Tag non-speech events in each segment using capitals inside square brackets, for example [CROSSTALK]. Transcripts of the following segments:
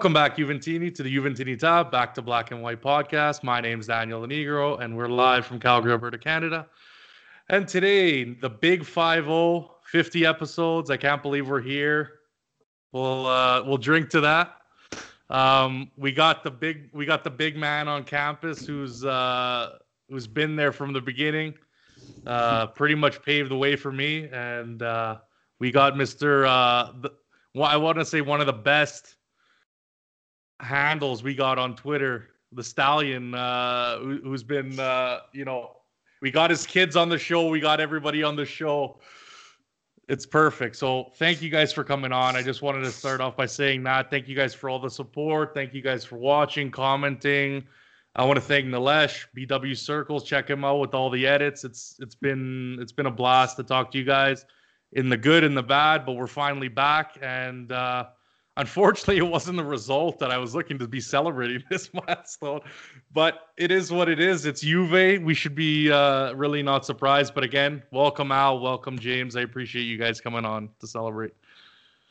Welcome back, Juventini, to the Juventini Tab, back to Black and White Podcast. My name is Daniel Negro, and we're live from Calgary, Alberta, Canada. And today, the big 5 50 episodes. I can't believe we're here. We'll uh, we'll drink to that. Um, we got the big we got the big man on campus who's uh, who's been there from the beginning. Uh, pretty much paved the way for me, and uh, we got Mister. Uh, well, I want to say one of the best handles we got on Twitter. The stallion, uh, who, has been, uh, you know, we got his kids on the show. We got everybody on the show. It's perfect. So thank you guys for coming on. I just wanted to start off by saying that. Thank you guys for all the support. Thank you guys for watching, commenting. I want to thank Nilesh, BW Circles. Check him out with all the edits. It's it's been it's been a blast to talk to you guys in the good and the bad, but we're finally back and uh Unfortunately, it wasn't the result that I was looking to be celebrating [LAUGHS] this milestone, but it is what it is. It's Juve. We should be uh, really not surprised. But again, welcome Al, welcome James. I appreciate you guys coming on to celebrate.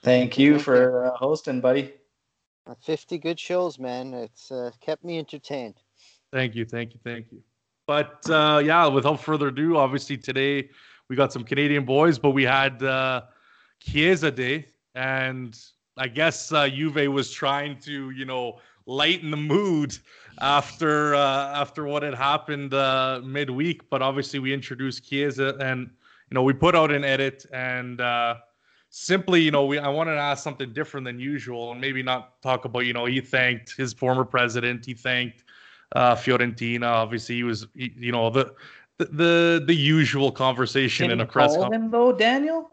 Thank you for uh, hosting, buddy. 50 good shows, man. It's uh, kept me entertained. Thank you, thank you, thank you. But uh, yeah, without further ado, obviously today we got some Canadian boys, but we had uh, Chiesa Day, and I guess uh, Juve was trying to, you know, lighten the mood after uh, after what had happened uh, midweek. But obviously, we introduced Chiesa, and you know, we put out an edit, and uh, simply, you know, we I wanted to ask something different than usual, and maybe not talk about, you know, he thanked his former president, he thanked uh, Fiorentina. Obviously, he was, you know, the the the, usual conversation Can in a press conference. him though, Daniel.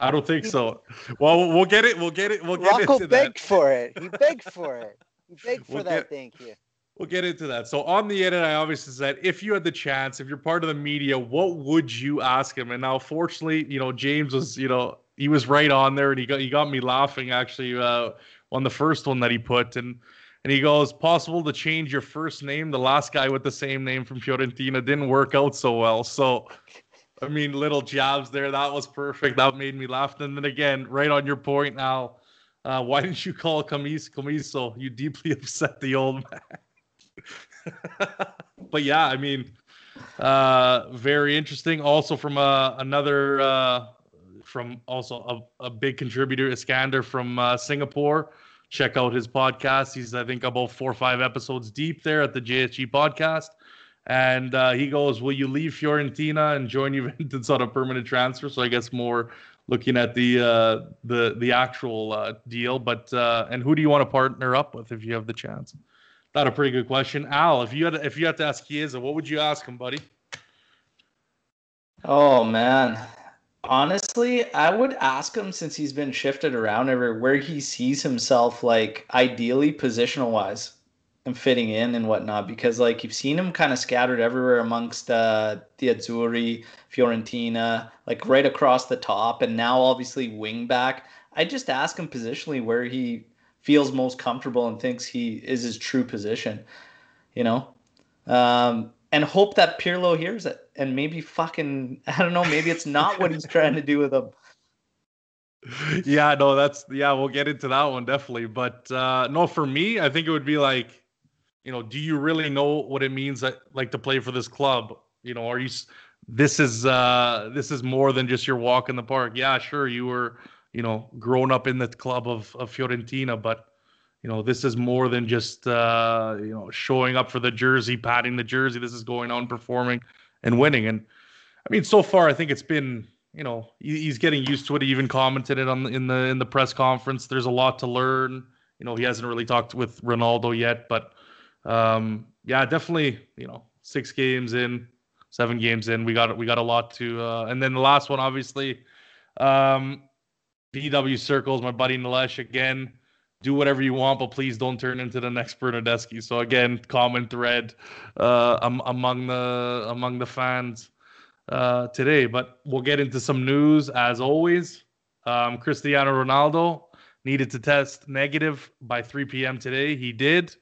I don't think so. Well, we'll get it. We'll get it. We'll get it. Rocco into begged that. for it. He begged for it. He [LAUGHS] begged for we'll that. Get, thank you. We'll get into that. So on the edit, I obviously said, if you had the chance, if you're part of the media, what would you ask him? And now, fortunately, you know, James was, you know, he was right on there, and he got he got me laughing actually uh, on the first one that he put, and and he goes, possible to change your first name. The last guy with the same name from Fiorentina didn't work out so well. So I mean, little jabs there. That was perfect. That made me laugh. And then again, right on your point, Al. Uh, why didn't you call Camis Camiso? You deeply [LAUGHS] upset the old man. [LAUGHS] but yeah, I mean, uh, very interesting. Also from uh, another, uh, from also a, a big contributor, Iskander from uh, Singapore. Check out his podcast. He's I think about four or five episodes deep there at the JSG podcast. And uh, he goes, "Will you leave Fiorentina and join Juventus on a permanent transfer?" So I guess more looking at the uh, the the actual uh, deal. But uh, and who do you want to partner up with if you have the chance? That a pretty good question, Al. If you had if you had to ask Chiesa, what would you ask him, buddy? Oh man, honestly, I would ask him since he's been shifted around everywhere where he sees himself, like ideally positional wise and fitting in and whatnot because like you've seen him kind of scattered everywhere amongst uh, the Azzurri, Fiorentina, like right across the top, and now obviously wing back. I just ask him positionally where he feels most comfortable and thinks he is his true position, you know, um, and hope that Pirlo hears it and maybe fucking [LAUGHS] I don't know, maybe it's not what he's trying to do with him. [LAUGHS] Yeah, no, that's yeah, we'll get into that one definitely. But uh no, for me, I think it would be like you know, do you really know what it means that like to play for this club? You know, are you this is uh this is more than just your walk in the park. Yeah, sure, you were, you know, grown up in the club of, of Fiorentina, but you know, this is more than just uh, you know, showing up for the jersey, patting the jersey. This is going on performing and winning. And I mean, so far I think it's been you know he's getting used to it. He even commented it on in the in the press conference. There's a lot to learn. You know, he hasn't really talked with Ronaldo yet, but um, yeah, definitely. You know, six games in, seven games in, we got we got a lot to. Uh, and then the last one, obviously, um, BW circles. My buddy Nilesh again. Do whatever you want, but please don't turn into the next Bernardeschi. So again, common thread uh, among the among the fans uh, today. But we'll get into some news as always. Um, Cristiano Ronaldo needed to test negative by 3 p.m. today. He did.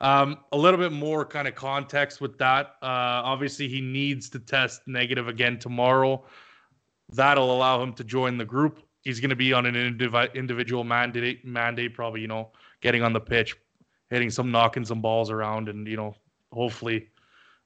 Um, a little bit more kind of context with that. Uh, obviously, he needs to test negative again tomorrow. That'll allow him to join the group. He's going to be on an indiv- individual mandate, mandate, probably, you know, getting on the pitch, hitting some knocking some balls around, and you know hopefully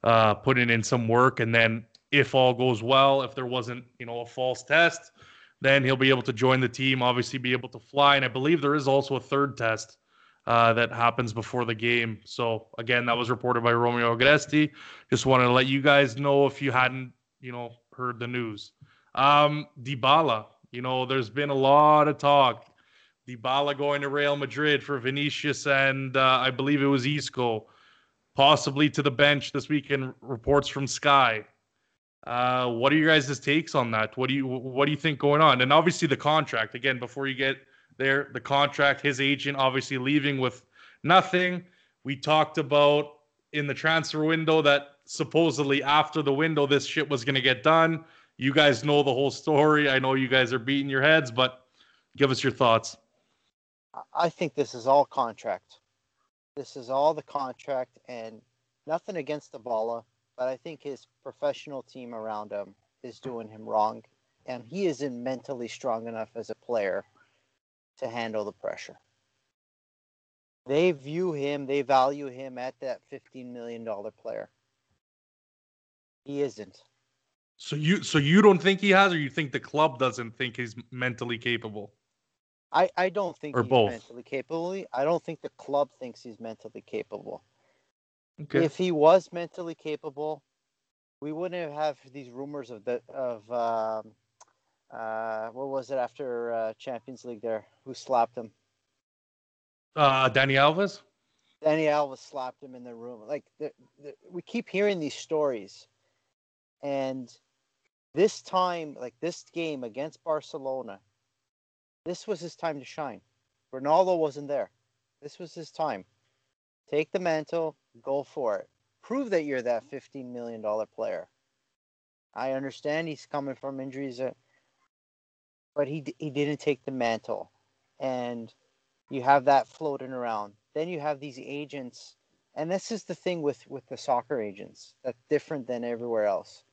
uh, putting in some work. And then if all goes well, if there wasn't you know a false test, then he'll be able to join the team. Obviously, be able to fly, and I believe there is also a third test uh, that happens before the game. So again, that was reported by Romeo Agresti. Just wanted to let you guys know if you hadn't, you know, heard the news. Um, Dybala, you know, there's been a lot of talk. Dybala going to Real Madrid for Vinicius and uh, I believe it was Isco, possibly to the bench this weekend. Reports from Sky. Uh, what are your guys' takes on that? What do you what do you think going on? And obviously the contract again before you get there. The contract, his agent obviously leaving with nothing. We talked about in the transfer window that supposedly after the window this shit was going to get done. You guys know the whole story. I know you guys are beating your heads, but give us your thoughts. I think this is all contract. This is all the contract and nothing against Dybala, but I think his professional team around him is doing him wrong and he isn't mentally strong enough as a player to handle the pressure. They view him, they value him at that $15 million player. He isn't. So you so you don't think he has, or you think the club doesn't think he's mentally capable? I, I don't think or he's both. mentally capable. I don't think the club thinks he's mentally capable. Okay. If he was mentally capable, we wouldn't have these rumors of the of um, uh, what was it after uh, Champions League there? Who slapped him? Uh, Dani Alves. Dani Alves slapped him in the room. Like the, the, we keep hearing these stories, and this time, like this game against Barcelona, this was his time to shine. Ronaldo wasn't there. This was his time. Take the mantle, go for it. Prove that you're that $15 million player. I understand he's coming from injuries, uh, but he he didn't take the mantle, and you have that floating around. Then you have these agents, and this is the thing with with the soccer agents that's different than everywhere else.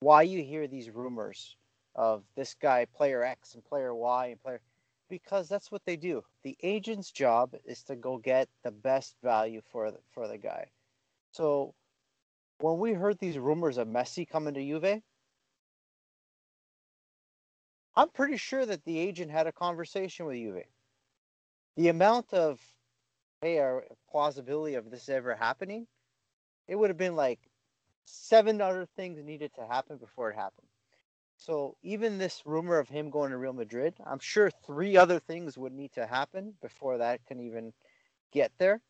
Why you hear these rumors of this guy, player X, and player Y, and player because that's what they do. The agent's job is to go get the best value for the, for the guy. So when we heard these rumors of Messi coming to Juve, I'm pretty sure that the agent had a conversation with Juve. The amount of hey, our plausibility of this ever happening, it would have been like seven other things needed to happen before it happened. So even this rumor of him going to Real Madrid, I'm sure three other things would need to happen before that can even get there.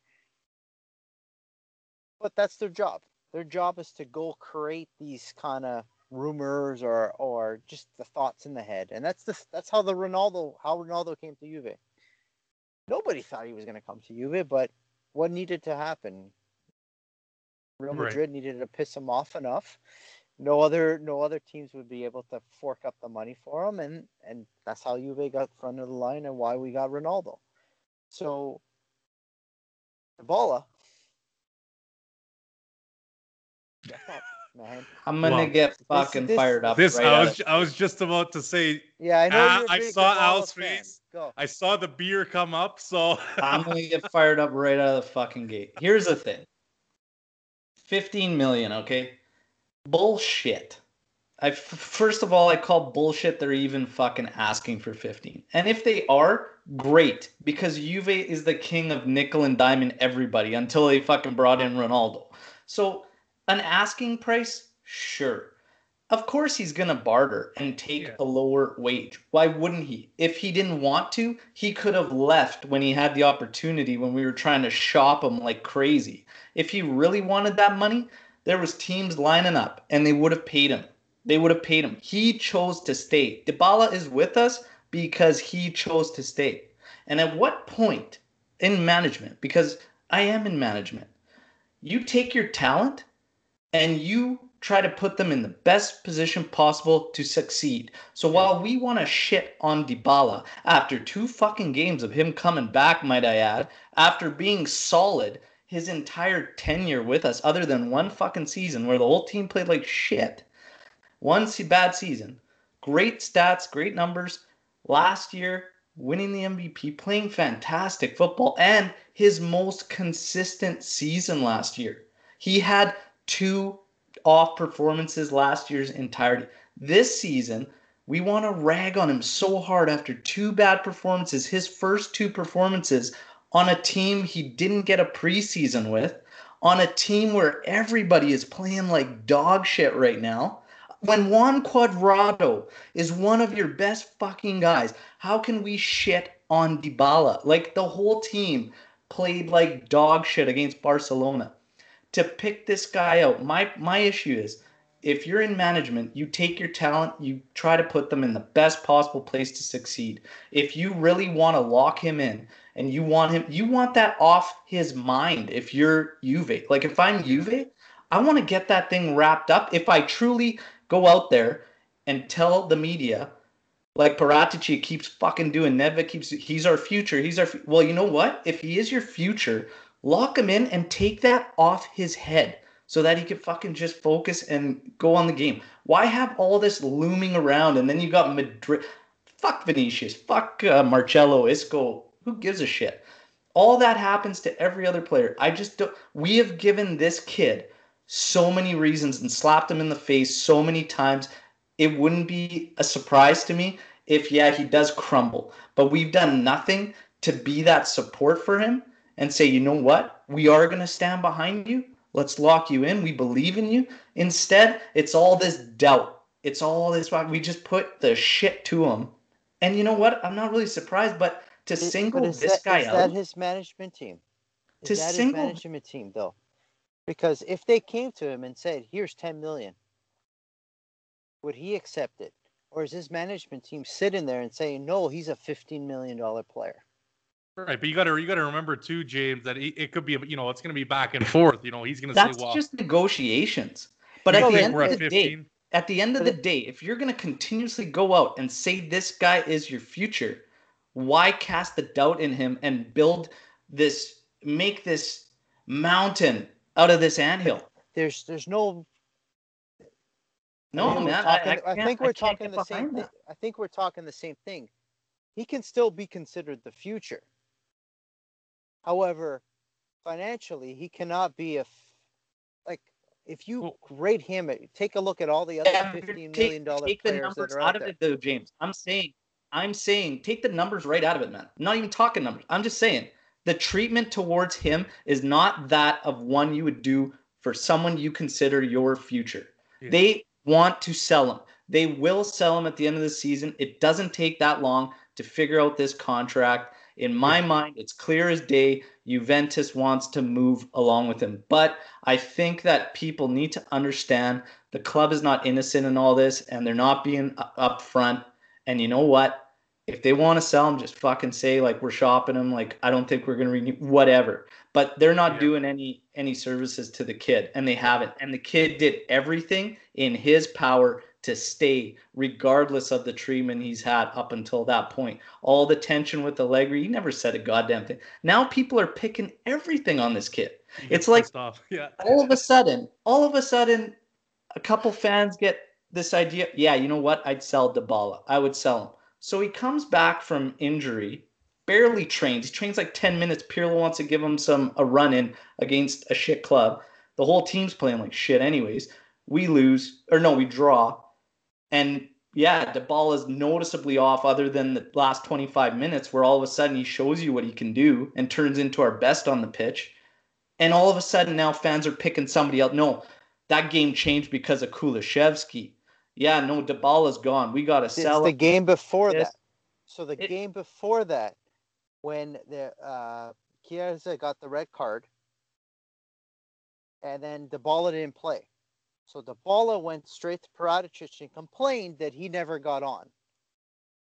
But that's their job. Their job is to go create these kind of rumors or or just the thoughts in the head. And that's the that's how the Ronaldo how Ronaldo came to Juve. Nobody thought he was going to come to Juve, but what needed to happen? Real Right. Madrid needed to piss him off enough. No other no other teams would be able to fork up the money for him, and and that's how Juve got front of the line and why we got Ronaldo. So, Ebola. [LAUGHS] man. I'm gonna Well, get fucking this- fired up. This right I was I was just about to say. Yeah, I know. You're a I big saw Ebola Al's face. Go. I saw the beer come up, so I'm gonna get [LAUGHS] fired up right out of the fucking gate. Here's the thing. 15 million, okay? Bullshit. I f- first of all, I call bullshit they're even fucking asking for 15. And if they are, great, because Juve is the king of nickel and diamond everybody until they fucking brought in Ronaldo. So, an asking price, sure. Of course he's gonna barter and take Yeah. a lower wage. Why wouldn't he? If he didn't want to, he could have left when he had the opportunity when we were trying to shop him like crazy. If he really wanted that money, there was teams lining up and they would have paid him. They would have paid him. He chose to stay. Dybala is with us because he chose to stay. And at what point in management, because I am in management, you take your talent and you try to put them in the best position possible to succeed. So while we want to shit on Dybala after two fucking games of him coming back, might I add, after being solid his entire tenure with us, other than one fucking season where the whole team played like shit, one bad season, great stats, great numbers. Last year, winning the MVP, playing fantastic football, and his most consistent season last year. He had two off performances last year's entirety. This season, we want to rag on him so hard after two bad performances, his first two performances on a team he didn't get a preseason with, on a team where everybody is playing like dog shit right now. When Juan Cuadrado is one of your best fucking guys, how can we shit on Dybala? Like the whole team played like dog shit against Barcelona. To pick this guy out, my my issue is if you're in management, you take your talent, you try to put them in the best possible place to succeed. If you really want to lock him in and you want him, you want that off his mind. If you're Juve, like if I'm Juve, I want to get that thing wrapped up. If I truly go out there and tell the media, like Paratici keeps fucking doing, Nedved keeps, he's our future. He's our, well, you know what? If he is your future, lock him in and take that off his head so that he could fucking just focus and go on the game. Why have all this looming around and then you got Madrid? Fuck Vinicius. Fuck uh, Marcelo Isco. Who gives a shit? All that happens to every other player. I just don't. We have given this kid so many reasons and slapped him in the face so many times. It wouldn't be a surprise to me if, yeah, he does crumble. But we've done nothing to be that support for him and say, you know what? We are going to stand behind you Let's lock you in. We believe in you. Instead, it's all this doubt. It's all this. We just put the shit to him. And you know what? I'm not really surprised, but to single but this that, guy is out. Is that his management team? Is to that single... his management team, though? Because if they came to him and said, "Here's 10 million," would he accept it, or is his management team sitting there and saying, "No, he's a 15 million dollar player"? Right, but you got to you got to remember too, James, that it, it could be you know it's going to be back and forth. You know, he's going to say, "Well, just negotiations." But at the end of the day, at the end of the day, if you're going to continuously go out and say this guy is your future, why cast the doubt in him and build this, make this mountain out of this anthill? There's there's no. No, man. Talking, I, I, I, think we're talking the same. Thing. I think we're talking the same thing. He can still be considered the future However, financially, he cannot be a like if you rate him, eh, take a look at all the other yeah, fifteen million dollar take players the numbers that are out, out of it, though, James. I'm saying, I'm saying, take the numbers right out of it, man. I'm not even talking numbers. I'm just saying the treatment towards him is not that of one you would do for someone you consider your future. Yeah. They want to sell him. They will sell him at the end of the season. It doesn't take that long to figure out this contract. In my mind, it's clear as day. Juventus wants to move along with him. But I think that people need to understand the club is not innocent in all this and they're not being upfront. And you know what? If they want to sell him, just fucking say like we're shopping him. Like I don't think we're gonna renew whatever. But they're not yeah. doing any any services to the kid, and they haven't. And the kid did everything in his power to stay regardless of the treatment he's had up until that point. All the tension with Allegri, he never said a goddamn thing. Now people are picking everything on this kid. It's like yeah. all of a sudden, all of a sudden, a couple fans get this idea. Yeah, you know what? I'd sell Dybala. I would sell him. So he comes back from injury, barely trains. He trains like 10 minutes. Pirlo wants to give him some a run in against a shit club. The whole team's playing like shit anyways. We lose, or no, we draw and yeah, the ball is noticeably off other than the last 25 minutes where all of a sudden he shows you what he can do and turns into our best on the pitch. And all of a sudden now fans are picking somebody else. No, that game changed because of Kulusevski. Yeah, no, Dybala's gone. We got to sell it. the game before this. that. So the it, game before that, when the uh, Chiesa got the red card, and then Dybala didn't play. So Dybala went straight to Paratici and complained that he never got on.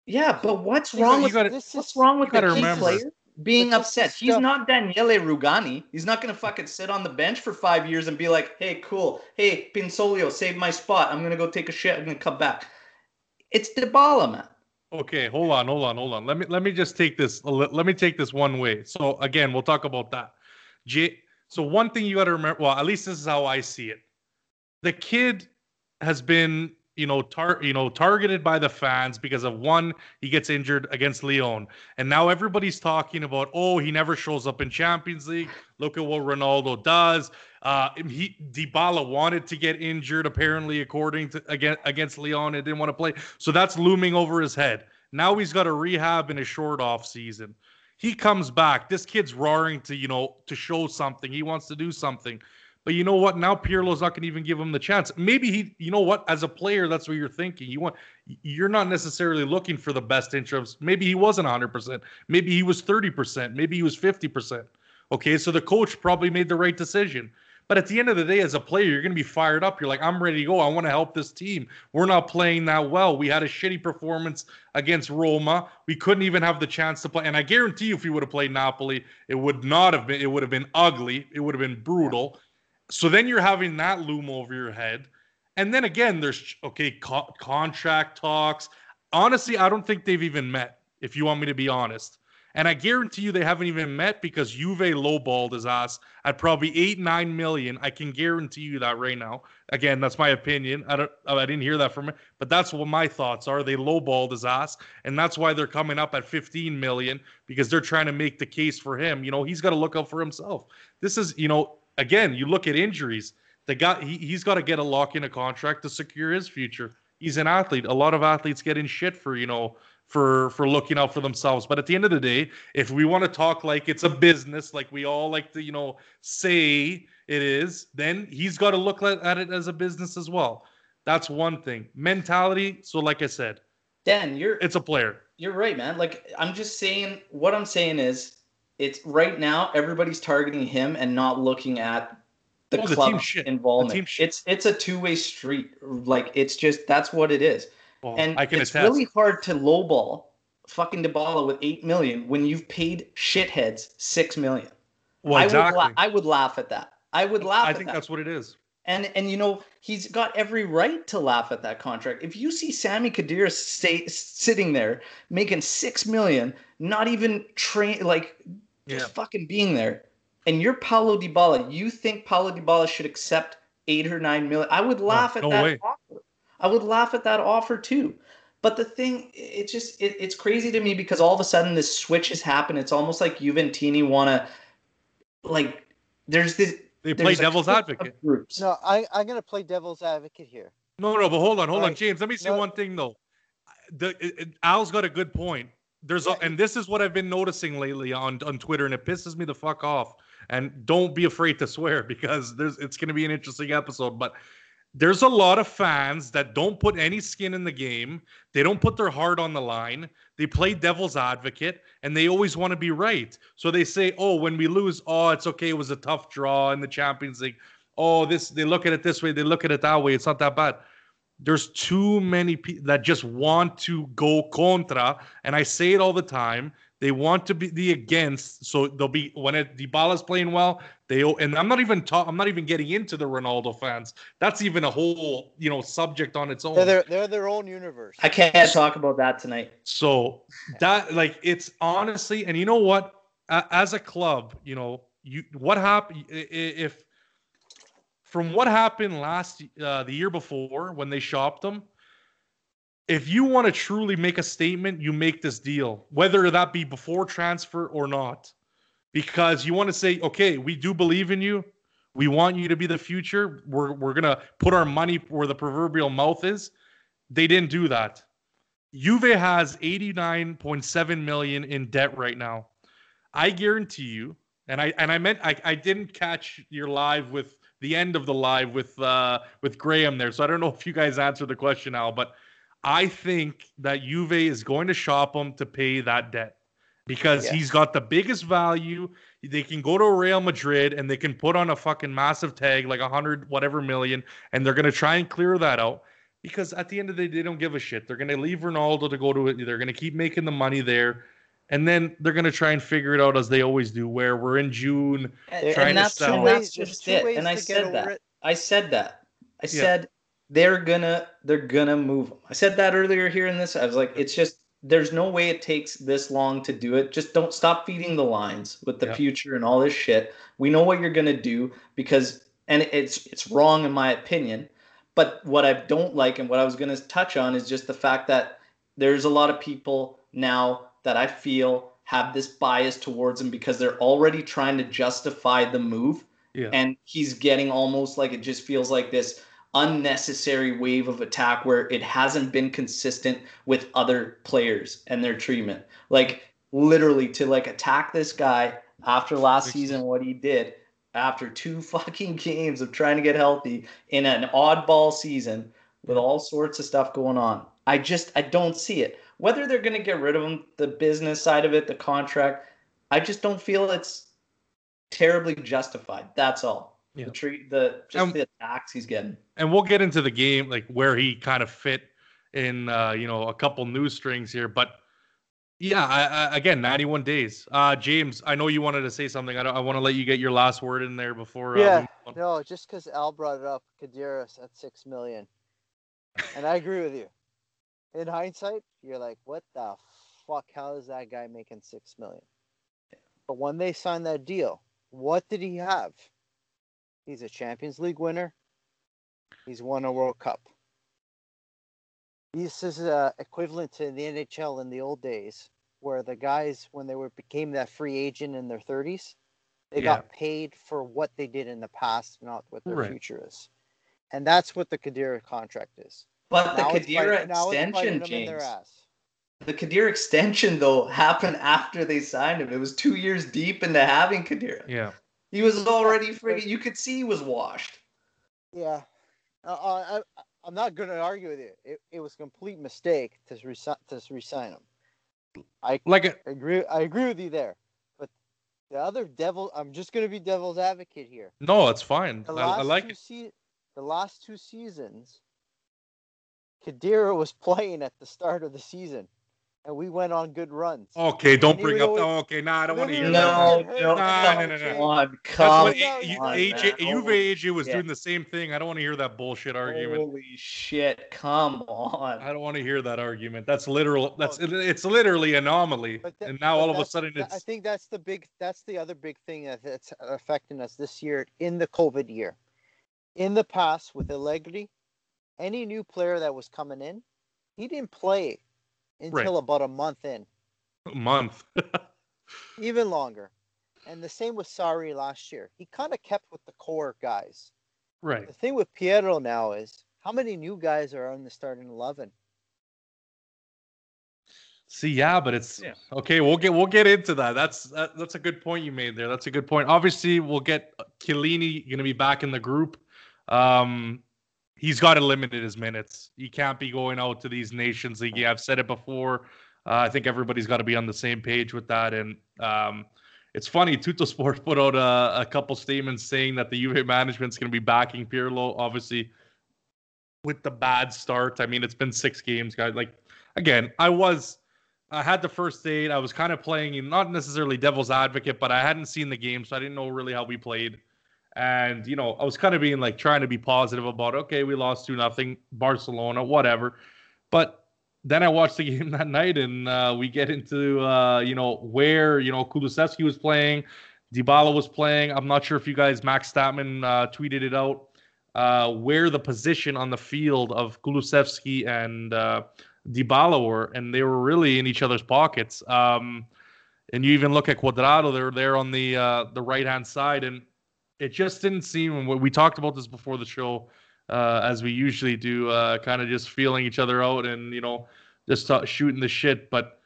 Yeah, but what's wrong with gotta, what's is, wrong with the key remember. player being upset? He's not Daniele Rugani. He's not gonna fucking sit on the bench for five years and be like, "Hey, cool. Hey, Pinsoglio, save my spot. I'm gonna go take a shit. I'm gonna come back." It's Dybala, man. Okay, hold on, hold on, hold on. Let me let me just take this. Let me take this one way. So again, we'll talk about that. J. So one thing you got to remember. Well, at least this is how I see it the kid has been you know, tar- you know, targeted by the fans because of one, he gets injured against Lyon, and now everybody's talking about, oh, he never shows up in Champions League. Look at what Ronaldo does. Uh, he Dybala wanted to get injured, apparently, according to against against Lyon, and didn't want to play. So that's looming over his head. Now he's got a rehab in a short off season. He comes back. This kid's roaring to you know to show something. He wants to do something. But you know what? Now Pirlo's not going to even give him the chance. Maybe he, you know what? As a player, that's what you're thinking. You want, you're not necessarily looking for the best interests. Maybe he wasn't 100. percent Maybe he was 30 percent. Maybe he was 50 percent. Okay, so the coach probably made the right decision. But at the end of the day, as a player, you're going to be fired up. You're like, I'm ready to go. I want to help this team. We're not playing that well. We had a shitty performance against Roma. We couldn't even have the chance to play. And I guarantee you, if we would have played Napoli, it would not have been. It would have been ugly. It would have been brutal. So then you're having that loom over your head. And then again, there's okay co- contract talks. Honestly, I don't think they've even met. If you want me to be honest, and I guarantee you they haven't even met because Juve lowballed his ass at probably eight, nine million. I can guarantee you that right now. Again, that's my opinion. I don't I didn't hear that from him, but that's what my thoughts are. They lowballed his ass, and that's why they're coming up at 15 million because they're trying to make the case for him. You know, he's got to look out for himself. This is, you know, again, you look at injuries. The guy he, he's got to get a lock in a contract to secure his future. He's an athlete. A lot of athletes get in shit for, you know, for for looking out for themselves. But at the end of the day, if we want to talk like it's a business, like we all like to, you know, say it is, then he's got to look at it as a business as well. That's one thing. Mentality. So, like I said, Dan, you're it's a player. You're right, man. Like I'm just saying. What I'm saying is, it's right now everybody's targeting him and not looking at the Oh, the club shit. involvement. The. It's it's a two way street. Like it's just that's what it is. Well, And I can it's attest. really hard to lowball fucking Dybala with eight million when you've paid shitheads six million. well, I exactly. would la- I would laugh at that. I would laugh I think that. that's what it is. And and you know he's got every right to laugh at that contract. If you see Sammy Kadir stay, sitting there making six million, not even train like just Yeah. fucking being there, and you're Paulo Dybala, you think Paulo Dybala should accept eight or nine million? I would laugh at no that way. offer. I would laugh at that offer too. But the thing, it just it, it's crazy to me because all of a sudden this switch has happened. It's almost like Juventini want to like. There's this. They play devil's advocate. Groups. No, I, I'm going to play devil's advocate here. No, no, but hold on, hold on, Right. James. Let me say No. one thing though. The it, it- Al's got a good point. There's a, and this is what I've been noticing lately on on Twitter, and it pisses me the fuck off. And don't be afraid to swear [LAUGHS] because there's it's going to be an interesting episode. But there's a lot of fans that don't put any skin in the game. They don't put their heart on the line. They play devil's advocate, and they always want to be right. So they say, "Oh, when we lose, oh, it's okay. It was a tough draw in the Champions League." Oh, this they look at it this way, they look at it that way. It's not that bad there's too many people that just want to go contra, and I say it all the time. They want to be the against, so they'll be when it, Dybala's playing well. They and I'm not even talk, I'm not even getting into the Ronaldo fans. That's even a whole you know subject on its own. They're their, they're their own universe. I can't talk about that tonight. So that like it's honestly, and you know what? As a club, you know, you what happened if from what happened last uh, the year before when they shopped them. If you want to truly make a statement, you make this deal, whether that be before transfer or not, because you want to say, okay, we do believe in you. We want you to be the future. We're we're gonna put our money where the proverbial mouth is. They didn't do that. Juve has 89.7 million in debt right now. I guarantee you, and I and I meant I, I didn't catch your live with the end of the live with uh with Graham there. So I don't know if you guys answered the question now, but I think that Juve is going to shop him to pay that debt because Yes. he's got the biggest value. They can go to Real Madrid and they can put on a fucking massive tag like a hundred whatever million, and they're gonna try and clear that out because at the end of the day, they don't give a shit. They're gonna leave Ronaldo to go to it. They're gonna keep making the money there, and then they're gonna try and figure it out as they always do. Where we're in June, And, Trying and to that's, sell. and that's just it. And I said that. it. I said that. I Yeah. said they're gonna they're gonna move him. I said that earlier here in this. I was like, it's just there's no way it takes this long to do it. Just don't stop feeding the lines with the Yeah. future and all this shit. We know what you're gonna do because and it's it's wrong in my opinion, But what I don't like and what I was going to touch on is just the fact that there's a lot of people now that I feel have this bias towards him because they're already trying to justify the move. Yeah. And he's getting almost like it just feels like this unnecessary wave of attack where it hasn't been consistent with other players and their treatment. Like literally to like attack this guy after last season what he did after two [LAUGHS] fucking games of trying to get healthy in an oddball season with all sorts of stuff going on. I just I don't see it. Whether they're going to get rid of him, the business side of it, the contract, I just don't feel it's terribly justified. That's all. Yeah. The treat the just Um, the attacks he's getting. and we'll get into the game like where he kind of fit in uh you know a couple news strings here but yeah I, I, again 91 days uh james i know you wanted to say something i, don't, I want to let you get your last word in there before uh, Yeah. move. No, just because Al brought it up, Khedira's at six million, and I agree with you. In hindsight, you're like, what the fuck? How is that guy making six million? But when they signed that deal, what did he have? He's a Champions League winner. He's won a World Cup. This is uh, equivalent to the NHL in the old days, where the guys, when they were became that free agent in their 30s, they Yeah. got paid for what they did in the past, not what their Right. future is. And that's what the Khedira contract is. But the Now it's Khedira bite- now it's biting extension, them James. The Khedira extension though [LAUGHS] happened after they signed him. It was two years deep into having Khedira. yeah He was already freaking. You could see he was washed. Yeah, uh, uh, I, I'm not going to argue with you. It, it was a complete mistake to resign to resign him. I like uh, agree. I agree with you there. But the other devil, I'm just going to be devil's advocate here. no it's fine The I, last I like two it se- the last two seasons, Khedira was [LAUGHS] playing at the start of the season, and we went on good runs. okay don't bring up though oh, okay nah i don't want to hear No, that no, Nah, nah, nah, nah. come on, That's come what you- on, AJ, man. Juve AJ was Yeah. doing the same thing. I don't want to hear that bullshit argument. Holy shit! Come on. I don't want to hear that argument. That's literal. That's it- it's literally anomaly. But tha- and now all of a sudden Th- I think that's the big that's the other big thing that's affecting us this year in the COVID year. In the past with Allegri, any new player that was coming in, he didn't play until about a month in, a month. [LAUGHS] even longer. And the same with Sarri last year. He kind of kept with the core guys. right. The thing with Pirlo now is how many new guys are on the starting eleven? See, yeah, but it's Yeah. okay. We'll get we'll get into that. That's that, that's a good point you made there. That's a good point. Obviously, we'll get Chiellini going to be back in the group. Um, he's got to limit his minutes. He can't be going out to these Nations League. I've said it before. Uh, I think everybody's got to be on the same page with that. And um, it's funny. Tuttosport [LAUGHS] put out a, a couple statements saying that the Juve management's going to be backing Pirlo. Obviously, with the bad start. I mean, it's been six games, guys. Like again, I was. I had the first date. I was kind of playing, not necessarily devil's advocate, but I hadn't seen the game, so I didn't know really how we played. And you know, I was kind of being like trying to be positive about, okay, we lost two nothing, Barcelona, whatever. But then I watched the [LAUGHS] game that night, and uh, we get into uh, you know where you know Kulusevski was playing, Dybala was playing. I'm not sure if you guys, Max Statman uh, tweeted it out, uh, where the position on the field of Kulusevski and uh, Dybala were, and they were really in each other's pockets. Um, and you even look at Cuadrado; they're there on the uh, the right hand side, and it just didn't seem. We talked about this before the show, uh, as we usually do, uh, kind of just feeling each other out and you know just uh, shooting the shit. But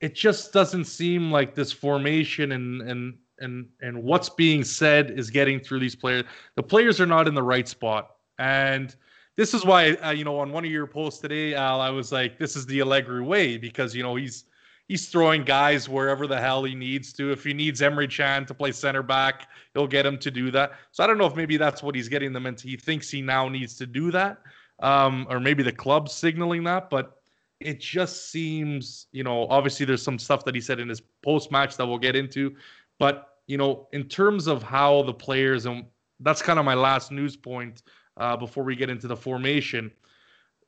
it just doesn't seem like this formation and and and and what's being said is getting through these players. The players are not in the right spot, and this is why uh, you know on one of your posts today, Al, I was like, this is the Allegri way because you know he's he's throwing guys wherever the hell he needs to. If he needs Emre Can to play center back, he'll get him to do that. So I don't know if maybe that's what he's getting them into. He thinks he now needs to do that, um, or maybe the club's signaling that, but it just seems, you know, obviously there's some stuff that he said in his post match that we'll get into, but you know, in terms of how the players and that's kind of my last news point uh, before we get into the formation.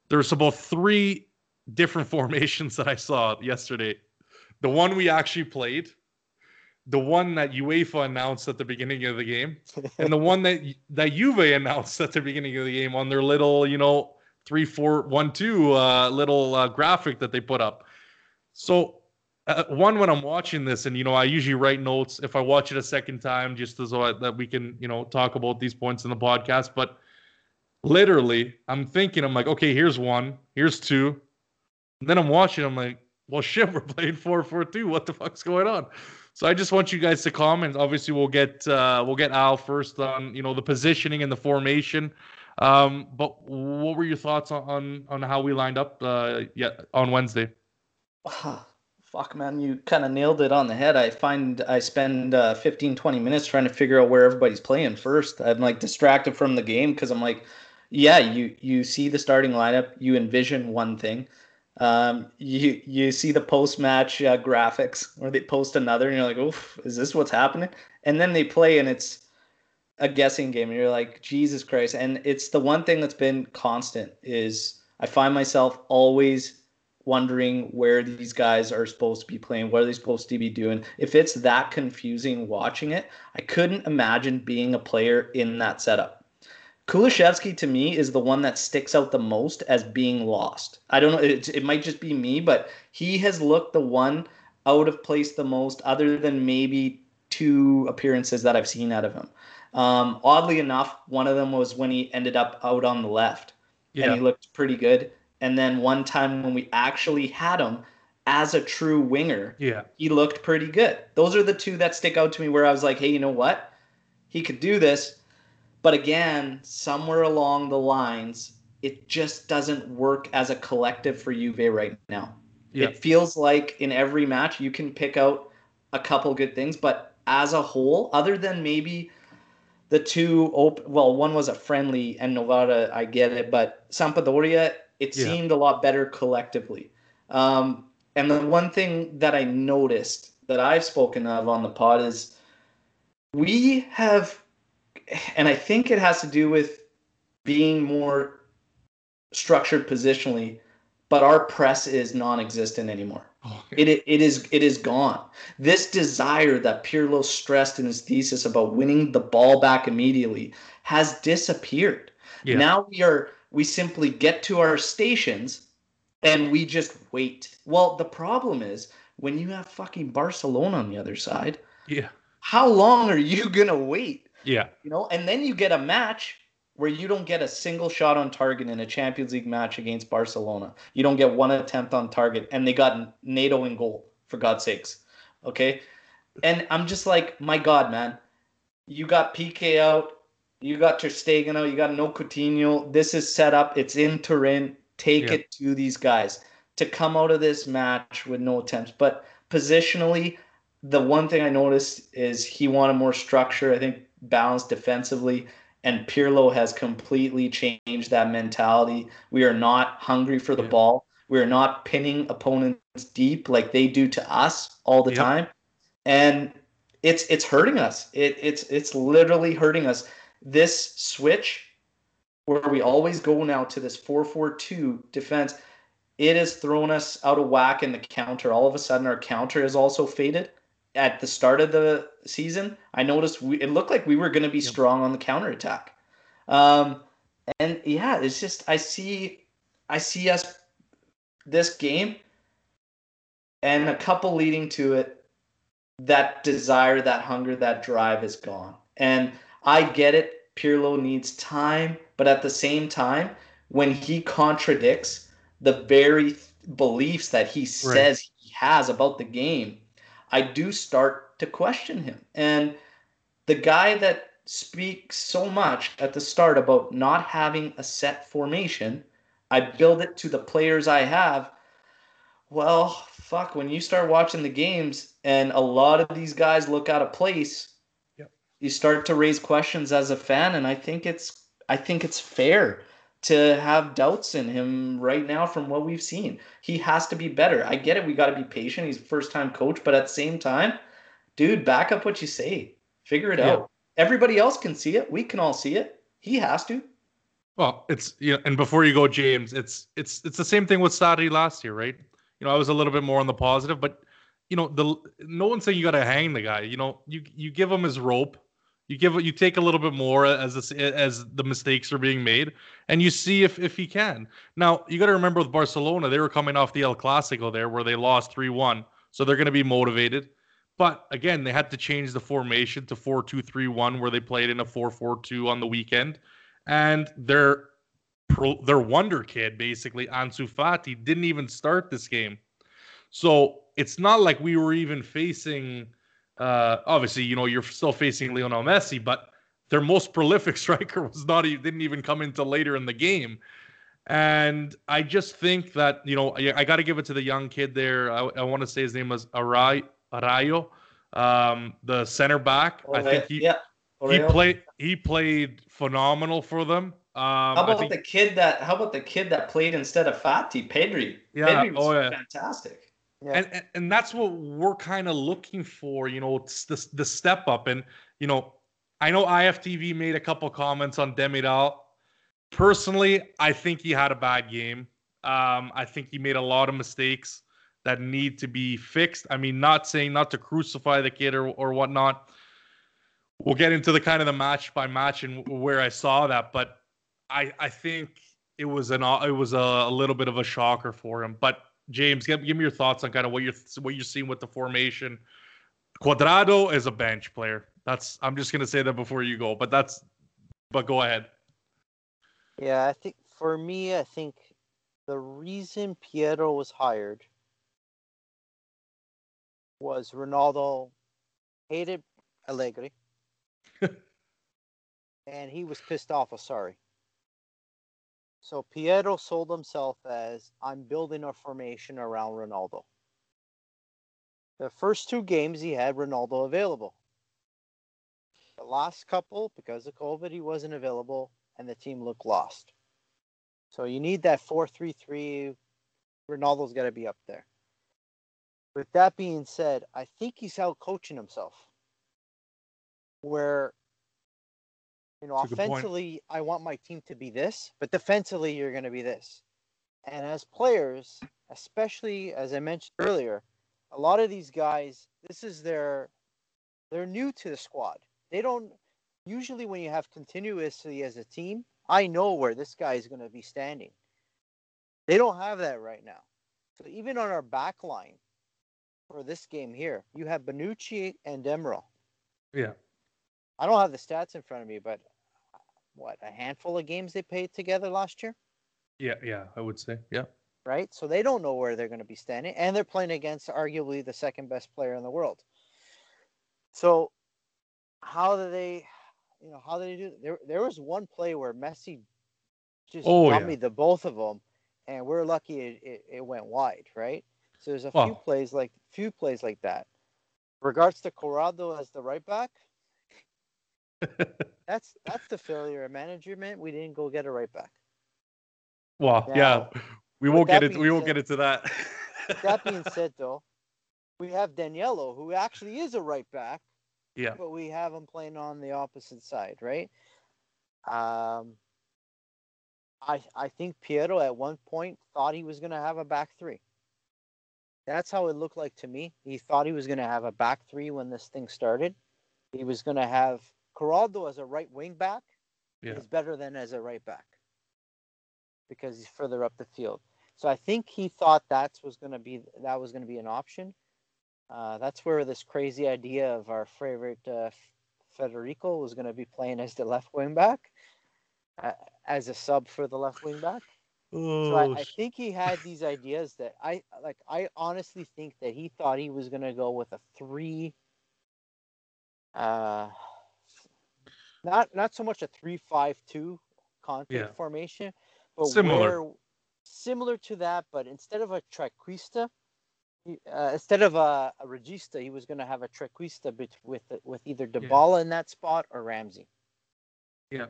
There's about three different [LAUGHS] formations that I saw yesterday. The one we actually played, the one that UEFA announced at the beginning of the game, [LAUGHS] and the one that that Juve announced at the beginning of the game on their little, you know, three, four, one, two uh, little uh, graphic that they put up. So uh, one when I'm watching this, and you know, I usually write notes if I watch it a second time, just as so that we can, you know, talk about these points in the podcast. But literally, I'm thinking, I'm like, okay, here's one, here's two, and then I'm watching, I'm like, well, [LAUGHS] shit, we're playing four, four, two. What the fuck's going on? So I just want you guys to comment. Obviously, we'll get uh, we'll get Al first on you know the positioning and the formation. Um, but what were your thoughts on on, how we lined up uh, yeah, on Wednesday? [SIGHS] Fuck, man, you kind of nailed it on the head. I find I spend uh, 15, 20 minutes trying to figure out where everybody's playing first. I'm like distracted from the game because I'm like, yeah, you you see the starting lineup, you envision one thing, um, you you see the post match uh, graphics or they post another and you're like, oof, is this what's happening? And then they play and it's a guessing game and you're like, Jesus Christ. And it's the one thing that's been constant is I find myself always wondering where these guys are supposed to be playing, what are they supposed to be doing. If it's that confusing watching it, I couldn't imagine being a player in that setup. Kulusevski to me is the one that sticks out the most as being lost. I don't know. It, it might just be me, but he has looked the one out of place the most, other than maybe two appearances that I've seen out of him. Um, oddly enough, one of them was when he ended up out on the left, yeah. and he looked pretty good. And then one time when we actually had him as a true winger, yeah, he looked pretty good. Those are the two that stick out to me where I was like, hey, you know what? He could do this but again, somewhere along the lines, it just doesn't work as a collective for Juve right now. Yeah. It feels like in every match you can pick out a couple good things, but as a whole, other than maybe the two open, well, one was a friendly and Novara, I get it, but Sampdoria, it yeah. seemed a lot better collectively. Um, and the one thing that I noticed that I've spoken of on the pod is we have and I think it has to do with being more structured positionally, but our press is non-existent anymore. Oh, it, it, it is it is gone. This desire that Pirlo stressed in his thesis about winning the ball back immediately has disappeared. Yeah. Now we are we simply get to our stations and we just wait. Well, the problem is when you have fucking Barcelona on the other side. Yeah. How long are you gonna wait? Yeah. You know, and then you get a match where you don't get a single shot on target in a Champions League match against Barcelona. You don't get one attempt on target, and they got Neto in goal, for God's sakes. Okay. And I'm just like, my God, man. You got Piqué out, you got Ter Stegen out, you got no Coutinho. This is set up. It's in Turin. Take yeah. it to these guys to come out of this match with no attempts. But positionally, the one thing I noticed is he wanted more structure. I think balanced defensively. And Pirlo has completely changed that mentality. We are not hungry for the yeah. ball. We are not pinning opponents deep like they do to us all the yep. time. And it's it's hurting us. It, it's it's literally hurting us. This switch where we always go now to this 4-4-2 defense, it has thrown us out of whack in the counter. All of a sudden our counter has also faded at the start of the season, I noticed we, it looked like we were going to be yep. strong on the counterattack. Um, and yeah, it's just I see I see us this game and a couple leading to it. That desire, that hunger, that drive is gone. And I get it. Pirlo needs time, but at the same time, when he contradicts the very beliefs that he says right. he has about the game, I do start to question him. And the guy that speaks so much at the start about not having a set formation, I build it to the players I have. Well, fuck, when you start watching the games and a lot of these guys look out of place, yep. you start to raise questions as a fan and I think it's I think it's fair to have doubts in him right now from what we've seen. He has to be better. I get it. We got to be patient. He's first time coach, but at the same time, dude, back up what you say. Figure it yeah. out. Everybody else can see it. We can all see it. He has to. Well, it's you know, and before you go, James, it's it's it's the same thing with Sarri last year, right? You know, I was a little bit more on the positive, but you know, the no one's saying you got to hang the guy. You know, you you give him his rope. You give you take a little bit more as this, as the mistakes are being made, and you see if if he can. Now you got to remember with Barcelona, they were coming off the El Clasico there, where they lost three one, so they're going to be motivated. But again, they had to change the formation to four two three one, where they played in a four four two on the weekend, and their their wonder kid basically Ansu Fati didn't even start this game, so it's not like we were even facing uh, obviously, you know, you're still facing Lionel Messi, but their most [LAUGHS] prolific striker was not even didn't even come into later in the game. And I just think that you know I, I got to give it to the young kid there. I, I want to say his name was Aray, Arayo, um, the center back. I think he yeah. he played he played phenomenal for them. Um, how about think, the kid that? How about the kid that played instead of Fati, Pedri? Yeah, Pedri was oh, yeah. fantastic. Yeah. And, and, and that's what we're kind of looking for, you know, it's the the step up. And you know, I know IFTV made a couple comments on Demiral. Personally, I think he had a bad game. Um, I think he made a lot of mistakes that need to be fixed. I mean, not saying not to crucify the kid or or whatnot. We'll get into the kind of the match by match and where I saw that, but I I think it was an it was a, a little bit of a shocker for him. But James, give, give me your thoughts on kind of what you're what you're seeing with the formation. Cuadrado is a bench player. That's I'm just gonna say that before you go, but that's but go ahead. Yeah, I think for me, I think the reason Pirlo was hired was Ronaldo hated Allegri, [LAUGHS] and he was pissed off oh, with Sarri. So Pirlo sold himself as I'm building a formation around Ronaldo. The first two games he had Ronaldo available. The last couple, because of COVID, he wasn't available and the team looked lost. So you need that 4 3 3. Ronaldo's got to be up there. With that being said, I think he's out coaching himself. Where you know, That's offensively, I want my team to be this, but defensively, you're going to be this. And as players, especially as I mentioned earlier, a lot of these guys, this is their, they're new to the squad. They don't, usually when you have continuously as a team, I know where this guy is going to be standing. They don't have that right now. So even on our back line for this game here, you have Bonucci and Demiral. Yeah. I don't have the stats in front of me, but what a handful of games they played together last year. Yeah, yeah, I would say, yeah. Right, so they don't know where they're going to be standing, and they're playing against arguably the second best player in the world. So, how do they, you know, how do they do? There, there was one play where Messi just oh, dummied yeah. the both of them, and we're lucky it, it, it went wide, right? So there's a few plays like few plays like that. Regards to Cuadrado as the right back, [LAUGHS] that's that's the failure of management. We didn't go get a right back. Well, now, yeah, we won't get it. We won't said, get into that. that being [LAUGHS] said, though, we have Danilo, who actually is a right back. Yeah. But we have him playing on the opposite side, right? Um, I I think Pirlo at one point thought he was going to have a back three. That's how it looked like to me. He thought he was going to have a back three when this thing started. He was going to have Cuadrado as a right wing back yeah. is better than as a right back because he's further up the field. So I think he thought that was going to be that was going to be an option. Uh, that's where this crazy idea of our favorite uh, Federico was going to be playing as the left wing back, uh, as a sub for the left wing back. Oh. So I, I, think he had these ideas that I like. I honestly think that he thought he was going to go with a three. Uh, not not so much a three-five-two conflict yeah. formation, but similar. Where, similar to that, but instead of a trequista, uh, instead of a, a regista, he was going to have a trequista with with either Dybala yeah. in that spot or Ramsey. Yeah.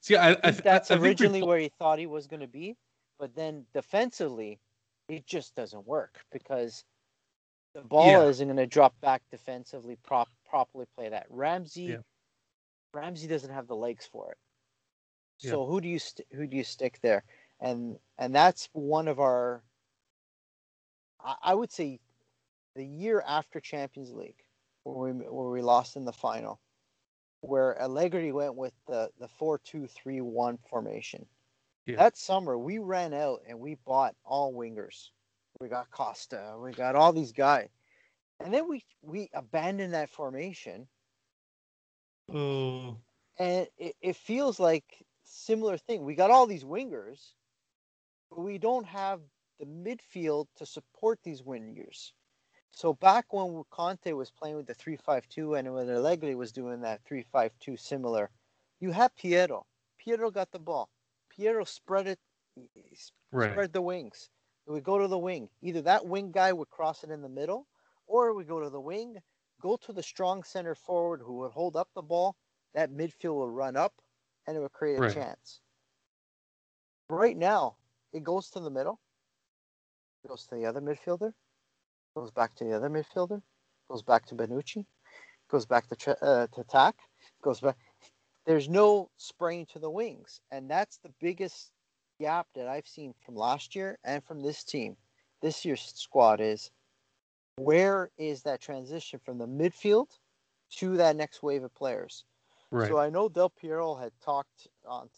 See, I, I, I that's I, originally where he thought he was going to be, but then defensively, it just doesn't work because the ball yeah. isn't going to drop back defensively, prop, properly play that. Ramsey yeah. Ramsey doesn't have the legs for it. So yeah. who do you st- who do you stick there? And and that's one of our I, I would say the year after Champions League, where we where we lost in the final, where Allegri went with the the four two three one formation. Yeah. That summer, we ran out and we bought all wingers. We got Costa, we got all these guys, and then we we abandoned that formation, Oh, and it, it feels like similar thing. We got all these wingers, but we don't have the midfield to support these wingers. So back when Conte was playing with the three-five-two and when Allegri was doing that three-five-two similar, you had Pirlo. Pirlo got the ball. Pirlo spread it, right. spread the wings. It would go to the wing. Either that wing guy would cross it in the middle, or we go to the wing, go to the strong center forward who would hold up the ball. That midfield will run up, and it would create a Right. chance. Right now, it goes to the middle, it goes to the other midfielder, goes back to the other midfielder, goes back to Bonucci, goes back to uh, to Tack, goes back. There's no spraying to the wings, and that's the biggest gap that I've seen from last year and from this team. This year's squad is where is that transition from the midfield to that next wave of players? Right. So I know Del Piero had talked on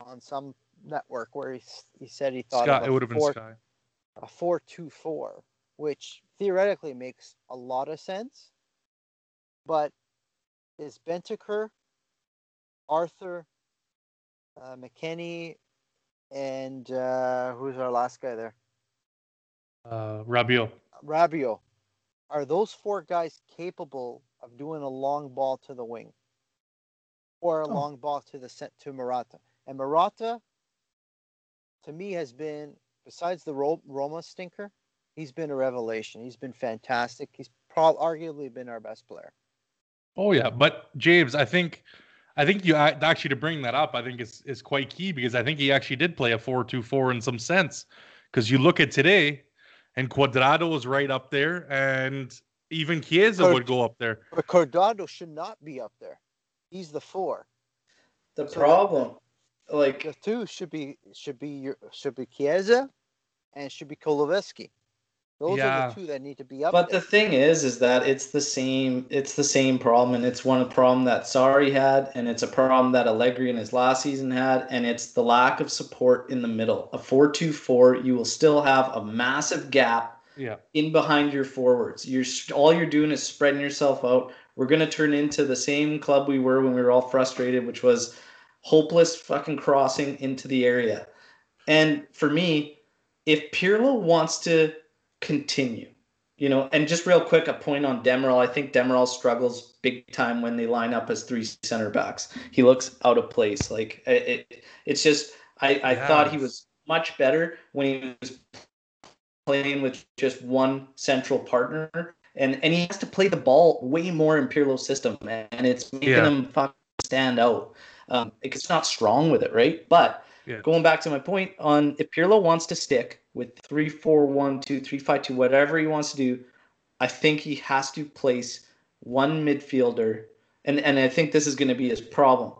on some network where he he said he thought Scott, it would have been four- Sky. a four two four, which theoretically makes a lot of sense. But is Bentancur, Arthur, uh, McKennie, and uh, who's our last guy there? Uh, Rabiot. Rabio. Are those four guys capable of doing a long ball to the wing, or a Oh. long ball to the set to Morata? And Morata, to me, has been besides the Ro- Roma stinker, he's been a revelation. He's been fantastic. He's probably arguably been our best player. Oh yeah, but James, I think, I think you actually to bring that up, I think is is quite key because I think he actually did play a four-two-four in some sense. Because you look at today, and Cuadrado was right up there, and even Chiesa Cor- would go up there. But Cuadrado should not be up there. He's the four. The So- problem, like The two should be should be your should be Chiesa, and should be Kulusevski. Those are Yeah. the two that need to be up But there. the thing is, is that it's the same. It's the same problem, and it's one problem that Sarri had, and it's a problem that Allegri in his last season had, and it's the lack of support in the middle. A four-two-four, you will still have a massive gap Yeah. in behind your forwards. You're all you're doing is spreading yourself out. We're gonna turn into the same club we were when we were all frustrated, which was hopeless fucking crossing into the area. And for me, if Pirlo wants to continue, you know, and just real quick, a point on Demiral. I think Demiral struggles big time when they line up as three center backs. He looks out of place. Like it, it it's just I, I thought he was much better when he was playing with just one central partner. And and he has to play the ball way more in Pirlo's system. And it's making Yeah. him fucking stand out. Um, it's not strong with it, right? But Yeah. going back to my point on if Pirlo wants to stick with three, four, one, two, three, five, two, whatever he wants to do, I think he has to place one midfielder, and and I think this is going to be his problem.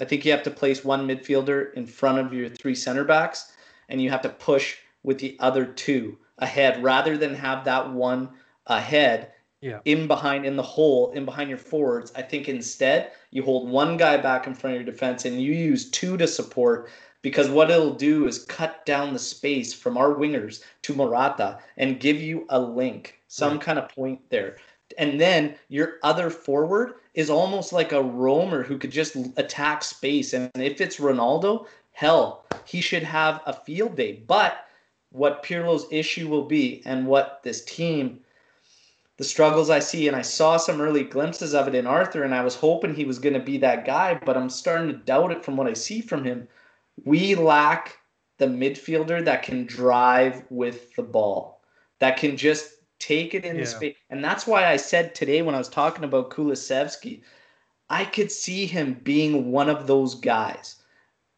I think you have to place one midfielder in front of your three center backs, and you have to push with the other two ahead rather than have that one ahead Yeah. in behind in the hole in behind your forwards. I think instead you hold one guy back in front of your defense and you use two to support because what it'll do is cut down the space from our wingers to Morata and give you a link, some Right. kind of point there. And then your other forward is almost like a roamer who could just attack space. And if it's Ronaldo, hell, he should have a field day. But what Pirlo's issue will be and what this team the struggles I see, and I saw some early glimpses of it in Arthur, and I was hoping he was going to be that guy, but I'm starting to doubt it from what I see from him. We lack the midfielder that can drive with the ball, that can just take it in Yeah. the space. And that's why I said today when I was talking about Kulusevski, I could see him being one of those guys,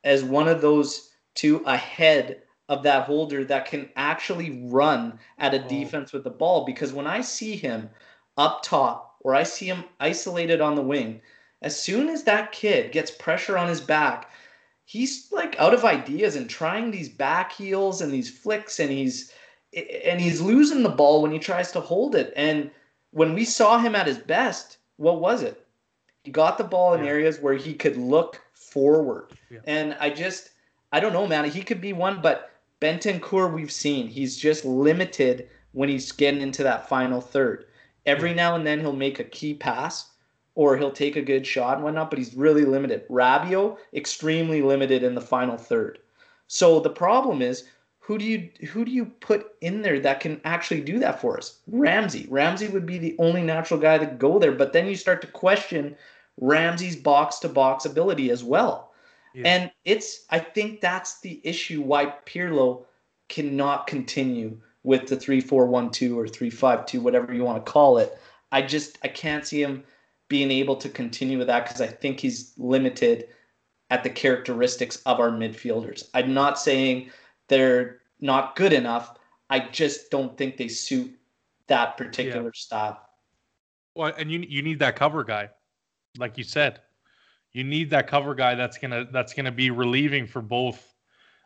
as one of those two ahead of that holder that can actually run at a Oh. defense with the ball. Because when I see him up top or I see him isolated on the wing, as soon as that kid gets pressure on his back, he's like out of ideas and trying these back heels and these flicks and he's and he's losing the ball when he tries to hold it. And when we saw him at his best, what was it? He got the ball in Yeah. areas where he could look forward. Yeah. And I just, I don't know, man. He could be one, but Bentancur, we've seen, he's just limited when he's getting into that final third. Every now and then he'll make a key pass or he'll take a good shot and whatnot, but he's really limited. Rabiot, extremely limited in the final third. So the problem is, who do you who do you put in there that can actually do that for us? Ramsey. Ramsey would be the only natural guy to go there, but then you start to question Ramsey's box to box ability as well. Yeah. And it's I think that's the issue why Pirlo cannot continue with the 3-4-1-2 or 3-5-2 whatever you want to call it. I just I can't see him being able to continue with that cuz I think he's limited at the characteristics of our midfielders. I'm not saying they're not good enough. I just don't think they suit that particular style. Well, and you you need that cover guy, like you said. You need that cover guy that's gonna that's gonna be relieving for both.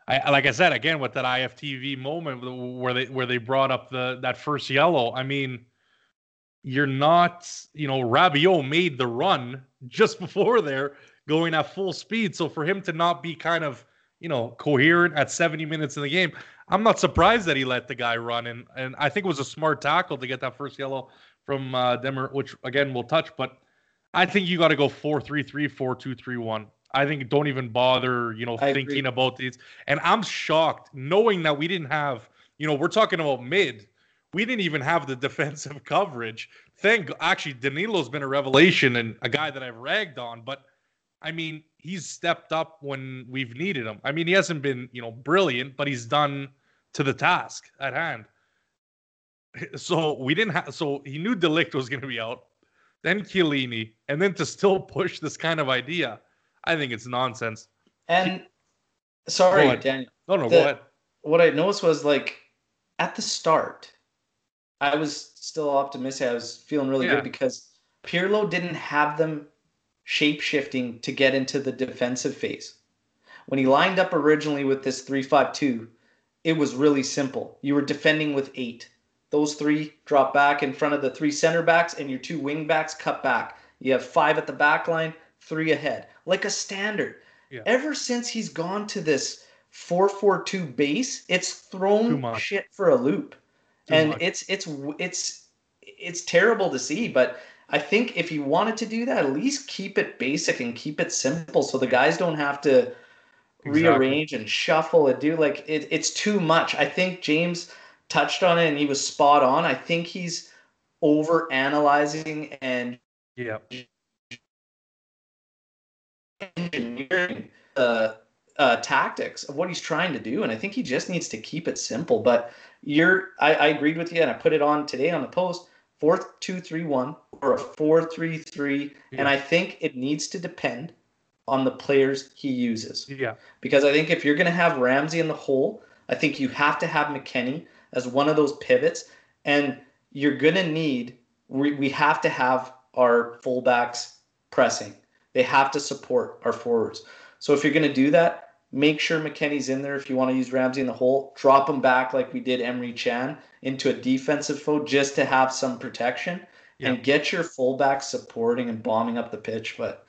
I like I said again with that IFTV moment where they where they brought up the that first yellow. I mean, you're not you know Rabiot made the run just [LAUGHS] before there going at full speed. So for him to not be kind of you know coherent at 70 minutes in the game, I'm not surprised that he let the guy run. And and I think it was a smart tackle to get that first yellow from uh, Demer, which again we'll touch. But I think you got to go four three three four two three one. I think don't even bother, you know, I agree. thinking about these. And I'm shocked knowing that we didn't have, you know, we're talking about mid. We didn't even have the [LAUGHS] defensive coverage. Thank actually Danilo's been a revelation and a guy that I've ragged on, but I mean, he's stepped up when we've needed him. I mean, he hasn't been, you know, brilliant, but he's done to the task at hand. [LAUGHS] So we didn't have. So he knew De Ligt was going to be out, then Chiellini, and then to still push this kind of idea, I think it's nonsense. And sorry. Daniel. No, no, The- go ahead. What I noticed was like at the start, I was still optimistic. I was feeling really Yeah. good because Pirlo didn't have them shape shifting to get into the defensive phase. When he lined up originally with this 3-5-2, it was really simple. You were defending with eight. Those three drop back in front of the three center backs, and your two wing backs cut back. You have five at the back line, three ahead, like a standard. Yeah. Ever since he's gone to this 4-4-2 base, it's thrown shit for a loop, and much. it's it's it's it's terrible to see. But I think if you wanted to do that, at least keep it basic and keep it simple, so the guys don't have to Exactly. rearrange and shuffle and do like it, it's too much. I think James touched on it and he was spot on. I think he's over analyzing and Yeah. engineering the uh, tactics of what he's trying to do. And I think he just needs to keep it simple. But you're I, I agreed with you and I put it on today on the post. Four two three one or a four three three. And I think it needs to depend on the players he uses. Yeah. Because I think if you're going to have Ramsey in the hole, I think you have to have McKennie as one of those pivots. And you're going to need, we, we have to have our fullbacks pressing. They have to support our forwards. So if you're going to do that, make sure McKennie's in there if you want to use Ramsey in the hole. Drop him back like we did Emre Can into a defensive fold just to have some protection Yeah. and get your fullback supporting and bombing up the pitch. But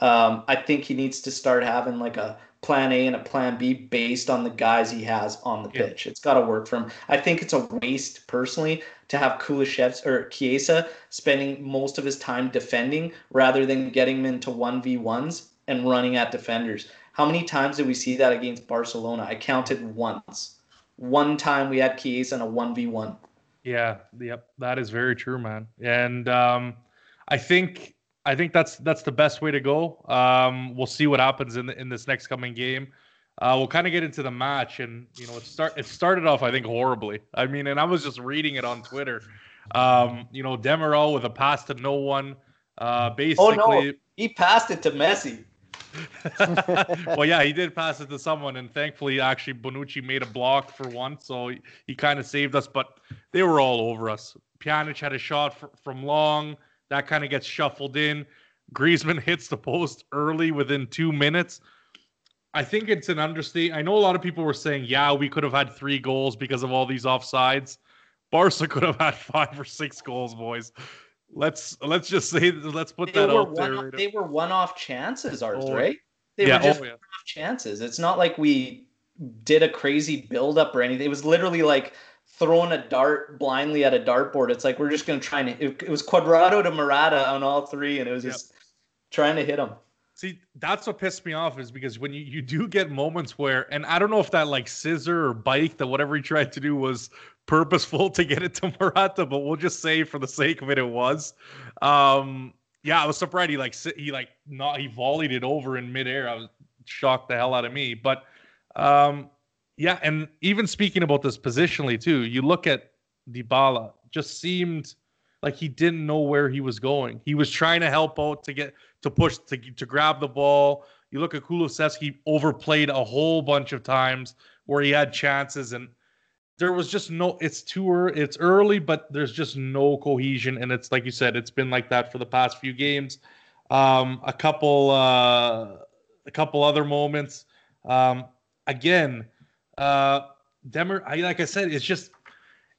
um, I think he needs to start having like a plan A and a plan B based on the guys he has on the Yeah. pitch. It's got to work for him. I think it's a waste personally to have Kulishevs or Chiesa spending most of his time defending rather than getting him into 1v1s and running at defenders. How many times did we see that against Barcelona? I counted once. One time we had Chiesa in a 1v1. Yeah, yep, that is very true, man. And um, I think I think that's that's the best way to go. Um, we'll see what happens in the, in this next coming game. Uh, we'll kind of get into the match, and you know, it start it started off I think horribly. I mean, and I was just reading it on Twitter. Um, you know, Demiral with a pass to no one. Uh, basically, Oh no, he passed it to Messi. [LAUGHS] well, yeah, he did pass it to someone, and thankfully, actually, Bonucci made a block for once, so he, he kind of saved us. But they were all over us. Pjanic had a shot fr- from long that kind of gets shuffled in. Griezmann [LAUGHS] hits the post early within two minutes. I think it's an understatement. I know a lot of people were saying, yeah, we could have had three goals because of all these offsides. Barca [LAUGHS] could have had five or six goals, boys. Let's let's just say let's put they that out there. one, they were one-off chances, ours, Oh, right? They yeah, were just oh, yeah. one-off chances. It's not like we did a crazy build-up or anything. It was literally like throwing a dart blindly at a dartboard. It's like we're just gonna try and it, it was Cuadrado to Morata on all three, and it was Yep. just trying to hit them. See, that's what pissed me off is because when you, you do get moments where, and I don't know if that like scissor or bike that whatever he tried to do was purposeful [LAUGHS] to get it to Morata, but we'll just say for the sake of it, it was. Um, yeah, I was surprised he like he like not he volleyed it over in midair. I was shocked the hell out of me, but um, yeah, and even speaking about this positionally too, you look at Dybala, just seemed like he didn't know where he was going. He was trying to help out to get to push to to grab the ball. You look at Kulusevski overplayed a whole bunch of times where he had chances and there was just no it's too early it's early but there's just no cohesion and it's like you said it's been like that for the past few games um a couple uh a couple other moments um again uh Demer I like I said it's just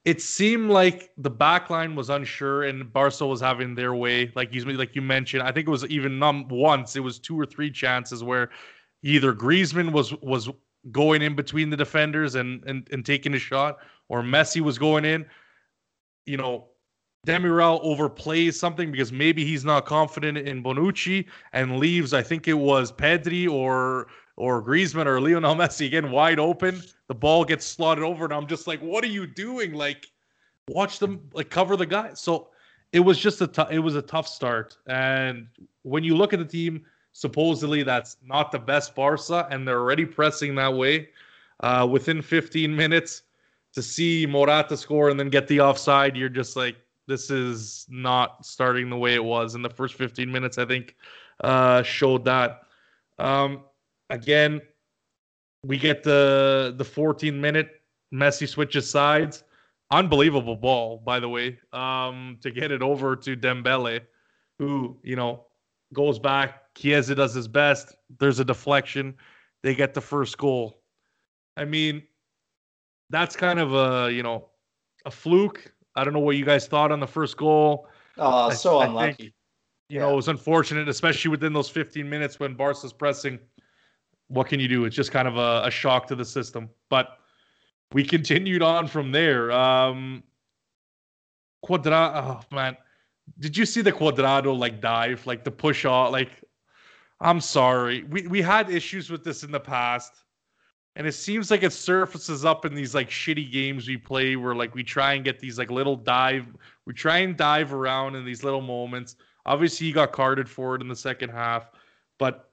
it seemed like the back line was unsure and Barca was having their way. Like you like you mentioned, I think it was even num once. It was two or three chances where either Griezmann was was going in between the defenders and and, and taking a shot, or Messi was going in. You know, Demiral overplays something because maybe he's not confident in Bonucci and leaves. I think it was Pedri or or Griezmann or Lionel [LAUGHS] Messi again wide open. The ball gets slotted over, and I'm just like, what are you doing? Like, watch them like cover the guy. So it was just a tou- it was a tough start. And when you look at the team, supposedly that's not the best Barca, and they're already pressing that way. Uh, within 15 minutes, to see Morata score and then get the offside, you're just like, this is not starting the way it was in the first 15 minutes. I think uh, showed that. Um, again, we get the the 14 minute Messi switches sides. Unbelievable ball, by the way, um, to get it over to Dembele, who you know goes back. Chiesa does his best. There's a deflection. They get the first goal. I mean, that's kind of a you know a fluke. I don't know what you guys thought on the first goal. Oh, I- so I think- unlucky. You know, it was unfortunate, especially within those 15 minutes when Barca's pressing. What can you do? It's just kind of a, a shock to the system. But we continued on from there. Um, Quadra, oh man, did you see the Cuadrado like dive, like the push off? Like, I'm sorry, we we had issues with this in the past, and it seems like it surfaces up in these like shitty games we play, where like we try and get these like little dive, we try and dive around in these little moments. Obviously, he got carded for it in the second half, but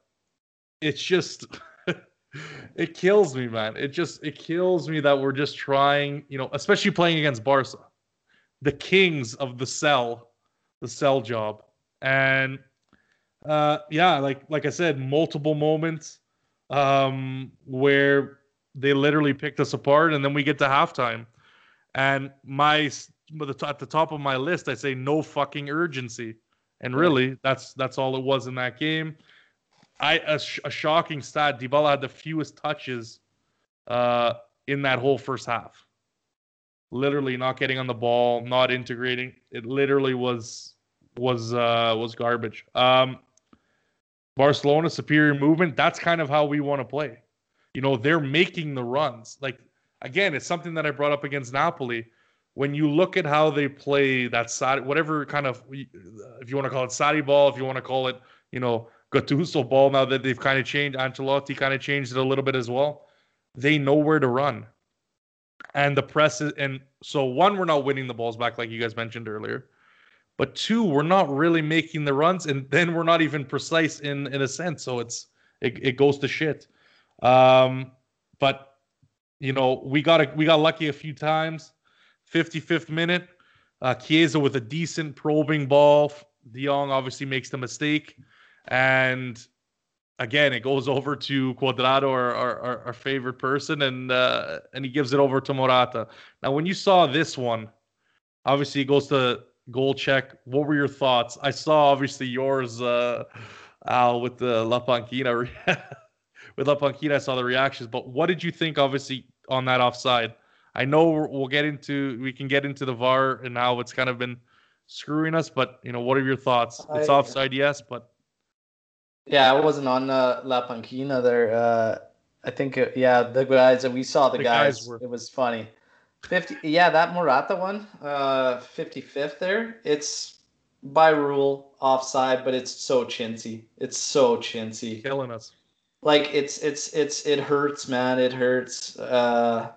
it's just [LAUGHS] it kills me, man. It just it kills me that we're just trying, you know, especially playing against Barca, the kings of the cell, the cell job, and uh, yeah, like like I said, multiple moments um, where they literally picked us apart, and then we get to halftime, and my at the top of my list, I say no fucking urgency. And really, that's that's all it was in that game. I a, sh- a shocking stat: Dybala had the fewest touches uh, in that whole first half. Literally not getting on the ball, not integrating. It literally was was uh, was garbage. Um, Barcelona superior movement. That's kind of how we want to play. You know, they're making the runs. Like again, it's something that I brought up against Napoli. When you look at how they play that side, whatever kind of, if you want to call it Sarri ball, if you want to call it, you know, Gattuso ball. Now that they've kind of changed, Ancelotti kind of changed it a little bit as well. They know where to run, and the press is. And so one, we're not winning the balls back like you guys mentioned earlier, but two, we're not really making the runs, and then we're not even precise in in a sense. So it's it, it goes to shit. Um, but you know, we got a, we got lucky a few times. 55th minute, uh, Chiesa with a decent probing ball. De Jong obviously makes the mistake, and again it goes [LAUGHS] over to Cuadrado, our our, our, favorite person, and uh, and he gives it over to Morata. Now, when you saw this one, obviously it goes to goal check. What were your thoughts? I saw obviously yours, uh, Al, with the La Panquina. [LAUGHS] with Lapankina, I saw the reactions. But what did you think, obviously, on that offside? I know we'll get into we can get into the VAR and how it's kind of been screwing us, but you know, what are your thoughts? It's I- offside, yes, but Yeah, I wasn't on uh, La Panquina there. Uh, I think, uh, yeah, the guys that we saw, the, The guys, guys were- it was funny. 50, yeah, that Morata one, uh, 55th there. It's by rule offside, but it's so chintzy. It's so chintzy. killing us. Like it's it's it's it hurts, man. It hurts. Uh,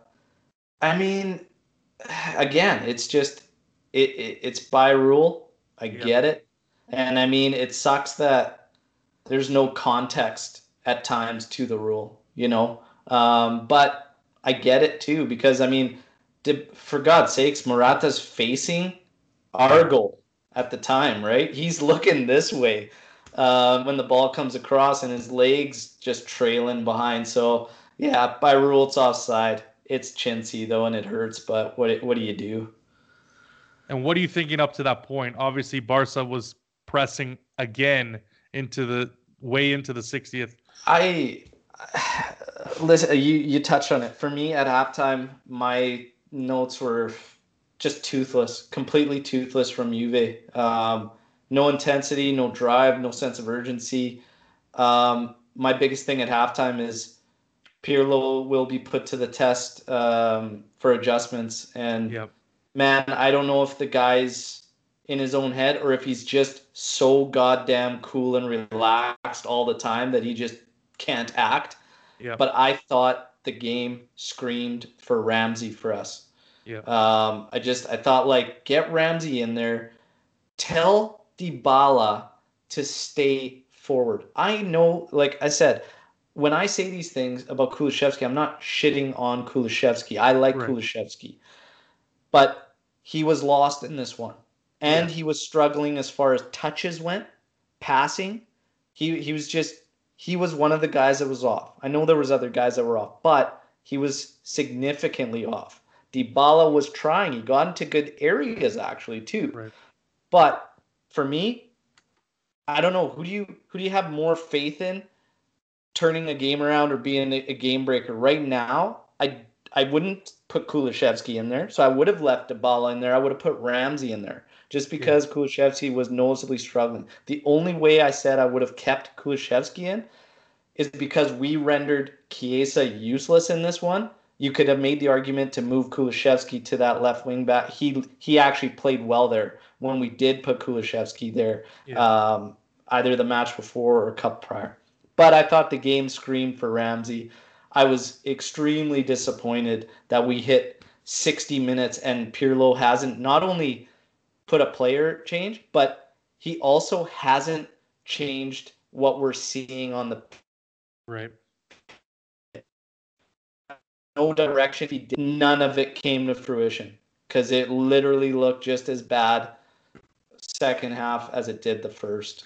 I mean, again, it's just it, it it's by rule. I Yeah. get it, and I mean, it sucks that there's no context at times to the rule. You know, um, but I get it too because I mean, for God's sakes, Morata's facing our goal at the time, right? He's looking this way uh, when the ball comes across and his legs just trailing behind. So yeah, by rule it's offside. It's chintzy though, and it hurts. But what what do you do? And what are you thinking up to that point? Obviously, Barca was pressing again into the way into the 60th. I listen. You you touched on it. For me, at halftime, my notes were just toothless, completely toothless from Juve. Um, no intensity, no drive, no sense of urgency. Um, my biggest thing at halftime is Pirlo will be put to the test um, for adjustments, and Yep. man, I don't know if the guy's in his own head or if he's just so goddamn cool and relaxed all the time that he just can't act. Yep. But I thought the game screamed for Ramsey for us. Yeah. Um, I just I thought like get Ramsey in there, tell Dybala to stay forward. I know, like I said, when I say these things about Kulusevski, I'm not shitting on Kulusevski. I like Right. Kulusevski, but he was lost in this one, and Yeah. he was struggling as far as touches went, passing. He he was just he was one of the guys that was off. I know there was other guys that were off, but he was significantly off. Dybala was trying. He got into good areas actually too. Right. But for me, I don't know who do you who do you have more faith in turning a game around or being a, game breaker right now? I I wouldn't put Kulusevski in there, so I would have left Dybala in there. I would have put Ramsey in there just because Kulusevski was noticeably struggling. The only way I said I would have kept Kulusevski in is because we rendered Chiesa useless in this one. You could have made the argument to move Kulusevski to that left wing back. He he actually played well there when we did put Kulusevski there, Yeah. um, either the match before or cup prior. But I thought the game screamed for Ramsey. I was extremely disappointed that we hit 60 minutes and Pirlo hasn't not only put a player change, but he also hasn't changed what we're seeing on the Right. no direction. He did, none of it came to fruition because it literally looked just as bad second half as it did the first.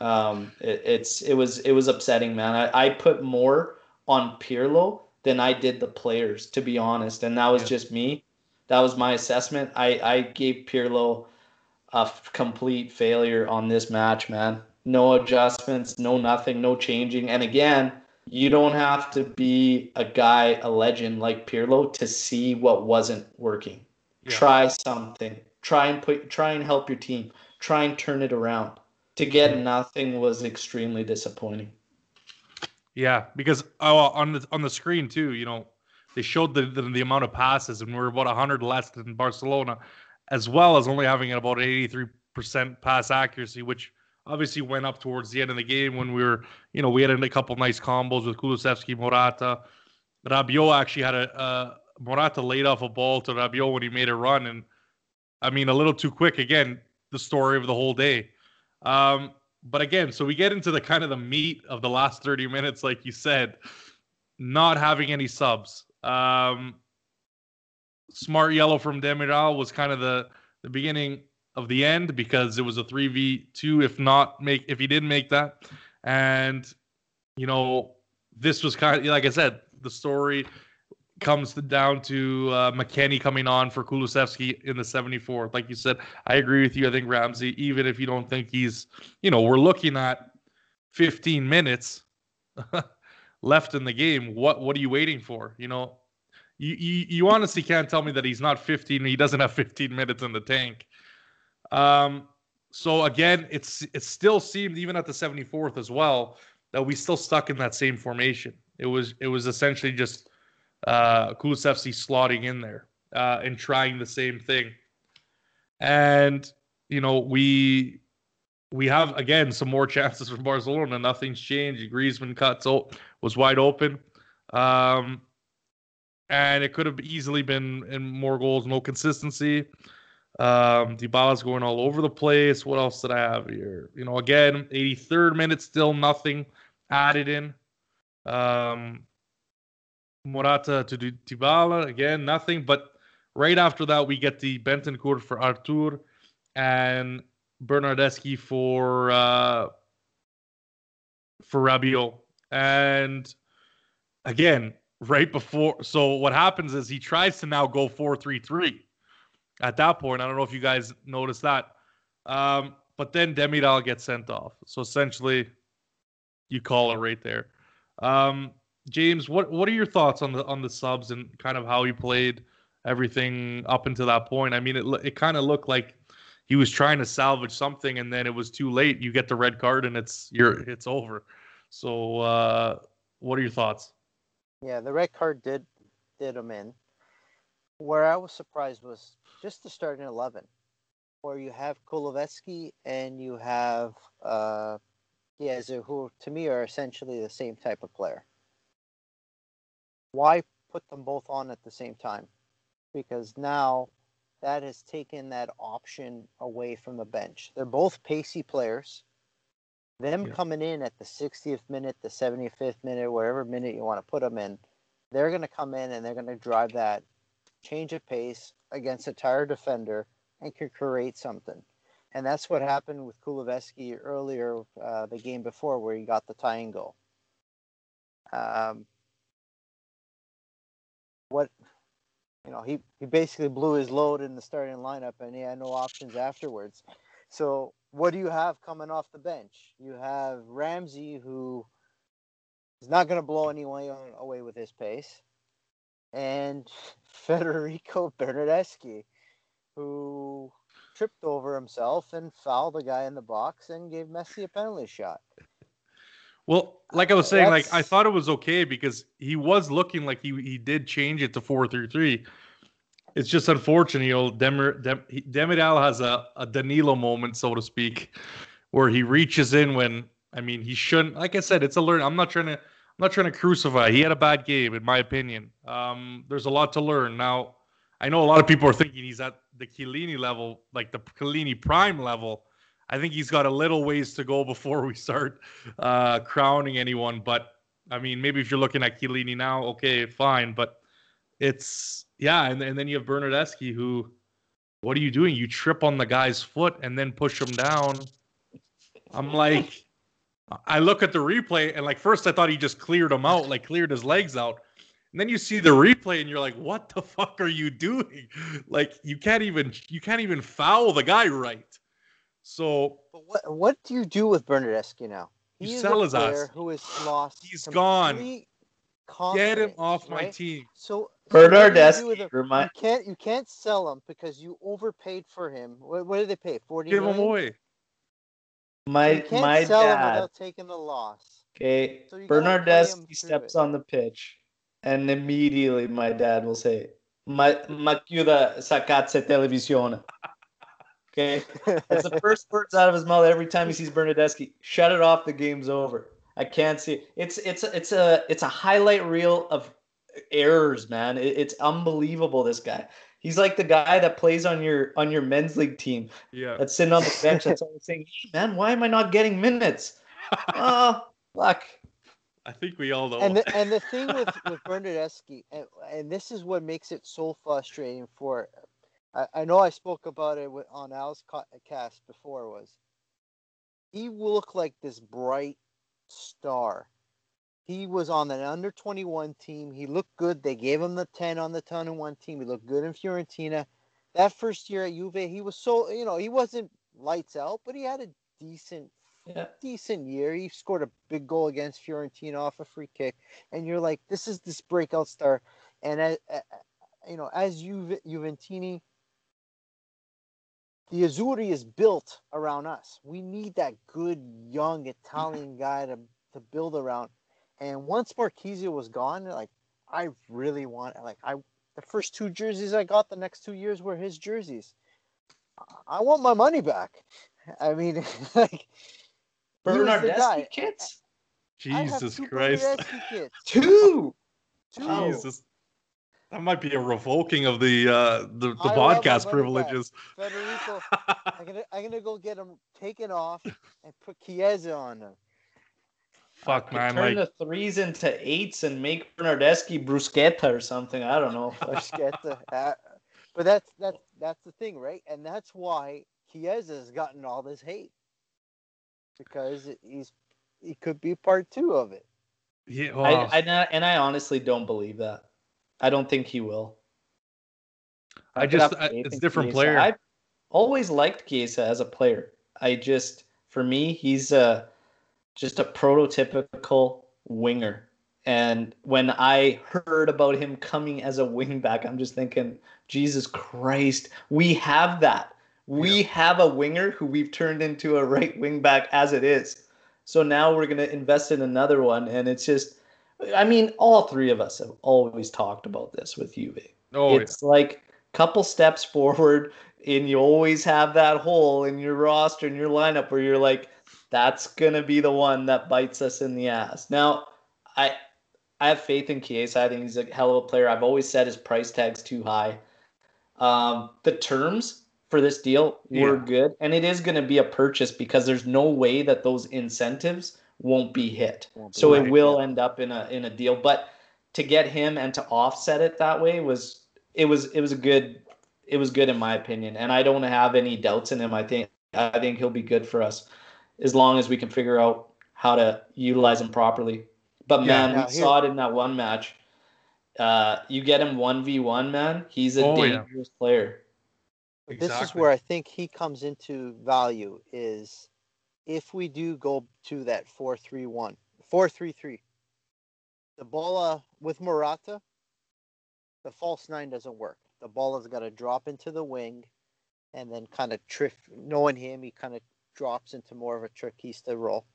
Um, it, it's it was it was upsetting, man. I, I put more on Pirlo than I did the players, to be honest, and that was Yeah. just me. That was my assessment. I I gave Pirlo a f- complete failure on this match, man. No adjustments, no nothing, no changing. And again, you don't have to be a guy, a legend like Pirlo to see what wasn't working. Yeah. Try something. Try and put try and help your team. Try and turn it around. To get nothing was extremely disappointing. Yeah, because oh, on the on the screen too, you know, they showed the, the the amount of passes, and we're about hundred less than Barcelona, as well as only having about eighty three percent pass accuracy, which obviously went up towards the end of the game when we were, you know, we had a couple nice combos with Kulusevski, Morata. Rabiot actually had a Morata laid off a ball to Rabiot when he made a run, and I mean a little too quick. Again, the story of the whole day. Um, but again, so we get into the kind of the meat of the last 30 minutes, like you said, not having any subs. Um, smart yellow from Demiral was kind of the the beginning of the end because it was a 3v2 if not make if he didn't make that and you know this was kind of like i said the story comes down to uh, McKennie coming on for Kulusevski in the 74th. Like you said, I agree with you. I think Ramsey, even if you don't think he's, you know, we're looking at 15 minutes. [LAUGHS] left in the game. What what are you waiting for? You know, you you, you honestly can't tell me that he's not 15. He doesn't have 15 minutes in the tank. Um, so again, it's it still seemed even at the 74th as well that we still stuck in that same formation. It was it was essentially just uh, Kulusevski slotting in there uh, and trying the same thing. And you know we we have again some more [LAUGHS] chances from Barcelona. Nothing's changed. Griezmann cuts oh, was wide open, um, and it could have easily been in more goals. No consistency. Um, Dybala's going all over the place. What else did I have here? You know, again, 83rd minute, still nothing added in. Um, Morata to Dybala again, nothing. But right after that, we get the Bentancur for Arthur and Bernardeschi for uh, for Rabiot. And again, right before, so what happens is he tries to now go four three three. At that point, I don't know if you guys noticed that, um, but then Demiral gets sent off. So essentially, you call it right there. Um, James, what what are your thoughts on the on the subs and kind of how he played everything up until that point? I mean, it it kind of looked like he was trying to salvage something, and then it was too late. You get the red card, and it's you're it's over. So, uh, what are your thoughts? Yeah, the red card did did him in. Where I was surprised was just the starting eleven, where you have Kulusevski and you have uh, Chiesa, who to me are essentially the same type of player. Why put them both on at the same time? Because now that has taken that option away from the bench. They're both pacey players. Them yeah. coming in at the 60th minute, the 75th minute, wherever minute you want to put them in, they're going to come in and they're going to drive that change of pace against a tired defender and can create something. And that's what happened with Kulusevski earlier, uh, the game before, where he got the tying goal. Um, what you know, he, he basically blew his load in the starting lineup and he had no options afterwards. So what do you have coming off the bench? You have Ramsey who is not going to blow anyone away with his pace, and [LAUGHS] Federico Bernardeschi, who tripped over himself and fouled the guy in the box and gave Messi a penalty shot. Well, like I was uh, saying, That's... like I thought it was okay because he was looking like he he did change it to four three three. It's just unfortunate, you know, Demir, Dem, Demiral has a, a Danilo moment, so to speak, where he reaches in when I mean he shouldn't. Like I said, it's a learn. I'm not trying to I'm not trying to crucify. He had a bad game, in my opinion. Um, there's a lot to learn. Now, I know a lot of people are thinking he's at the Chiellini level, like the Chiellini prime level. I think he's got a little ways to go before we start uh, crowning anyone. But I mean, maybe if you're looking at Chiellini now, okay, fine. But it's yeah, and, and then you have Bernardeschi who, what are you doing? You trip on the guy's foot and then push him down. I'm like, I look at the replay and like first I thought he just cleared him out, like cleared his legs out. And then you see the replay and you're like, what the fuck are you doing? [LAUGHS] Like you can't even you can't even foul the guy right. So, but what what do you do with Bernardeschi now? He is sell a player who has lost. He's gone. Get him off right? my team. So Bernardeschi, remind you can't you can't sell him because you overpaid for him. What, what did they pay? Forty. Give him away. My you can't my sell dad. him without taking the loss. Okay, so Bernardeschi steps on the pitch, and immediately my dad will say, "Ma, ma chiuda sa cazzo televisione." Okay, [LAUGHS] that's the first words out of his mouth every time he sees Bernardeschi. Shut it off. The game's over. I can't see. it. It's it's it's a it's a highlight reel of errors, man. It, it's unbelievable. This guy. He's like the guy that plays on your on your men's league team. Yeah. That's sitting on the bench. That's always saying, hey, "Man, why am I not getting minutes?" [LAUGHS] oh, fuck. I think we all know. And the, and the thing with [LAUGHS] with Bernardeschi, and, and this is what makes it so frustrating for I, I know I spoke about it with, on Al's cast before. Was he looked like this bright star? He was on an under 21 team. He looked good. They gave him the 10 on the 10 and 1 team. He looked good in Fiorentina. That first year at Juve, he was so, you know, he wasn't lights out, but he had a decent Yeah. decent year. He scored a big goal against Fiorentina off a free kick, and you're like, this is this breakout star. And as, you know, as Juve, Juventini, the Azzurri is built around us. We need that good young Italian guy to to build around. And once Marchisio was gone, like I really want like I the first two jerseys I got the next two years were his jerseys. I want my money back. I mean, [LAUGHS] like he was the Bernardeschi kits? I have Jesus two Christ. Kits. [LAUGHS] Two. Two. Jesus. That might be a revoking of the uh the, the I want my podcast money privileges. Federico, [LAUGHS] I'm gonna I'm gonna go get him taken off and put Chiesa on him. Fuck man, turn like the threes into eights and make Bernardeschi bruschetta or something. I don't know. [LAUGHS] Bruschetta. Uh, but that's that's that's the thing, right? And that's why Chiesa has gotten all this hate because he's he could be part two of it. yeah, I, well, I, and I honestly don't believe that. I don't think he will. I could just I, it's in different Chiesa. player. I've always liked Chiesa as a player. I just, for me, he's a just a prototypical winger. And when I heard about him coming as a wingback, I'm just thinking, Jesus Christ, we have that. We have a winger who we've turned into a right wingback as it is. So now we're gonna invest in another one, and it's just, I mean, all three of us have always talked about this with Juve oh, yeah. it's like a couple steps forward and you always have that hole in your roster and your lineup where you're like that's going to be the one that bites us in the ass now i i have faith in Chiesa. i think he's a hell of a player i've always said his price tag's too high um, the terms for this deal were Yeah. good and it is going to be a purchase because there's no way that those incentives won't be hit Won't be so Right. it will end up in a in a deal but to get him and to offset it that way was it was it was a good it was good in my opinion and I don't have any doubts in him I think I think he'll be good for us as long as we can figure out how to utilize him properly but Yeah. man Now, we here- saw it in that one match uh you get him 1v1 man he's a Oh, yeah. dangerous player But This is where I think he comes into value is if we do go to that 4-3-1, 4-3-3. The ball uh, with Morata, the false nine doesn't work. The ball has got to drop into the wing and then kind of triff. Knowing him, he kind of drops into more of a Turkista role.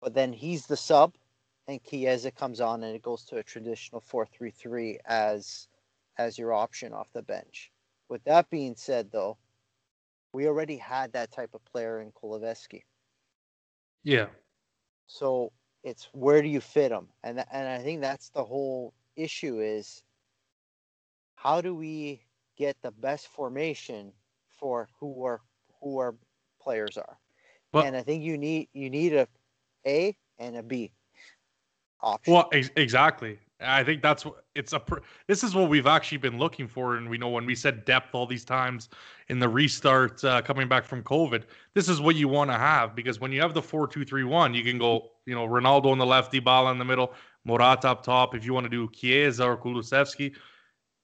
But then he's the sub, and Chiesa comes on, and it goes to a traditional 4-3-3 as as your option off the bench. With that being said, though, we already had that type of player in Kulusevski. yeah. So it's where do you fit them? And and I think that's the whole issue is how do we get the best formation for who are who our players are? And I think you need you need a A and a B option. Well, ex- exactly. I think that's what it's a. Pr- this is what we've actually been looking for, and we know when we said depth all these times in the restart uh, coming back from COVID, this is what you want to have because when you have the four two three one, you can go, you know, Ronaldo on the left, Dybala in the middle, Morata up top. If you want to do Chiesa or Kulusevski,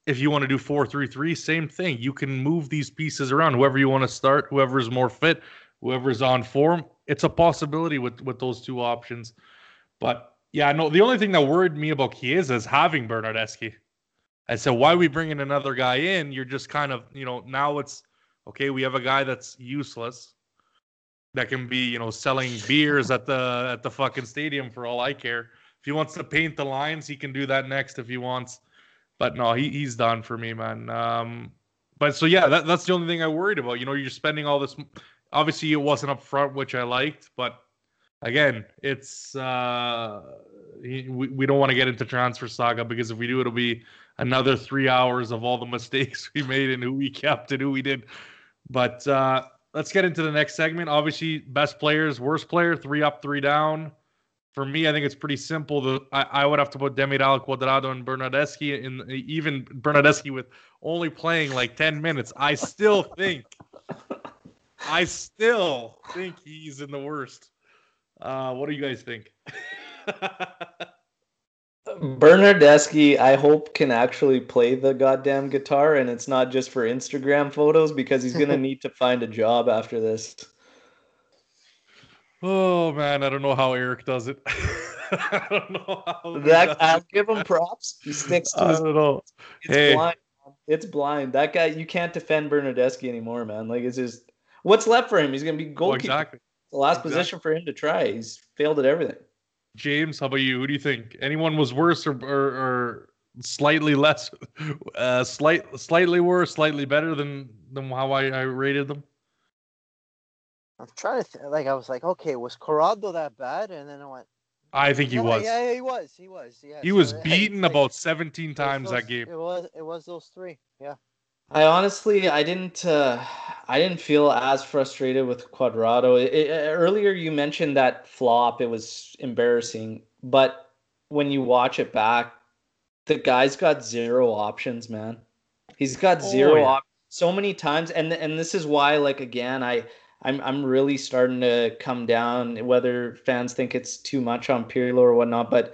if you want to do four three three, same thing. You can move these pieces around. Whoever you want to start, whoever is more fit, whoever is on form, it's a possibility with with those two options. But yeah, no, the only thing that worried me about Chiesa is having Bernardeschi. I said, why are we bringing another guy in? You're just kind of, you know, now it's okay. We have a guy that's useless that can be, you know, selling beers at the at the fucking stadium for all I care. If he wants to paint the lines, he can do that next if he wants. But no, he, he's done for me, man. Um, but so yeah, that, that's the only thing I worried about. You know, you're spending all this. Obviously, it wasn't up front, which I liked, but again, it's uh, we, we don't want to get into transfer saga because if we do, it'll be another three hours of all the mistakes [LAUGHS] we made and who we kept and who we did. But uh, let's get into the next segment. Obviously, best players, worst player, three up, three down. For me, I think it's pretty simple. The I, I would have to put Demiral Cuadrado and Bernardeschi in even Bernardeschi with only playing like 10 minutes. I still think I still think he's in the worst. Uh, what do you guys think? [LAUGHS] Bernardeschi, I hope can actually play the goddamn guitar and it's not just for Instagram photos because he's gonna [LAUGHS] need to find a job after this. Oh man, I don't know how Eric does it. [LAUGHS] I don't know how That I'll give him props. He sticks to I his. don't know. It's Hey. blind. It's blind. That guy, you can't defend Bernardeschi anymore, man. Like it's just what's left for him. He's gonna be Well, goalkeeper. exactly. The last Exactly. position for him to try. He's failed at everything. James, how about you? Who do you think? Anyone was worse or or, or slightly less, uh, slight slightly worse, slightly better than than how I, I rated them? I'm trying to th- like I was like, okay, was Cuadrado that bad? And then I went, I think he "No, was. Yeah, yeah, he was. He was. Yeah. He was so, yeah, beaten like- about 17 it was times that game. It was. It was those three. Yeah. I honestly, I didn't, uh, I didn't feel as frustrated with Cuadrado. It, it- earlier, you mentioned that flop; it was embarrassing. But when you watch it back, the guy's got zero options, man. He's got Oh, zero yeah. op- so many times, and and this is why, like again, I. I'm I'm really starting to come down. Whether fans think it's too much on Pirlo or whatnot, but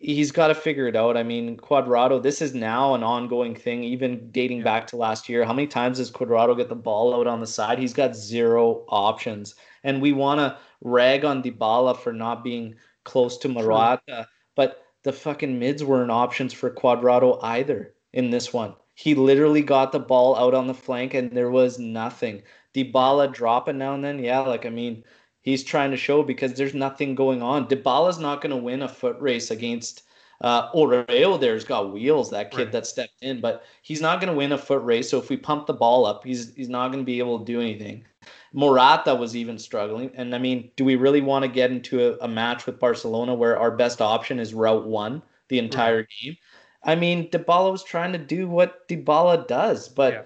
he's got to figure it out. I mean, Cuadrado, this is now an ongoing thing, even dating Yeah. back to last year. How many times does Cuadrado get the ball out on the side? He's got zero options. And we want to rag on Dybala for not being close to Morata, but the fucking mids weren't options for Cuadrado either in this one. He literally got the ball out on the flank and there was nothing. Dybala dropping now and then, yeah, like I mean, he's trying to show because there's nothing going on. Dybala's not going to win a foot race against uh, Oreo. There's got wheels, that kid Right. that stepped in, but he's not going to win a foot race. So if we pump the ball up, he's he's not going to be able to do anything. Morata was even struggling, and I mean, do we really want to get into a, a match with Barcelona where our best option is route one the entire game? I mean, Dybala was trying to do what Dybala does, but Yeah.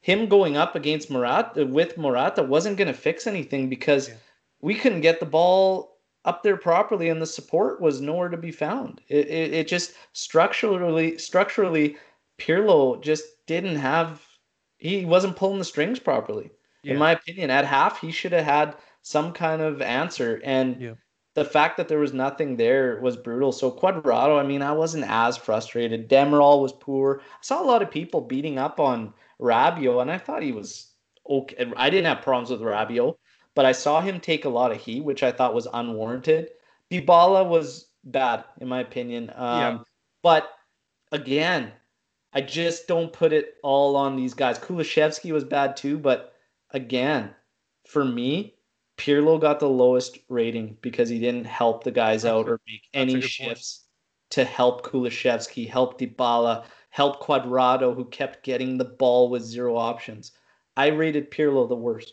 Him going up against Morata uh, with Morata wasn't going to fix anything because Yeah. we couldn't get the ball up there properly, and the support was nowhere to be found. It, it, it just structurally, structurally, Pirlo just didn't have. He wasn't pulling the strings properly. Yeah. In my opinion, at half he should have had some kind of answer, and Yeah. the fact that there was nothing there was brutal. So Cuadrado, I mean, I wasn't as frustrated. Demiral was poor. I saw a lot of people beating up on Rabiot, and I thought he was okay. I didn't have problems with Rabiot, but I saw him take a lot of heat, which I thought was unwarranted. Dybala was bad, in my opinion. Um, Yeah. But again, I just don't put it all on these guys. Kulusevski was bad too, but again, for me, Pirlo got the lowest rating because he didn't help the guys out or make any good point. shifts to help Kulusevski, help Dybala, help Cuadrado, who kept getting the ball with zero options. I rated Pirlo the worst.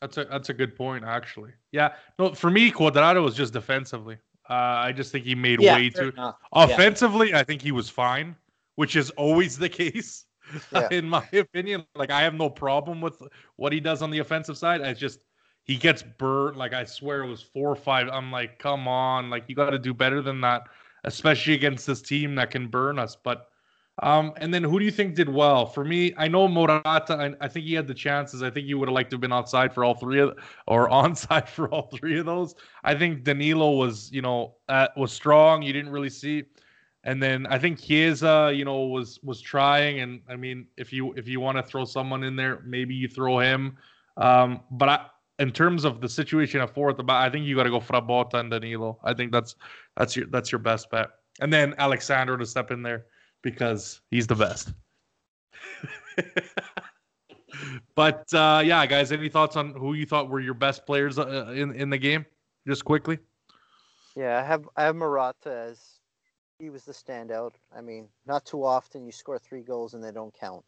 That's a that's a good point, actually. Yeah, no, for me, Cuadrado was just defensively. Uh, I just think he made way too. enough. Yeah. Offensively, I think he was fine, which is always the [LAUGHS] case, Yeah. [LAUGHS] in my opinion. Like I have no problem with what he does on the offensive side. I just he gets burnt. Like I swear it was four or five. I'm like, come on, like you got to do better than that, especially against this team that can burn us. But um, and then who do you think did well? For me, I know Morata. I, I think he had the chances. I think he would have liked to have been outside for all three of, or [LAUGHS] onside for all three of those. I think Danilo was, you know, uh, was strong. You didn't really see, and then I think Chiesa, you know, was was trying. And I mean, if you if you want to throw someone in there, maybe you throw him. Um, but I, in terms of the situation at fourth, I think you got to go Frabotta and Danilo. I think that's that's your that's your best bet. And then Alexander to step in there because he's the best. [LAUGHS] but uh, yeah, guys, any thoughts on who you thought were your best players uh, in in the game? Just quickly. Yeah, I have I have Morata as he was the standout. I mean, not too often you score three goals and they don't count.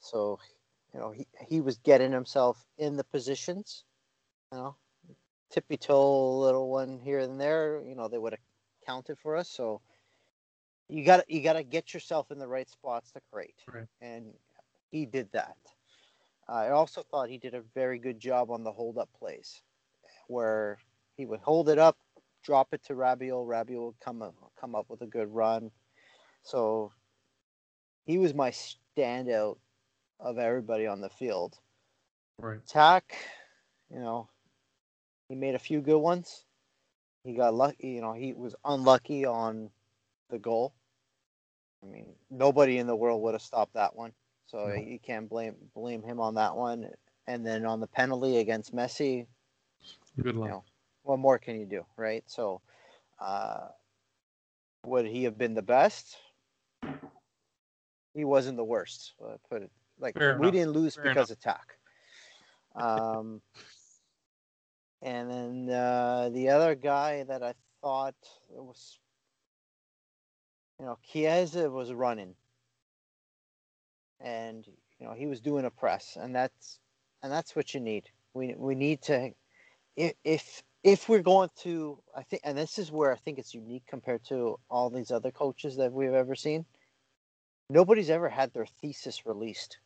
So, you know, he he was getting himself in the positions. You know, tippy toe little one here and there. You know, they would have counted for us. So, you got you got to get yourself in the right spots to create. Right. And he did that. I also thought he did a very good job on the hold up plays, where he would hold it up, drop it to Rabiot. Rabiot would come up, come up with a good run. So he was my standout of everybody on the field. Right. Tack, you know, he made a few good ones. He got lucky, you know, he was unlucky on the goal. I mean, nobody in the world would have stopped that one. So No. you can't blame blame him on that one. And then on the penalty against Messi, Good luck. know, what more can you do, right? So, uh, would he have been the best? He wasn't the worst. Uh, put it like Fair we enough. didn't lose Fair because attack. Um, and then uh, the other guy that I thought was, you know, Chiesa was running, and you know he was doing a press, and that's and that's what you need. We we need to, if if if we're going to, I think, and this is where I think it's unique compared to all these other coaches that we've ever seen. Nobody's ever had their thesis released.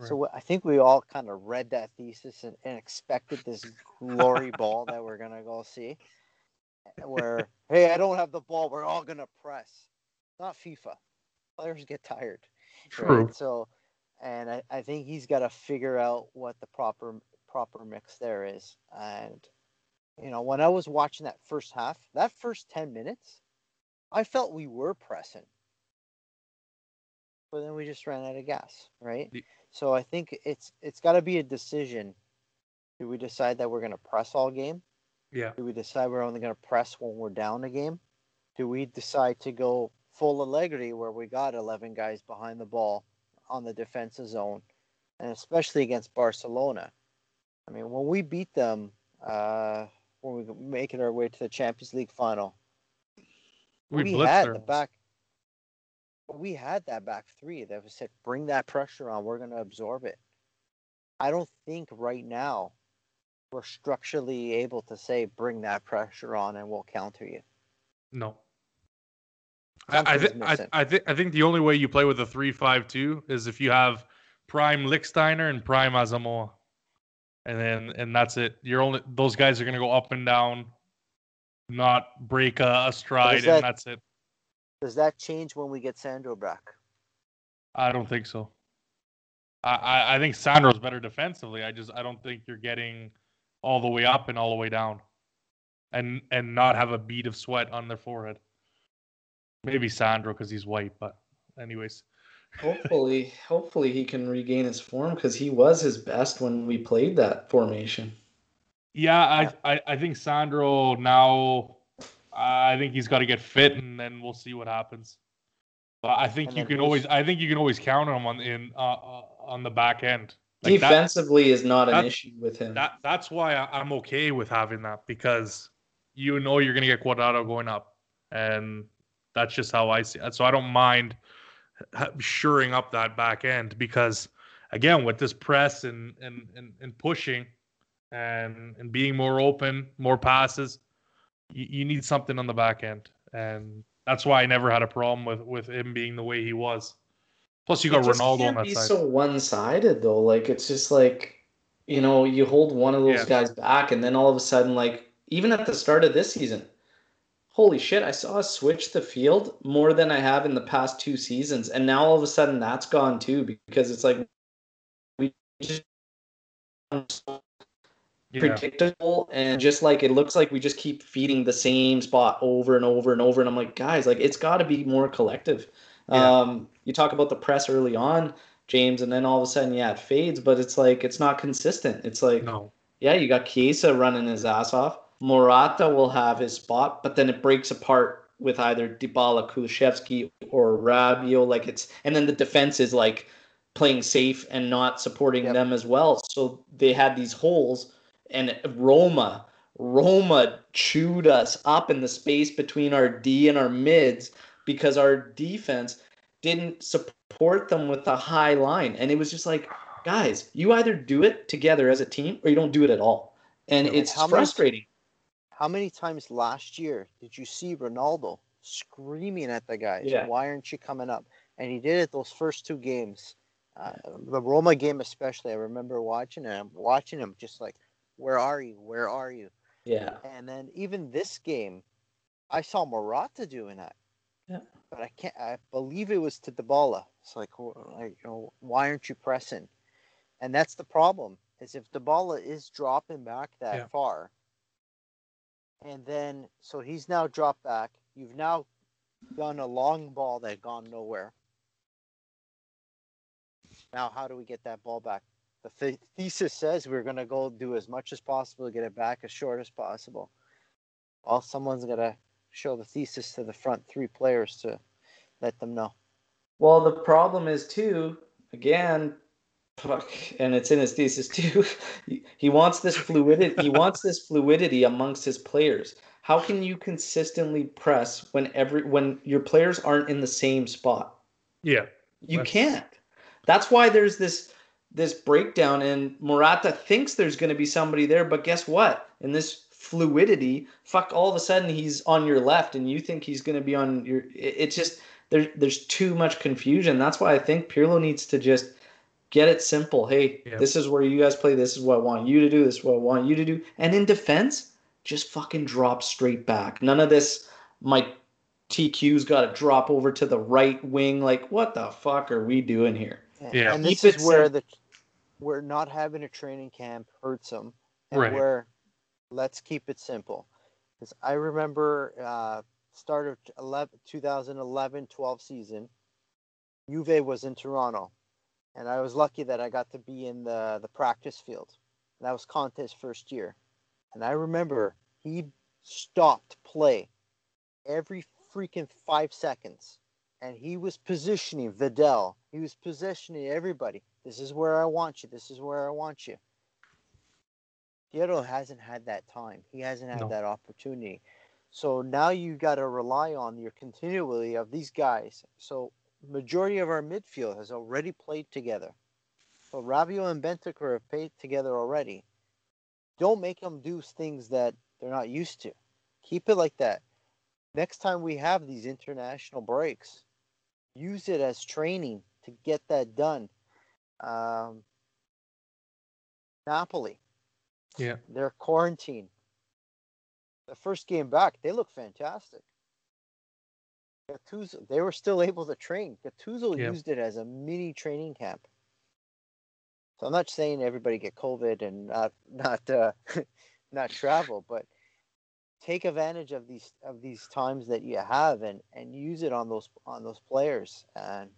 So I think we all kind of read that thesis and, and expected this glory [LAUGHS] ball that we're gonna go see. Where hey, I don't have the ball, we're all gonna press. Not FIFA. Players get tired. True. So, and I, I think he's got to figure out what the proper proper mix there is. And you know, when I was watching that first half, that first ten minutes, I felt we were pressing, but then we just ran out of gas, right? The- So I think it's it's got to be a decision. Do we decide that we're going to press all game? Yeah. Do we decide we're only going to press when we're down a game? Do we decide to go full Allegri where we got 11 guys behind the ball on the defensive zone, and especially against Barcelona? I mean, when we beat them, uh, when we make it our way to the Champions League final, We, we, had their the back. We had that back three that was said, bring that pressure on. We're going to absorb it. I don't think right now we're structurally able to say, bring that pressure on and we'll counter you. No. I, I, Something's thi- I. I, think I think the only way you play with a three-five-two is if you have prime Lichtsteiner and prime Asamoah, and then and that's it. You're only those guys are gonna go up and down, not break a, a stride, that- and that's it. Does that change when we get Sandro back? I don't think so. I, I, I think Sandro's better defensively. I just I don't think you're getting all the way up and all the way down, and and not have a bead of sweat on their forehead. Maybe Sandro because he's white, but anyways. Hopefully, hopefully he can regain his form because he was his best when we played that formation. Yeah, I, I, I think Sandro now. I think he's got to get fit, and then we'll see what happens. But I think you can always. I think you can always count on him on in uh, uh, on the back end. Like Defensively is not an issue with him. that that's why I, I'm okay with having that because you know you're gonna get Cuadrado going up, and that's just how I see it. So I don't mind shoring up that back end because again with this press and and and, and pushing and and being more open, more passes, you, you need something on the back end, and that's why I never had a problem with with him being the way he was. Plus, you got It Ronaldo on can't that be side. so one-sided though. Like it's just like you know you hold one of those Yeah. guys back, and then all of a sudden, like even at the start of this season, holy shit, I saw us switch the field more than I have in the past two seasons, and now all of a sudden that's gone too because it's like we just yeah. predictable and just like it looks like we just keep feeding the same spot over and over and over and i'm like guys like it's got to be more collective Yeah. um you talk about the press early on james and then all of a sudden yeah it fades but it's like it's not consistent it's like No. yeah you got Chiesa running his ass off morata will have his spot but then it breaks apart with either Dybala, Kulusevski, or Rabiot. Like it's, and then the defense is like playing safe and not supporting Yep. them as well. So they had these holes, and Roma, Roma chewed us up in the space between our D and our mids because our defense didn't support them with a high line, and it was just like, guys, you either do it together as a team or you don't do it at all, and it's How frustrating. How many times last year did you see Ronaldo screaming at the guys? Yeah. Why aren't you coming up? And he did it those first two games. Uh, the Roma game, especially, I remember watching him, watching him just like, where are you? Where are you? Yeah. And then even this game, I saw Morata doing that. Yeah. But I can't. I believe it was to Dybala. It's like, like, you know, why aren't you pressing? And that's the problem. Is if Dybala is dropping back that Yeah. far, and then so he's now dropped back. You've now done a long ball that gone nowhere. Now, how do we get that ball back the th- thesis says we're going to go do as much as possible to get it back as short as possible. Well, someone's going to show the thesis to the front three players to let them know. Well, the problem is too, again, fuck, and it's in his thesis too. [LAUGHS] he wants this fluidity. he wants this fluidity amongst his players. How can you consistently press when every when your players aren't in the same spot? Yeah, you can't. That's why there's this this breakdown, and Morata thinks there's going to be somebody there, but guess what? In this fluidity, fuck, all of a sudden he's on your left, and you think he's going to be on your. It's just there. There's too much confusion. That's why I think Pirlo needs to just get it simple. Hey, yeah. this is where you guys play. This is what I want you to do. This is what I want you to do. And in defense, just fucking drop straight back. None of this. My TQ's got to drop over to the right wing. Like, what the fuck are we doing here? Yeah, and this Keep is where the where not having a training camp hurts them, and right. where let's keep it simple. Because I remember uh, start of 11, 2011 12 season, Juve was in Toronto and I was lucky that I got to be in the the practice field. That was Conte's first year, and I remember he stopped play every freaking five seconds, and he was positioning Vidal. He was positioning everybody. This is where I want you. This is where I want you. Piero hasn't had that time. He hasn't had no. that opportunity. So now you got to rely on your continuity of these guys. So majority of our midfield has already played together. So Rabiot and Bentancur have played together already. Don't make them do things that they're not used to. Keep it like that. Next time we have these international breaks, use it as training to get that done. Um, Napoli. Yeah. They're quarantined. The first game back, they look fantastic. Gattuso, they were still able to train. Gattuso yeah. used it as a mini training camp. So I'm not saying everybody get COVID and not [LAUGHS] not uh, [LAUGHS] not travel, but take advantage of these of these times that you have and and use it on those on those players. And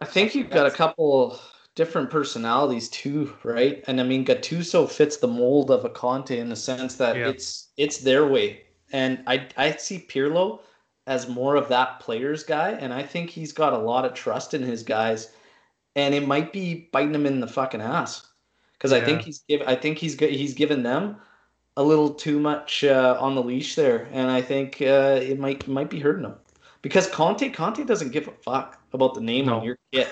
I think you've got a couple different personalities too, right? And I mean Gattuso fits the mold of a Conte in the sense that yeah. it's it's their way. And I I see Pirlo as more of that player's guy, and I think he's got a lot of trust in his guys, and it might be biting him in the fucking ass because yeah. I think he's give I think he's he's given them a little too much uh, on the leash there, and I think uh, it might might be hurting him because Conte Conte doesn't give a fuck about the name no. on your kit.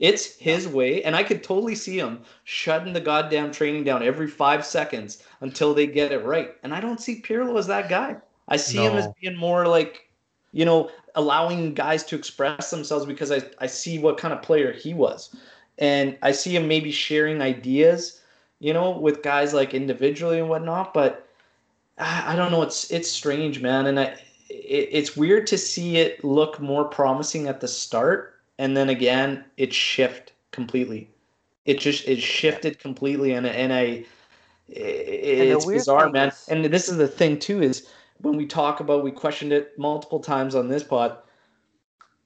It's [LAUGHS] his way, and I could totally see him shutting the goddamn training down every five seconds until they get it right. And I don't see Pirlo as that guy. I see no. him as being more like you know, allowing guys to express themselves because I, I see what kind of player he was. And I see him maybe sharing ideas, you know, with guys like individually and whatnot. But I, I don't know. It's it's strange, man. And I, it, it's weird to see it look more promising at the start. And then again, it shift completely. It just it shifted completely. And, and I, it's bizarre, man. Is... And this is the thing too is when we talk about, we questioned it multiple times on this pod,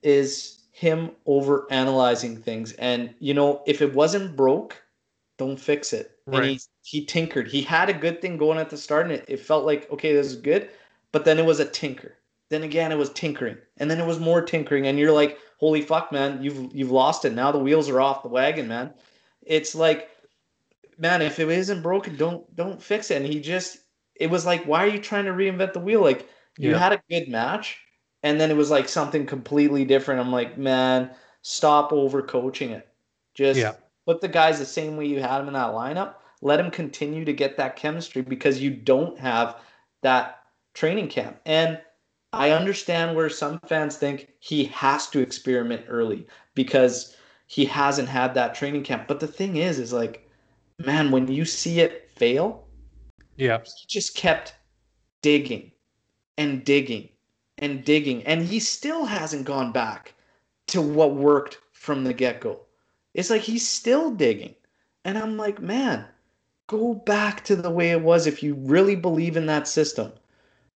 is him over analyzing things. And you know, if it wasn't broke, don't fix it. Right. And he he tinkered. He had a good thing going at the start, and it, it felt like okay, this is good. But then it was a tinker. Then again, it was tinkering, and then it was more tinkering, and you're like, holy fuck, man, you've you've lost it. Now the wheels are off the wagon, man. It's like, man, if it isn't broken, don't don't fix it. And he just it was like, why are you trying to reinvent the wheel? Like you yeah. had a good match, and then it was like something completely different. I'm like, man, stop over coaching it. Just yeah. put the guys the same way you had them in that lineup. Let them continue to get that chemistry because you don't have that training camp. And I understand where some fans think he has to experiment early because he hasn't had that training camp. But the thing is, is like, man, when you see it fail, yeah. He just kept digging and digging and digging. And he still hasn't gone back to what worked from the get go. It's like he's still digging. And I'm like, man, go back to the way it was if you really believe in that system.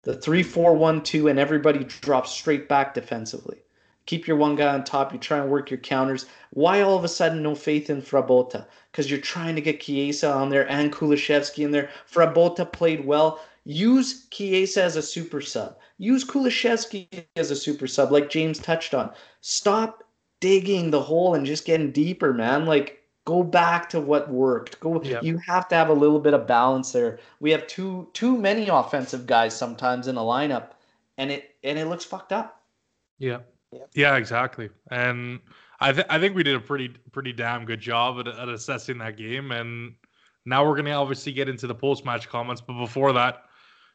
The 3 4 1 2, and everybody drops straight back defensively. Keep your one guy on top. You try and work your counters. Why all of a sudden no faith in Frabotta? Because you're trying to get Chiesa on there and Kulusevski in there. Frabotta played well. Use Chiesa as a super sub. Use Kulusevski as a super sub, like James touched on. Stop digging the hole and just getting deeper, man. Like go back to what worked. Go Yep. you have to have a little bit of balance there. We have too too many offensive guys sometimes in a lineup and it and it looks fucked up. Yeah. Yep. Yeah, exactly. And I th- I think we did a pretty pretty damn good job at, at assessing that game. And now we're gonna obviously get into the post match comments. But before that,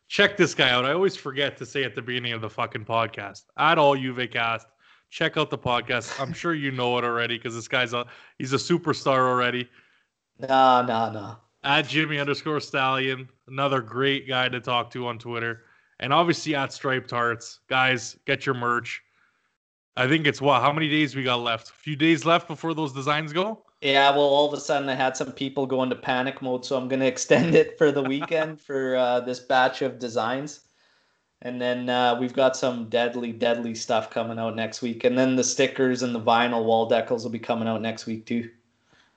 check this guy out. I always forget to say at the beginning of the fucking podcast. At all UVCast, check out the podcast. I'm sure you know it already because this guy's a he's a superstar already. Nah, nah, nah. At Jimmy underscore Stallion, another great guy to talk to on Twitter. And obviously at Striped Hearts. Guys, get your merch. I think it's what? How many days we got left? A few days left before those designs go? Yeah, well, all of a sudden I had some people go into panic mode, so I'm gonna [LAUGHS] extend it for the weekend for uh, this batch of designs, and then uh, we've got some deadly, deadly stuff coming out next week, and then the stickers and the vinyl wall decals will be coming out next week too.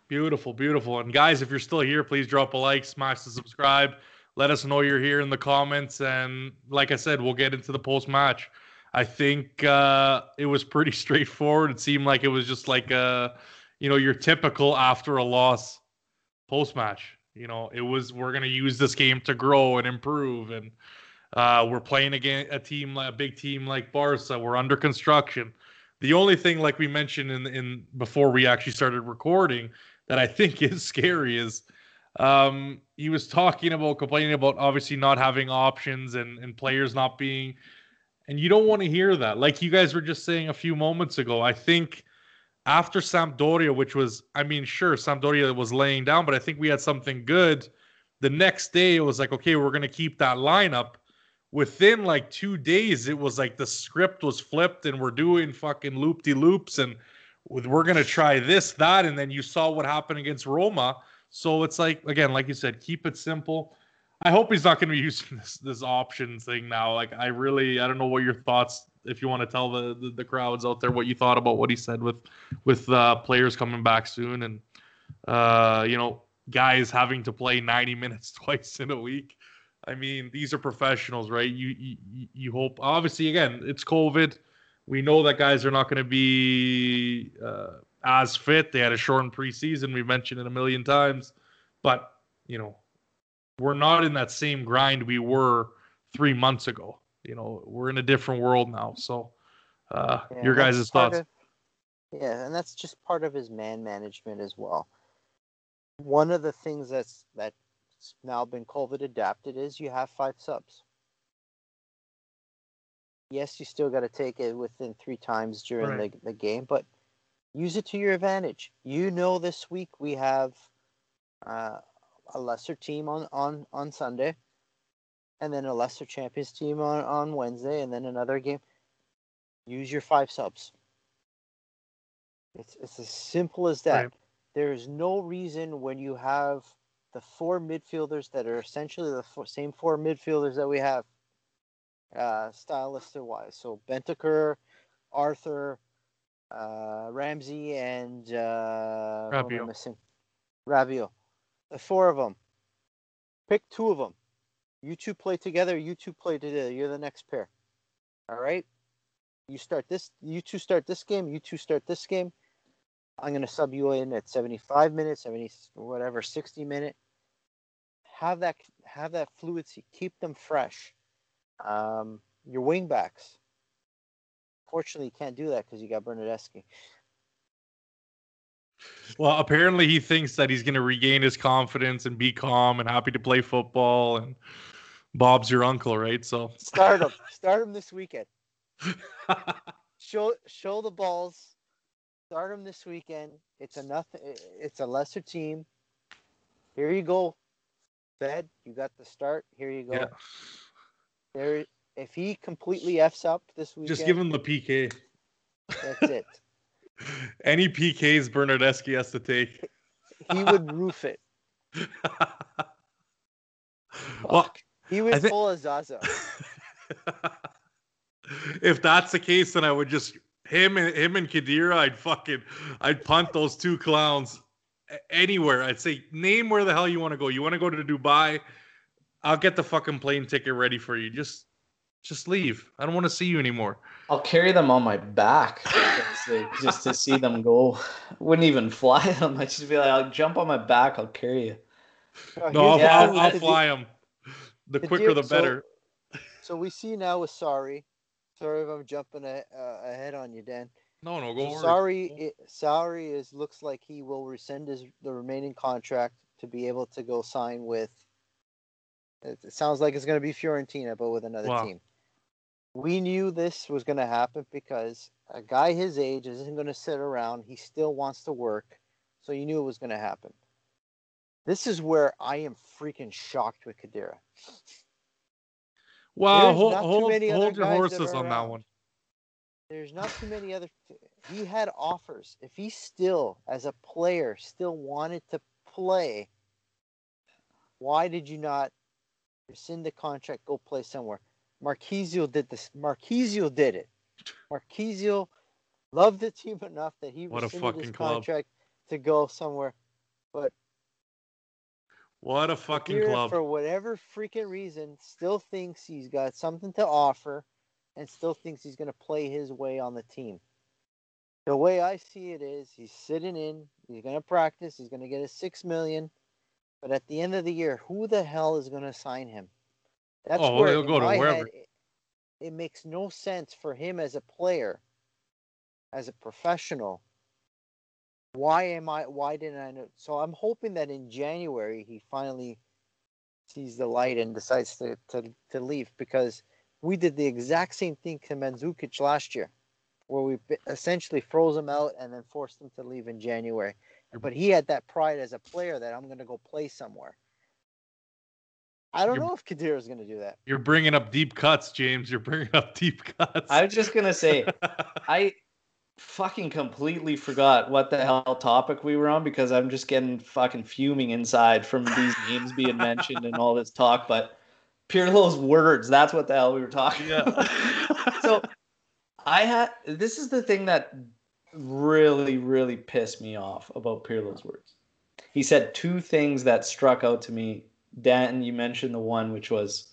Beautiful, beautiful. And guys, if you're still here, please drop a like, smash the subscribe. Let us know you're here in the comments. And like I said, we'll get into the post match. I think uh, it was pretty [LAUGHS] straightforward. It seemed like it was just like a, you know, your typical after a loss post match. You know, it was we're gonna use this game to grow and improve, and uh, we're playing against a team, a big team like Barca. We're under construction. The only thing, like we mentioned in in before we actually started recording, that I [LAUGHS] think is scary is um, he was talking about complaining about obviously not having options and and players not being, and you don't want to hear that. Like you guys were just saying a few moments ago, I think after Sampdoria, which was, I mean, sure, Sampdoria was laying down, but I think we had something good. The next day, it was like, okay, we're going to keep that lineup. Within like two days, it was like the script was flipped and we're doing fucking loop de loops and we're going to try this, that. And then you saw what happened against Roma. So it's like, again, like you said, keep it simple. I hope he's not going to be [LAUGHS] using this, this option thing now. Like, I really, I don't know what your thoughts if you want to tell the, the, the crowds out there what you thought about what he said with with uh, players coming back soon and uh, you know guys having to play 90 [LAUGHS] minutes twice in a week. I mean, these are professionals, right? You you, you hope obviously again it's COVID. We know that guys are not going to be uh, as fit. They had a shortened preseason. We've mentioned it a million times, but you know we're not in that same grind we were three months ago you know we're in a different world now so uh Yeah, your guys' thoughts of- yeah, and that's just part of his man management as well. One of the things that's that's now been COVID adapted is you have five subs. Yes, you still got to take it within three times during Right. the, the game, but use it to your advantage. You know, this week we have uh, a lesser team on, on, on Sunday, and then a lesser champions team on, on Wednesday, and then another game. Use your five subs. It's it's as simple as that. Right. There is no reason when you have the four midfielders that are essentially the four, same four midfielders that we have, uh, stylistic wise. So Bentancur, Arthur, uh, Ramsey, and uh, Rabiot. missing? Rabiot. The four of them. Pick two of them. You two play together. You two play together. You're the next pair. All right. You start this. You two start this game. You two start this game. I'm gonna sub you in at 75 minutes, 70 whatever, 60 minute. Have that have that fluidity. Keep them fresh. Um, your wing backs. Fortunately, you can't do that because you got Bernardeschi. Well apparently he thinks that he's going to regain his confidence and be calm and happy to play football and bob's your uncle right so Start him. [LAUGHS] Start him this weekend. [LAUGHS] Show show the balls. Start him this weekend. It's a nothing. It's a lesser team. Here you go. Fed, you got the start. Here you go. yeah There. If he completely f's up this weekend, just give him the pk that's it. [LAUGHS] any pks bernardeschi has to take [LAUGHS] He would roof it. [LAUGHS] well He would I thi- pull a Zaza. [LAUGHS] if that's the case, then I would just him and him and Khedira, I'd fucking I'd punt those two clowns anywhere. I'd say name where the hell you want to go. You want to go to Dubai? I'll get the fucking plane ticket ready for you. Just just leave. I don't want to see you anymore. I'll carry them on my back just to see them go. Wouldn't even fly [LAUGHS] them. I'd just be like, I'll jump on my back. I'll carry you. No, I'll, yeah, I'll, I'll fly them. The quicker, the better. So, so, we see now with sorry. Sorry if I'm jumping a, uh, ahead on you, Dan. No, no, go. So Sarri, it, Sarri is looks like he will rescind his the remaining contract to be able to go sign with. It, it sounds like it's going to be Fiorentina, but with another wow. team. We knew this was going to happen because a guy his age isn't going to sit around. He still wants to work, so you knew it was going to happen. This is where I am freaking shocked with Khedira. Wow, hold, hold, hold your horses on that one. There's not too many other. He had offers. If he still, as a player, still wanted to play, why did you not rescind the contract, go play somewhere? Marchisio did this. Marchisio did it. Marchisio loved the team enough that he what rescinded his contract club. to go somewhere. But what a fucking club! For whatever freaking reason, still thinks he's got something to offer and still thinks he's going to play his way on the team. The way I see it is he's sitting in, he's going to practice, he's going to get a 6 million, but at the end of the year, who the hell is going to sign him? That's oh, where he'll go to wherever. Head, it, it makes no sense for him as a player, as a professional. Why am I why didn't I know? So I'm hoping that in January he finally sees the light and decides to, to, to leave because – we did the exact same thing to Mandzukic last year, where we essentially froze him out and then forced him to leave in January. But he had that pride as a player that I'm going to go play somewhere. I don't you're, know if Khedira is going to do that. You're bringing up deep cuts, James. You're bringing up deep cuts. I was just going to say, [LAUGHS] I fucking completely forgot what the hell topic we were on because I'm just getting fucking fuming inside from these names being mentioned and all this talk. But Pirlo's words. That's what the hell we were talking yeah. about. so I had this is the thing that really, really pissed me off about Pirlo's words. He said two things that struck out to me. Dan, you mentioned the one which was,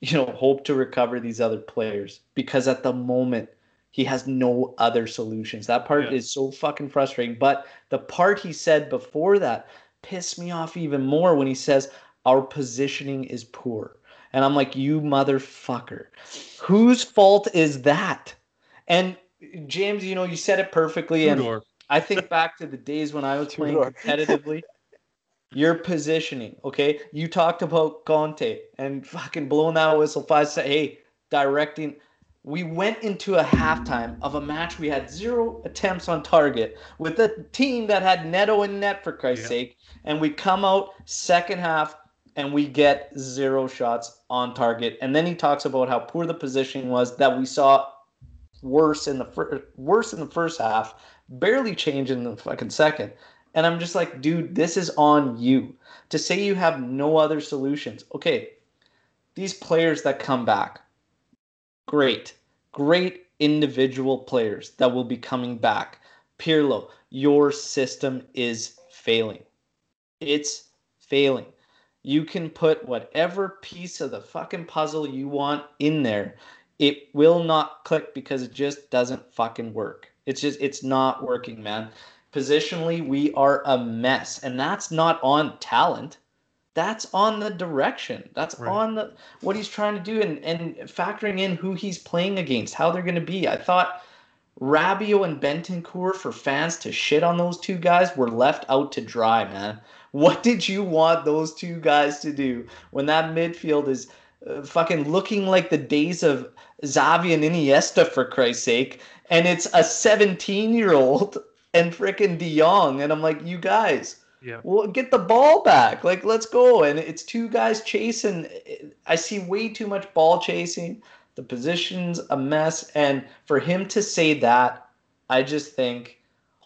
you know, hope to recover these other players because at the moment he has no other solutions. That part yeah. is so fucking frustrating. But the part he said before that pissed me off even more when he says our positioning is poor. And I'm like, you motherfucker. Whose fault is that? And James, you know, you said it perfectly. Tudor. And I think back to the days when I was [LAUGHS] playing competitively. Your positioning, okay? You talked about Conte and fucking blowing that whistle five say, hey, directing. We went into a halftime of a match we had zero attempts on target with a team that had Neto in net for Christ's yeah. sake, and we come out second half and we get zero shots on target. And then he talks about how poor the positioning was that we saw worse in the fir- worse in the first half, barely change in the fucking second. And I'm just like, dude, this is on you. To say you have no other solutions. Okay, these players that come back, great, great individual players that will be coming back. Pirlo, your system is failing. It's failing. You can put whatever piece of the fucking puzzle you want in there. It will not click because it just doesn't fucking work. It's just, it's not working, man. Positionally, we are a mess. And that's not on talent. That's on the direction. That's right. on the what he's trying to do and, and factoring in who he's playing against, how they're going to be. I thought Rabiot and Bentancur for fans to shit on those two guys were left out to dry, man. What did you want those two guys to do when that midfield is uh, fucking looking like the days of Xavi and Iniesta for Christ's sake, and it's a 17 year old and freaking De Jong, and I'm like, you guys, yeah, well, get the ball back, like let's go, and it's two guys chasing. I see way too much ball chasing. The position's a mess, and for him to say that, I just think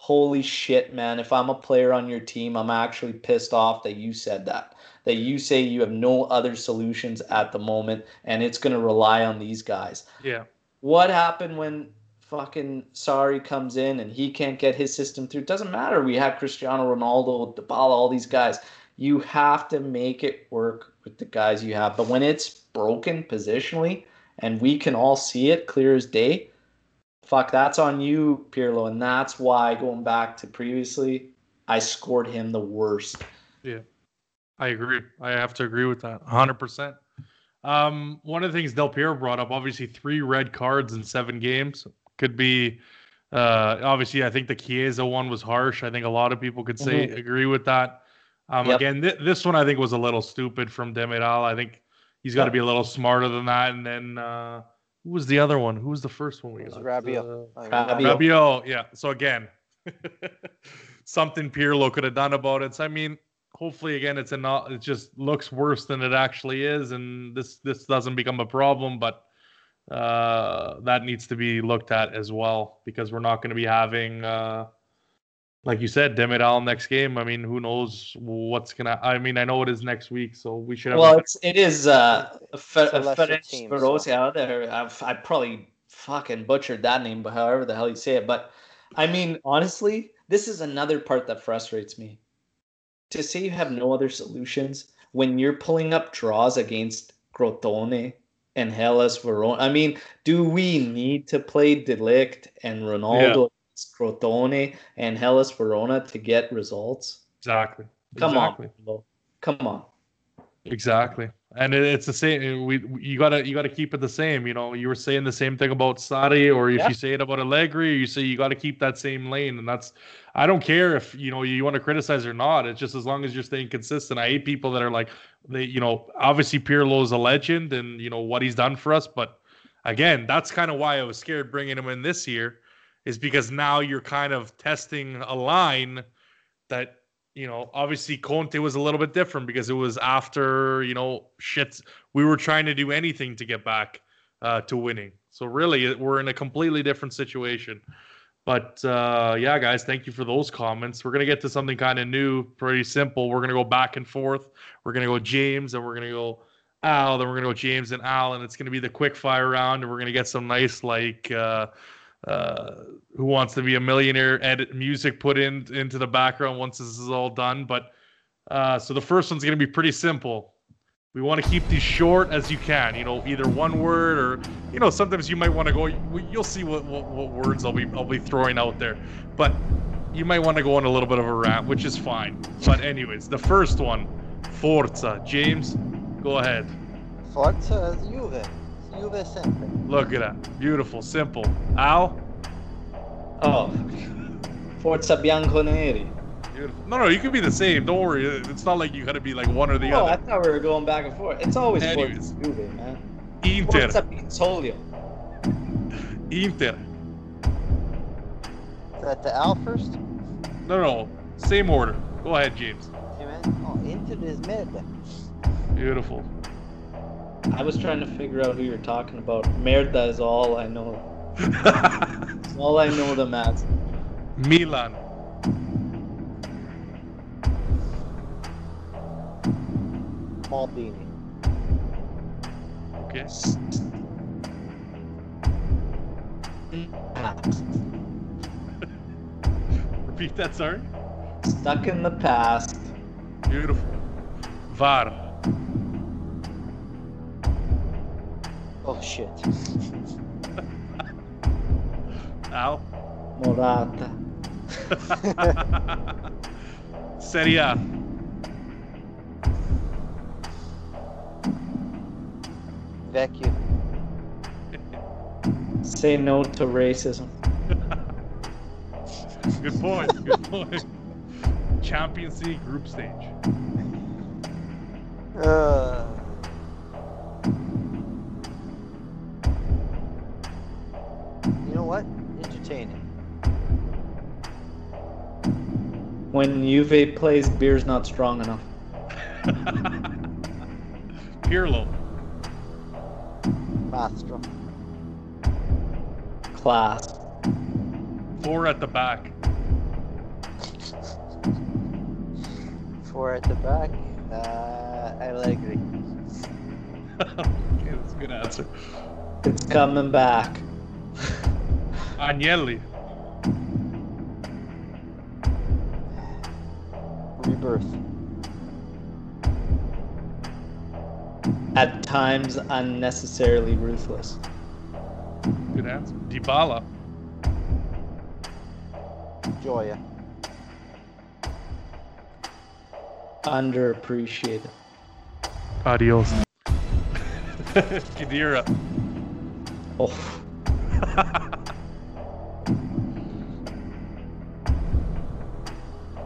holy shit, man, if I'm a player on your team, I'm actually pissed off that you said that. That you say you have no other solutions at the moment and it's going to rely on these guys. Yeah. What happened when fucking Sarri comes in and he can't get his system through. It doesn't matter. We have Cristiano Ronaldo, Dybala, all these guys. You have to make it work with the guys you have. But when it's broken positionally and we can all see it clear as day, fuck, that's on you, Pirlo. And that's why going back to previously, I scored him the worst. Yeah, I agree. I have to agree with that 100%. Um, one of the things Del Piero brought up, obviously, three red cards in seven games could be. Uh, obviously, I think the Chiesa one was harsh. I think a lot of people could say mm-hmm. agree with that. Um, yep. Again, th- this one I think was a little stupid from Demiral. I think he's got to yep. be a little smarter than that. And then uh, who was the other one? Who was the first one we got? Rabiot. Uh, Rabiot. Rabiot. Yeah. So again, [LAUGHS] something Pirlo could have done about it. So I mean, hopefully again it's a not it just looks worse than it actually is and this this doesn't become a problem but uh that needs to be looked at as well because we're not going to be having uh like you said Demiral next game. I mean who knows what's gonna I mean I know it is next week so we should have well it's, it is uh Ferenc out there. I've, I probably fucking butchered that name but however the hell you say it. But I mean honestly this is another part that frustrates me. To say you have no other solutions when you're pulling up draws against Crotone and Hellas Verona. I mean, do we need to play De Ligt and Ronaldo yeah. Crotone and Hellas Verona to get results? Exactly. Come exactly. on. Come on. Exactly and it, it's the same. We you gotta you gotta keep it the same. You know, you were saying the same thing about Sarri, or if yeah. you say it about Allegri, you say you got to keep that same lane, and that's. I don't care if you know you want to criticize or not. It's just as long as you're staying consistent. I hate people that are like they, you know, obviously Pirlo is a legend, and you know what he's done for us. But again, that's kind of why I was scared bringing him in this year, is because now you're kind of testing a line that you know, obviously Conte was a little bit different because it was after, you know, shit. We were trying to do anything to get back uh, to winning. So really, we're in a completely different situation. But uh, yeah, guys, thank you for those comments. We're gonna get to something kind of new, pretty simple. We're gonna go back and forth. We're gonna go James, and we're gonna go Al, then we're gonna go James and Al, and it's gonna be the quick fire round, and we're gonna get some nice like. Uh, uh, who wants to be a millionaire edit music put in into the background once this is all done. But uh, so the first one's to be pretty simple. We want to keep these short as you can. You know, either one word or you know sometimes you might want to go. You'll see what, what, what words I'll be I'll be throwing out there, but you might want to go on a little bit of a rant, which is fine. But anyways, the first one, Forza. James, go ahead. Forza Juve. Juve sempre. Look at that. Beautiful, simple. Al? Oh. Forza Bianconeri. Beautiful. No, no, you can be the same. Don't worry. It's not like you got to be like one or the other. oh. I thought we were going back and forth. It's always Anyways. Forza Juve, man. Inter. Forza Pizzolio. Inter. Is that the Al first? No, no. Same order. Go ahead, James. Hey, man. Oh, Inter is merda. Beautiful. I was trying to figure out who you're talking about. Merda is all I know. [LAUGHS] all I know them as. Milan. Maldini. Okay. [LAUGHS] Repeat that, sorry. Stuck in the past. Beautiful. VAR. Oh shit. [LAUGHS] Al? Morata. [LAUGHS] Serie A. Vecchio. Say no to racism. [LAUGHS] good point. Good point. Champions League group stage. Uh. You know what? Entertaining. When Juve plays, beer's not strong enough. [LAUGHS] Pirlo. Mastro. Class. Four at the back. Four at the back. Uh, Allegri. okay, that's a good answer. It's coming back. Agnelli. Rebirth. At times, unnecessarily ruthless. Good answer. Dybala. Joya. Underappreciated. Adios. [LAUGHS] Khedira. Oh,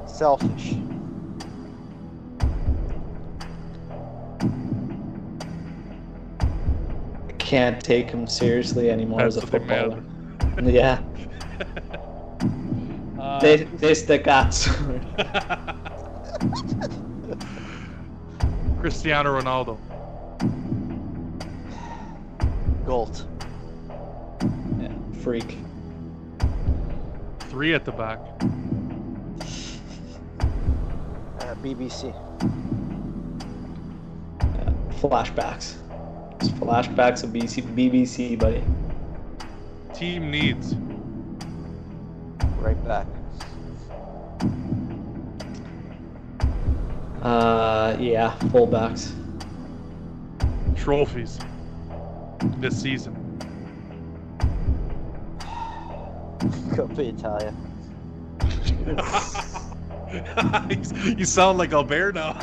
Selfish. Can't take him seriously anymore That's as a footballer. [LAUGHS] Yeah, [LAUGHS] Uh, they desde cazzo. [LAUGHS] Cristiano Ronaldo. Gold. yeah, freak. Three at the back. Uh, BBC. Yeah, flashbacks. Just flashbacks of BC, BBC, buddy. Team needs. Right back. Uh, yeah, fullbacks. Trophies. This season. [SIGHS] Coppa Italia. [LAUGHS] you sound like Albert now.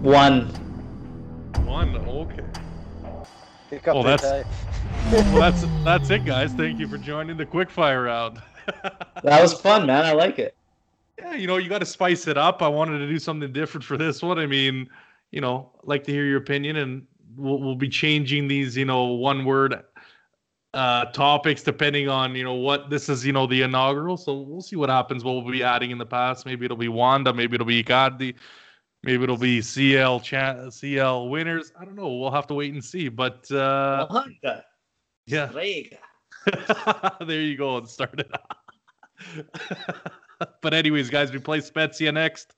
One. One. Okay. The Coppa Oh, that's- [LAUGHS] Well, that's that's it, guys. Thank you for joining the quickfire round. [LAUGHS] That was fun, man. I like it. yeah, you know, you got to spice it up. I wanted to do something different for this one. I mean, you know, like to hear your opinion, and we'll we'll be changing these, you know, one word uh topics depending on you know what this is you know the inaugural so we'll see what happens what we'll be adding in the past maybe it'll be wanda maybe it'll be Icardi, maybe it'll be cl cha- cl winners. I don't know. We'll have to wait and see but uh Wanda. yeah. [LAUGHS] There you go. And start it [LAUGHS] but anyways guys we play spezia next.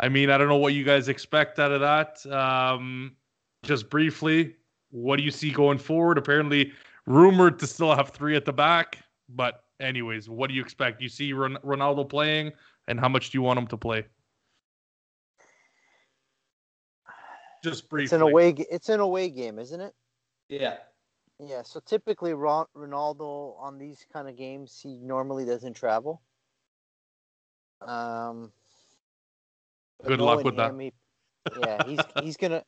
I mean i don't know what you guys expect out of that. Um just briefly what do you see going forward? Apparently rumored to still have three at the back but anyways what do you expect? You see Ron- ronaldo playing and how much do you want him to play just briefly It's an away. g- It's an away game, isn't it? Yeah. Yeah. So typically, Ronaldo on these kind of games, he normally doesn't travel. Um. Good luck knowing with that. him, he- yeah, he's [LAUGHS] he's gonna.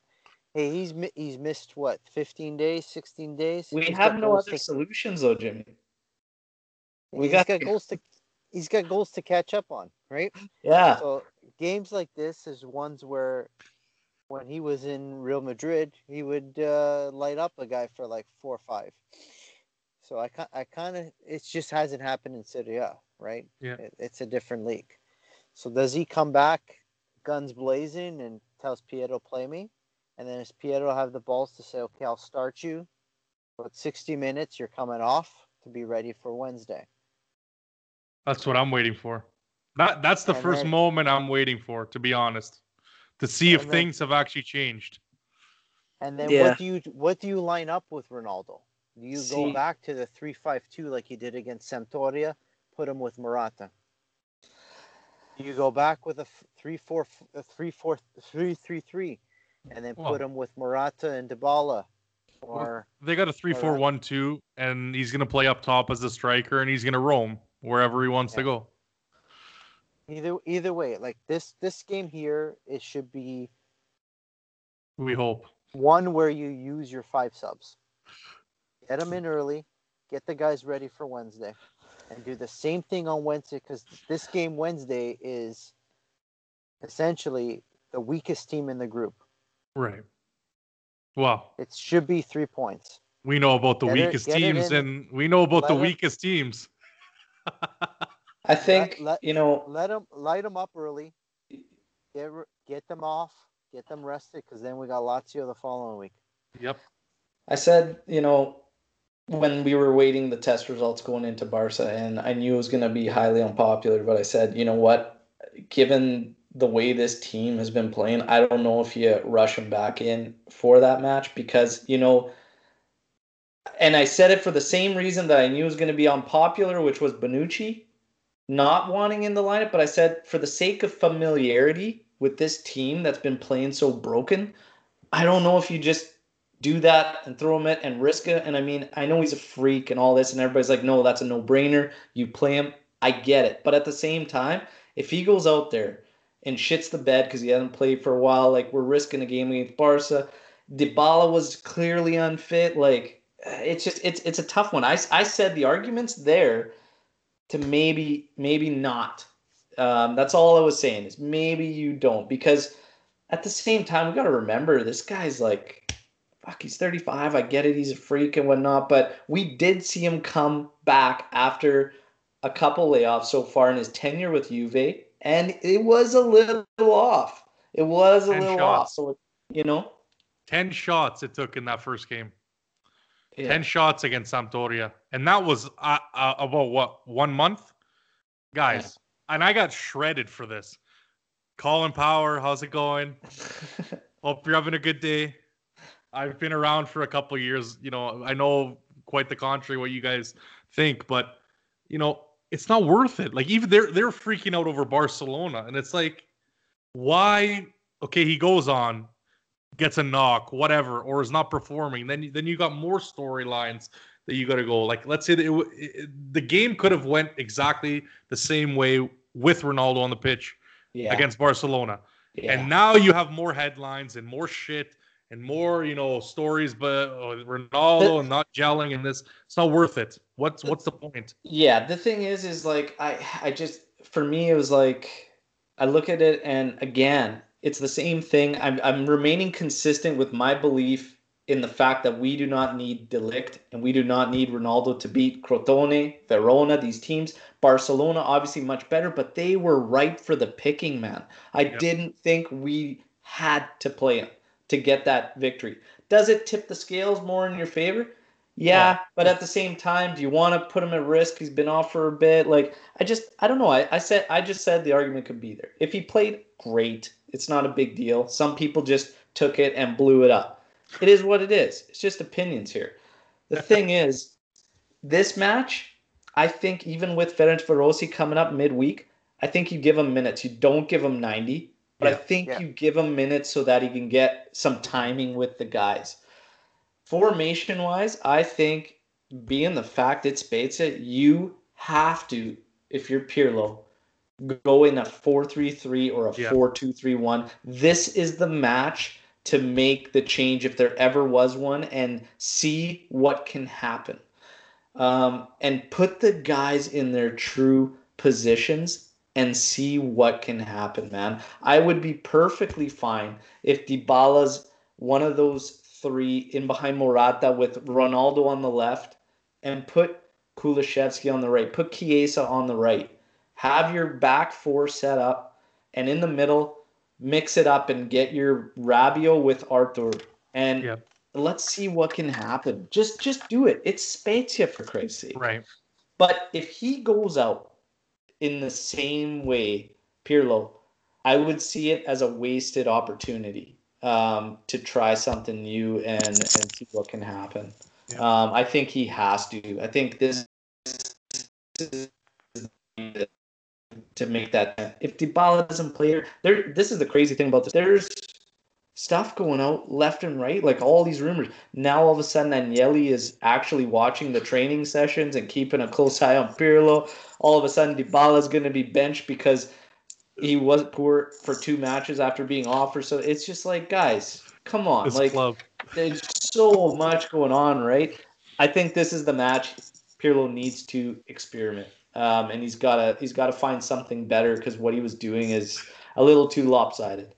Hey, he's he's missed what? Fifteen days, sixteen days. We He's have no other to- solutions, though, Jimmy. we got- got goals to. He's got goals to catch up on, right? Yeah. So games like this is ones where, when he was in Real Madrid, he would uh, light up a guy for like four or five. So I I kind of it just hasn't happened in Serie A, right? Yeah. It, it's a different league. So does he come back, guns blazing, and tells Pietro play me, and then does Pietro have the balls to say, okay, I'll start you, but 60 minutes you're coming off to be ready for Wednesday. That's what I'm waiting for. That that's the And first then- moment I'm waiting for, to be honest, to see if then- things have actually changed. And then Yeah. what do you what do you line up with Ronaldo? Do you See- go back to the three five two like you did against Sampdoria? Put him with Morata. Do you go back with a three four f- a three four three three three, and then Well- put him with Morata and Dybala, or They got a three-four-one-two, and he's gonna play up top as a striker, and he's gonna roam wherever he wants to go. Either either way. Like this this game here, it should be We hope. one where you use your five subs. Get them in early, get the guys ready for Wednesday, and do the same thing on Wednesday because this game Wednesday is essentially the weakest team in the group. Right. Well, It should be three points. we know about the Get weakest it teams, in. and we know about the weakest teams. [LAUGHS] I think, let- you know, Let them light them up early. Get get them off. Get them rested because then we got Lazio the following week. Yep. I said, you know, when we were waiting the test results going into Barca, and I knew it was going to be highly unpopular, but I said, you know what? Given the way this team has been playing, I don't know if you rush them back in for that match because, you know, and I said it for the same reason that I knew was going to be unpopular, which was Bonucci not wanting in the lineup. But I said for the sake of familiarity with this team that's been playing so broken, I don't know if you just do that and throw him it and risk it. And I mean, I know he's a freak and all this, and everybody's like, no, that's a no brainer. You play him. I get it. But at the same time, if he goes out there and shits the bed because he hasn't played for a while, like we're risking a game against Barca. Dybala was clearly unfit. Like it's just it's it's a tough one. I, I said the arguments there to maybe maybe not. Um, that's all I was saying is maybe you don't because at the same time we got to remember this guy's like fuck he's 35 i get it. He's a freak and whatnot but we did see him come back after a couple layoffs so far in his tenure with juve and it was a little off. It was a little shots. off so you know? 10 shots it took in that first game yeah. 10 shots against Sampdoria. And that was uh, uh, about what, one month? Guys, yeah. and I got shredded for this. Colin Power, how's it going? [LAUGHS] Hope you're having a good day. I've been around for a couple years. You know, I know quite the contrary what you guys think, but you know, it's not worth it. Like even they're they're freaking out over Barcelona, and it's like, why? Okay, he goes on gets a knock, whatever, or is not performing, then then you got more storylines that you got to go. Like let's say that it, it, the game could have went exactly the same way with Ronaldo on the pitch yeah. against Barcelona, yeah. and now you have more headlines and more shit and more you know stories, but uh, Ronaldo and not gelling and this. It's not worth it. What's what's the point? Yeah, the thing is, is like I I just for me it was like I look at it and again it's the same thing. I'm I'm remaining consistent with my belief in the fact that we do not need De Ligt and we do not need Ronaldo to beat Crotone, Verona, these teams. Barcelona obviously much better, but they were ripe for the picking, man. I yep. didn't think we had to play them to get that victory. Does it tip the scales more in your favor? Yeah, yeah, but at the same time, do you want to put him at risk? He's been off for a bit. Like I just, I don't know. I, I said, I just said the argument could be there. If he played great, it's not a big deal. Some people just took it and blew it up. It is what it is. It's just opinions here. The [LAUGHS] thing is, this match, I think even with Ferencvarosi coming up midweek, I think you give him minutes. You don't give him 90, but yeah, I think yeah. you give him minutes so that he can get some timing with the guys. Formation wise, I think being the fact it's Spezia, you have to, if you're Pirlo, go in a 4-3-3 or a 4-2-3-1. This is the match to make the change if there ever was one and see what can happen. Um, and put the guys in their true positions and see what can happen, man. I would be perfectly fine if Dybala's one of those three in behind Morata with Ronaldo on the left and put Kulusevski on the right, put Chiesa on the right have your back four set up, and in the middle, mix it up and get your Rabiot with Arthur, and yep. let's see what can happen. Just just do it. It's Spezia for Christ's sake. Right. But if he goes out in the same way, Pirlo, I would see it as a wasted opportunity um, to try something new and and see what can happen. Yeah. Um, I think he has to. I think this to make that. If Dybala doesn't play here, there. This is the crazy thing about this. There's stuff going out left and right, like all these rumors. Now all of a sudden, Agnelli is actually watching the training sessions and keeping a close eye on Pirlo. All of a sudden, Dybala is going to be benched because he was poor for two matches after being off or so. It's just like, guys, come on, like club. there's so much going on, right? I think this is the match Pirlo needs to experiment um, and he's got to he's got to find something better because what he was doing is a little too lopsided.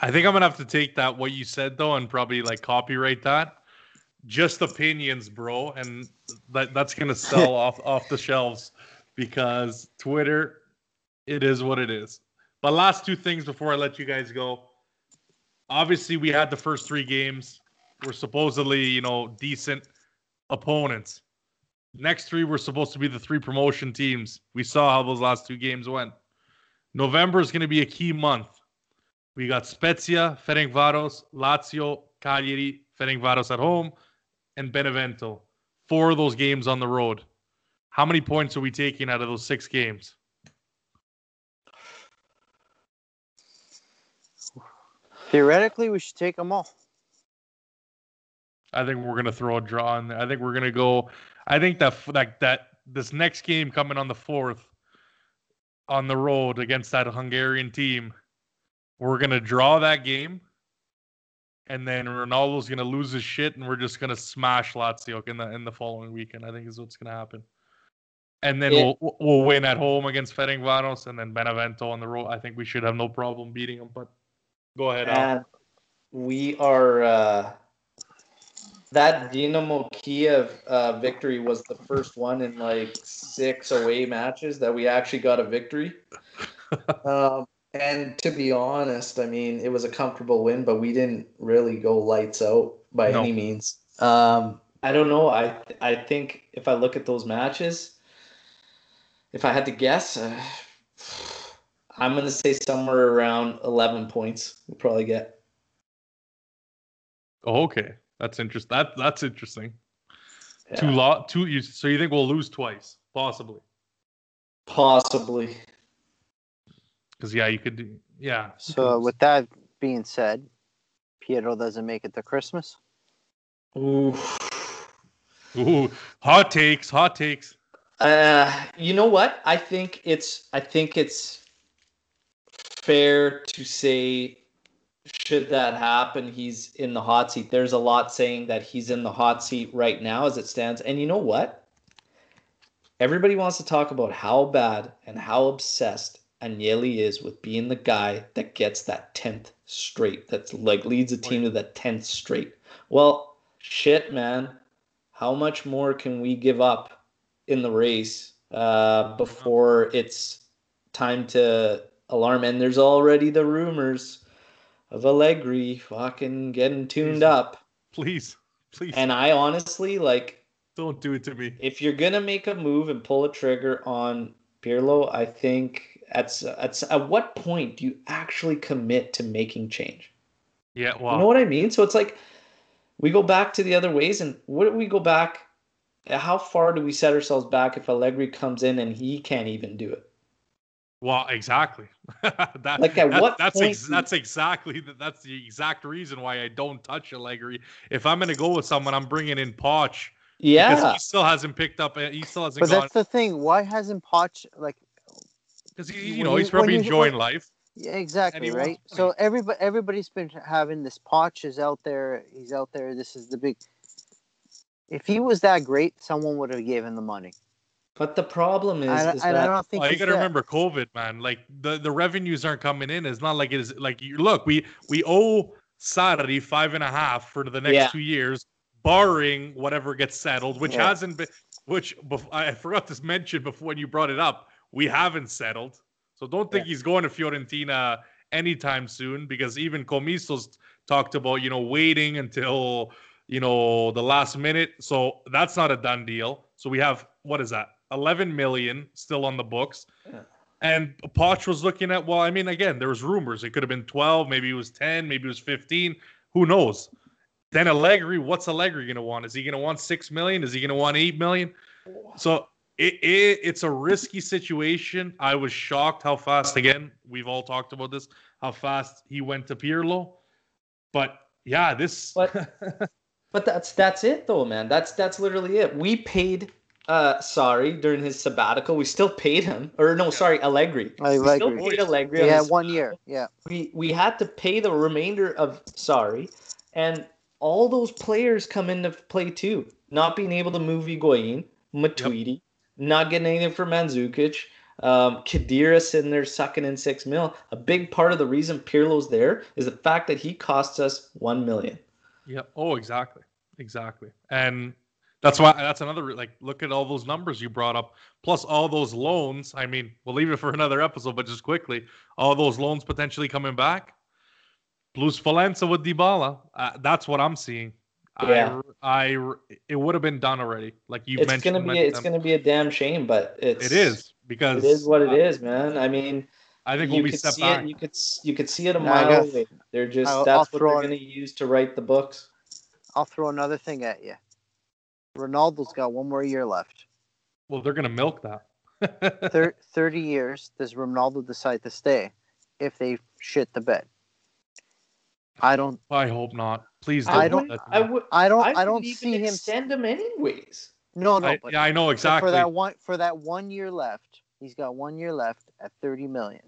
I think I'm gonna have to take that what you said though and probably like copyright that. Just opinions, bro, and that that's gonna sell [LAUGHS] off off the shelves because Twitter, it is what it is. But last two things before I let you guys go. Obviously, we had the first three games. We're supposedly, you know, decent opponents. Next three were supposed to be the three promotion teams. We saw how those last two games went. November is going to be a key month. We got Spezia, Ferencvaros, Lazio, Cagliari, Ferencvaros at home, and Benevento. four of those games on the road. How many points are we taking out of those six games? Theoretically, we should take them all. I think we're gonna throw a draw in there. I think we're gonna go. I think that like that this next game coming on the fourth on the road against that Hungarian team, we're gonna draw that game, and then Ronaldo's gonna lose his shit, and we're just gonna smash Lazio in the in the following weekend. I think is what's gonna happen. And then Yeah. we'll we'll win at home against Ferencváros, and then Benevento on the road. I think we should have no problem beating them. But go ahead. And we are uh, that Dynamo Kiev uh, victory was the first one in like six away matches that we actually got a victory. [LAUGHS] um, and to be honest, I mean, it was a comfortable win, but we didn't really go lights out by No. any means. Um, I don't know. I I think if I look at those matches, if I had to guess, uh, I'm gonna say somewhere around 11 points. We'll probably get. Okay, that's interesting. That that's interesting. Two Yeah, lot, two. You, so you think we'll lose twice, possibly? possibly. Because yeah, you could. do Yeah. So, with that being said, Pietro doesn't make it to Christmas. Ooh. Ooh, hot takes, hot takes. Uh, you know what? I think it's I think it's fair to say should that happen, he's in the hot seat. There's a lot saying that he's in the hot seat right now as it stands. And you know what? Everybody wants to talk about how bad and how obsessed Agnelli is with being the guy that gets that 10th straight, that's like leads a team to that 10th straight. Well, shit, man. How much more can we give up in the race uh, before it's time to alarm? And there's already the rumors of Allegri fucking getting tuned Jesus. up. Please, please, And I honestly like don't do it to me. if you're gonna make a move and pull a trigger on Pirlo, I think at at at what point do you actually commit to making change? Yeah. well, You know what I mean? So it's like we go back to the other ways, and what do we go back? How far do we set ourselves back if Allegri comes in and he can't even do it? Well, exactly. [LAUGHS] that, Like, at that- what that's point ex- you- that's exactly the, that's the exact reason why I don't touch Allegri. If I'm gonna go with someone, I'm bringing in Poch because Yeah, he still hasn't picked up. Uh, he still hasn't But gone that's the thing. Why hasn't Poch like? because he, you know, he's probably you- enjoying when- life. Yeah, exactly he wants right. So everybody, everybody's been having this. Poch is out there. He's out there. This is the big. If he was that great, someone would have given the money. But the problem is, I, is I, I don't think Well, you got to remember COVID, man. Like the, the revenues aren't coming in. It's not like it is like you look. We we owe Sarri five and a half for the next Yeah. two years, barring whatever gets settled, which Yeah. hasn't been. Which I forgot to mention before when you brought it up. We haven't settled, so don't think he's going to Fiorentina anytime soon because even Commisso's talked about you know waiting until you know the last minute. So that's not a done deal. So we have what is that? 11 million still on the books. Yeah. And Poch was looking at, well, I mean, again, there was rumors. It could have been 12, maybe it was 10, maybe it was 15. Who knows? Then Allegri, what's Allegri going to want? Is he going to want 6 million? Is he going to want 8 million? So it, it it's a risky situation. I was shocked how fast, again, we've all talked about this, how fast he went to Pirlo. But yeah, this. But- [LAUGHS] But that's that's it though, man. That's that's literally it. We paid uh Sarri during his sabbatical. We still paid him. Or no, sorry, Allegri. Allegri. we still paid Allegri. He on one year. Yeah. we we had to pay the remainder of Sarri and all those players come into play too not being able to move Higuain, Matuidi, not getting anything for Mandzukic, um, Khedira sitting there sucking in six mil. A big part of the reason Pirlo's there is the fact that he costs us one million. Yeah. Oh, exactly. Exactly. And that's why that's another like look at all those numbers you brought up plus all those loans. I mean, we'll leave it for [LAUGHS] another episode, but just quickly, all those loans potentially coming back. Plus Valencia with Dybala. Uh, that's what I'm seeing. Yeah. I, I it would have been done already. Like you It's mentioned. gonna be it's gonna be a damn shame, but it's It is because it is what it uh, is, man. I mean, I think you we'll be could set see back. it. You could you could see it a mile away. They're just I'll- that's I'll what throw they're it- gonna use to write the books. I'll throw another thing at you. Ronaldo's got one more year left. Well, they're gonna milk that. [LAUGHS] Thir- 30 years, does Ronaldo decide to stay if they shit the bed? I don't I hope not. Please I don't. don't. I would. I don't I, I don't even see him send him anyways. No, no, I- but yeah, I know exactly. for that one for that one year left, he's got one year left at 30 million.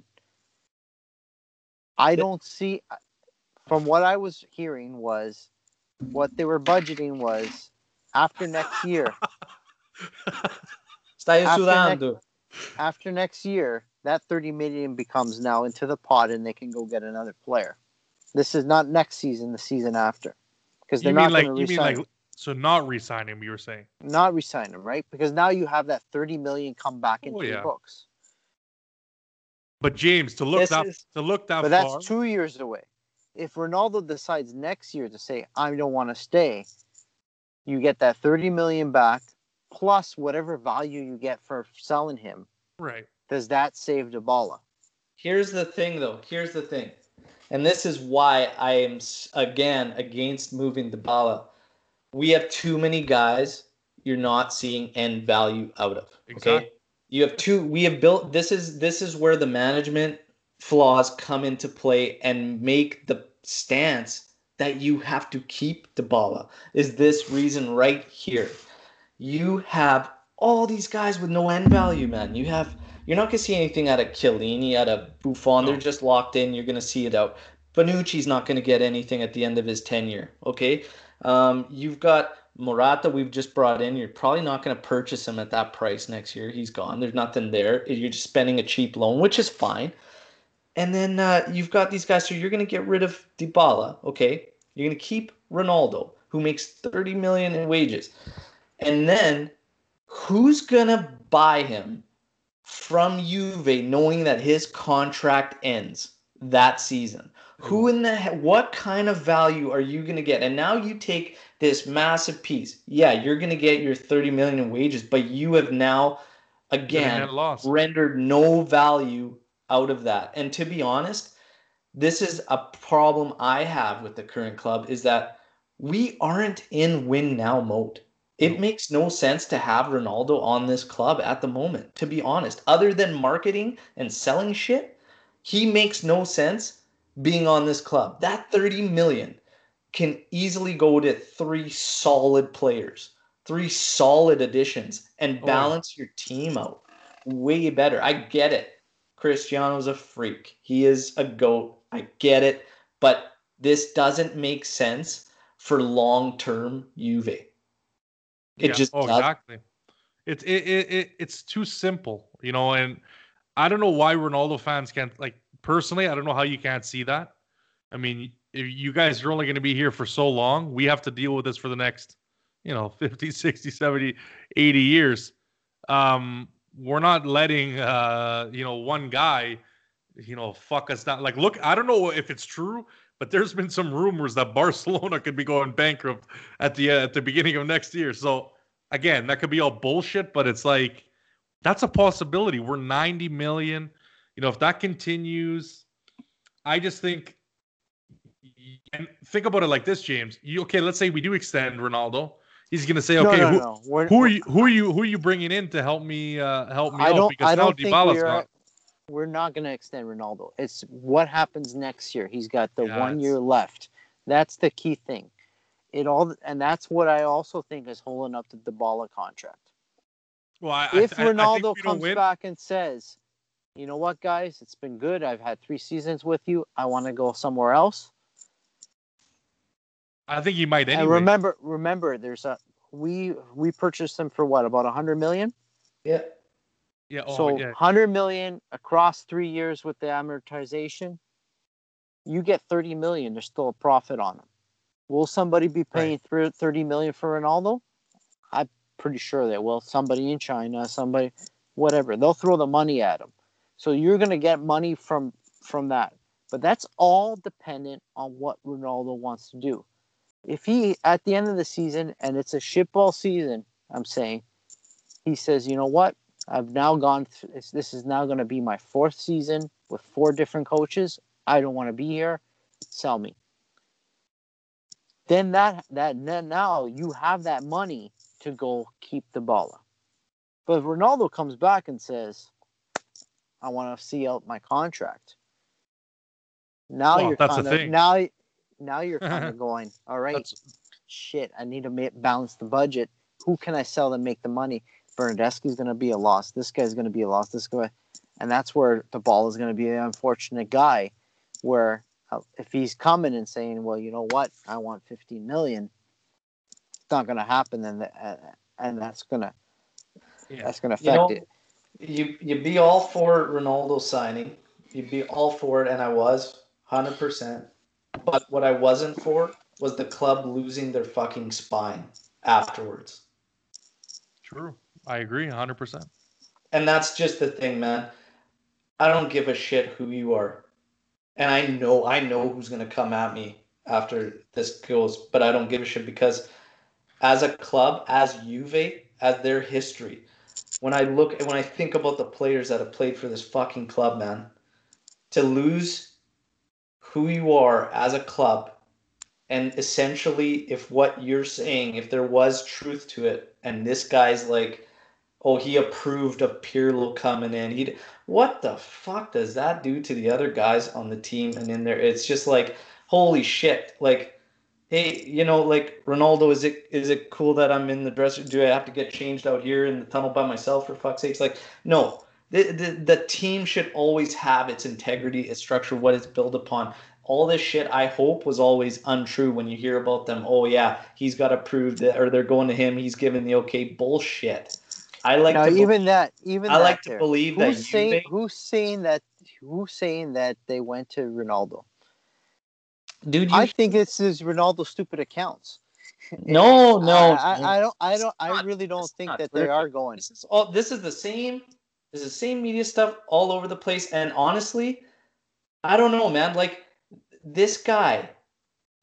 I don't see from what I was hearing was what they were budgeting was after next year, [LAUGHS] Está After sudando. after next year, that 30 million becomes now into the pot and they can go get another player. This is not next season, the season after. Because they're not like going to you mean resign like so not re-sign him? You were saying. not resign him, right? Because now you have that 30 million come back into Oh, yeah. books. But James, to look This that is- to look that But far, that's two years away. If Ronaldo decides next year to say, I don't want to stay, you get that 30 million back plus whatever value you get for selling him. right? Does that save Dybala? Here's the thing, though. Here's the thing, and this is why I am again against moving Dybala. We have too many guys you're not seeing end value out of. Okay, Exactly. you have two. We have built. This is this is where the management flaws come into play and make the stance that you have to keep Dybala. Is this reason right here? You have all these guys with no end value, man. You have you're not gonna see anything out of Chiellini, out of Buffon. They're just locked in. You're gonna see it out. Bonucci's not gonna get anything at the end of his tenure. Okay, um, you've got Morata. We've just brought in. You're probably not gonna purchase him at that price next year. He's gone. There's nothing there. You're just spending a cheap loan, which is fine. And then uh, you've got these guys. So you're gonna get rid of Dybala. Okay, you're gonna keep Ronaldo, who makes 30 million in wages, and then who's gonna buy him from Juve knowing that his contract ends that season? Who in the what kind of value are you gonna get? And now you take this massive piece. Yeah, you're gonna get your 30 million in wages, but you have now again rendered no value out of that. And to be honest, this is a problem I have with the current club is that we aren't in win now mode. It makes no sense to have Ronaldo on this club at the moment, to be honest. Other than marketing and selling shit, he makes no sense being on this club. That 30 million can easily go to three solid players, three solid additions, and Oh, balance your team out way better. I get it. Cristiano's a freak. He is a goat. I get it. But this doesn't make sense for long term Juve. It Yeah. just oh, exactly. It's it, it, it it's too simple, you know. And I don't know why Ronaldo fans can't like. Personally, I don't know how you can't see that. I mean, if you guys are only going to be here for so long, we have to deal with this for the next, you know, [LAUGHS] 50, 60, 70, 80 years. Um, we're not letting uh, you know, one guy, you know, fuck us down. Like, look, I don't know if it's true, but there's been some rumors that [LAUGHS] Barcelona could be going bankrupt at the uh, at the beginning of next year. So again, that could be all bullshit, but it's like that's a possibility. We're 90 million. You know, if that continues, I just think and think about it like this, James. You okay, let's say we do extend Ronaldo. He's gonna say, okay, no, who, no. Who are you who are you who are you bringing in to help me uh help me I out? because I now Dybala's gone. We're not going to extend Ronaldo. It's what happens next year. He's got the Yeah, one it's- year left. That's the key thing. It all, and that's what I also think is holding up the Dybala contract. Well, I, I- if I, I Ronaldo we don't comes win. back and says, "You know what, guys? It's been good. I've had three seasons with you. I want to go somewhere else." I think he might anyway. And remember, remember, there's a we we purchased him for what about a hundred million? Yeah. Yeah, oh, so yeah. hundred million across three years with the amortization, you get thirty million. There's still a profit on them. Will somebody be paying through thirty million for Ronaldo? I'm pretty sure they will. Somebody in China, somebody, whatever. They'll throw the money at him. So you're gonna get money from from that. But that's all dependent on what Ronaldo wants to do. If he at the end of the season and it's a shitball season, I'm saying, he says, you know what? I've now gone. Th- this- this is now going to be my fourth season with four different coaches. I don't want to be here. Sell me. Then that that then now you have that money to go keep Dybala. But if Ronaldo comes back and says, I want to see out my contract. Now Well, you're kind of now now you're [LAUGHS] kind of going, all right, That's- shit, I need to ma- balance the budget. Who can I sell to make the money? Bernardeschi's going to be a loss. This guy's going to be a loss. This guy, and that's where Dybala is going to be the unfortunate guy, where uh, if he's coming and saying, well, you know what, I want 15 million, it's not going to happen. Then, uh, and that's gonna Yeah. that's going to You affect know, it. you you'd be all for Ronaldo signing. You'd be all for it, and I was hundred percent. But what I wasn't for was the club losing their fucking spine afterwards. True. I agree 100%. And that's just the thing, man. I don't give a shit who you are. And I know I know who's gonna come at me after this goes, but I don't give a shit because as a club, as Juve, as their history, when I look when I think about the players that have played for this fucking club, man, to lose who you are as a club and essentially if what you're saying, if there was truth to it, and this guy's like oh, he approved of Pirlo coming in. He'd what the fuck does that do to the other guys on the team and in there? It's just like, holy shit! Like, hey, you know, like Ronaldo, is it is it cool that I'm in the dressing? Do I have to get changed out here in the tunnel by myself for fuck's sakes? Like, no. The, the, the team should always have its integrity, its structure, what it's built upon. All this shit, I hope, was always untrue when you hear about them. Oh yeah, he's got approved, it, or they're going to him. He's giving the okay. Bullshit. I like to even believe, that, even I that like to there. believe that who's saying Juve, who's saying that who's saying that they went to Ronaldo? dude. I think this is Ronaldo's stupid accounts. no, [LAUGHS] no. I, I, I don't. I don't. I really don't think not. that they are going. This is all. This is the same. This is the same media stuff all over the place. And honestly, I don't know, man. Like this guy,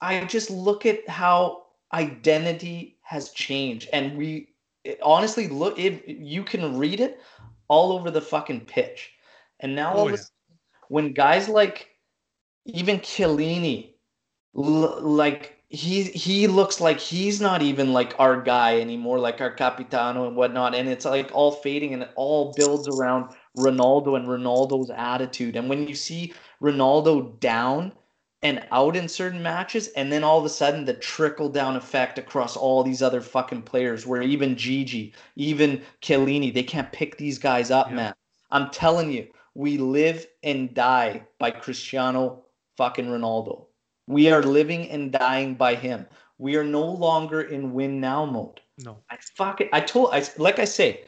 I just look at how identity has changed, and we it- honestly look. If you can read it all over the fucking pitch, and now Oh, yeah. sudden, when guys like even Chiellini, l- like he he looks like he's not even like our guy anymore, like our capitano and whatnot. And it's like all fading, and it all builds around Ronaldo and Ronaldo's attitude. And when you see Ronaldo down and out in certain matches, and then all of a sudden the trickle down effect across all these other fucking players, where even Gigi, even Chiellini, they can't pick these guys up, Yeah. man. I'm telling you, we live and die by Cristiano fucking Ronaldo. We are living and dying by him. We are no longer in win now mode. No. I fuck it. I told I like I say,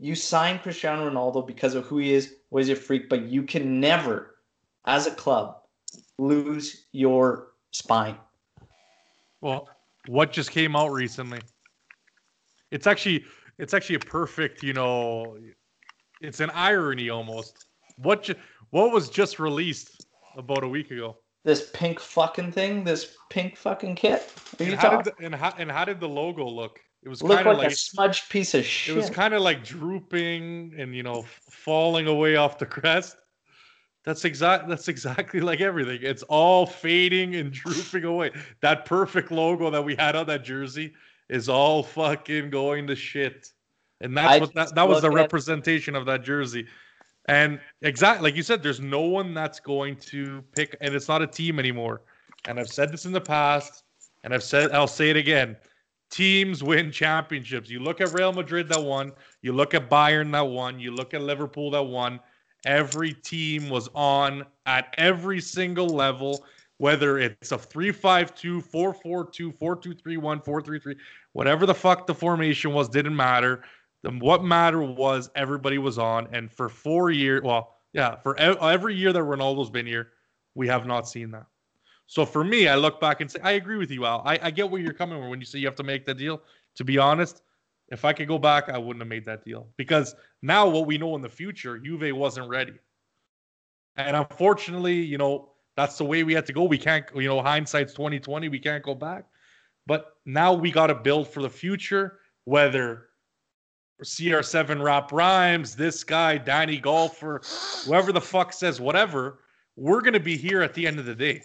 you sign Cristiano Ronaldo because of who he is, was a freak, but you can never, as a club, lose your spine. Well, what just came out recently? It's actually it's actually a perfect, you know, it's an irony almost. What ju- what was just released about a week ago? This pink fucking thing, this pink fucking kit. Are you And how, the, and how and how did the logo look? It was kind of like, like a smudged piece of shit. it was kind of like drooping and you know falling away off the crest. That's exact. That's exactly like everything. It's all fading and drooping away. That perfect logo that we had on that jersey is all fucking going to shit. And that's I what that, that was the at- representation of that jersey. And exactly like you said, there's no one that's going to pick, and it's not a team anymore. And I've said this in the past, and I've said I'll say it again. Teams win championships. You look at Real Madrid that won, you look at Bayern that won, you look at Liverpool that won. Every team was on at every single level, whether it's a 3 5 2, 4 4 2, 4 2 3 1, 4 3 3, whatever the fuck the formation was, didn't matter. Then what mattered was everybody was on. And for four years, well, yeah, for e- every year that Ronaldo's been here, we have not seen that. So for me, I look back and say, I agree with you, Al. I, I get where you're coming from when you say you have to make the deal. To be honest, if I could go back, I wouldn't have made that deal because now what we know in the future, Juve wasn't ready. And unfortunately, you know, that's the way we had to go. We can't, you know, hindsight's 2020. We can't go back. But now we got to build for the future, whether CR7 Rap Rhymes, this guy, Danny Golfer, whoever the fuck says whatever, we're going to be here at the end of the day.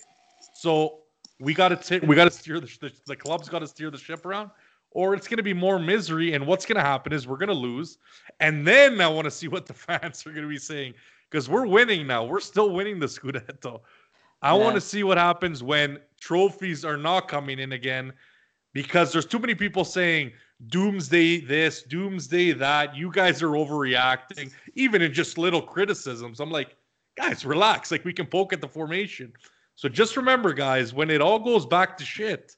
So we got to we got to steer the, the the club's got to steer the ship around. Or it's going to be more misery. And what's going to happen is we're going to lose. And then I want to see what the [LAUGHS] fans are going to be saying because we're winning now. We're still winning the Scudetto. I Yeah. want to see what happens when trophies are not coming in again because there's too many people saying doomsday this, doomsday that. You guys are overreacting, even in just little criticisms. I'm like, guys, relax. Like we can poke at the formation. So just remember, guys, when it all goes back to shit,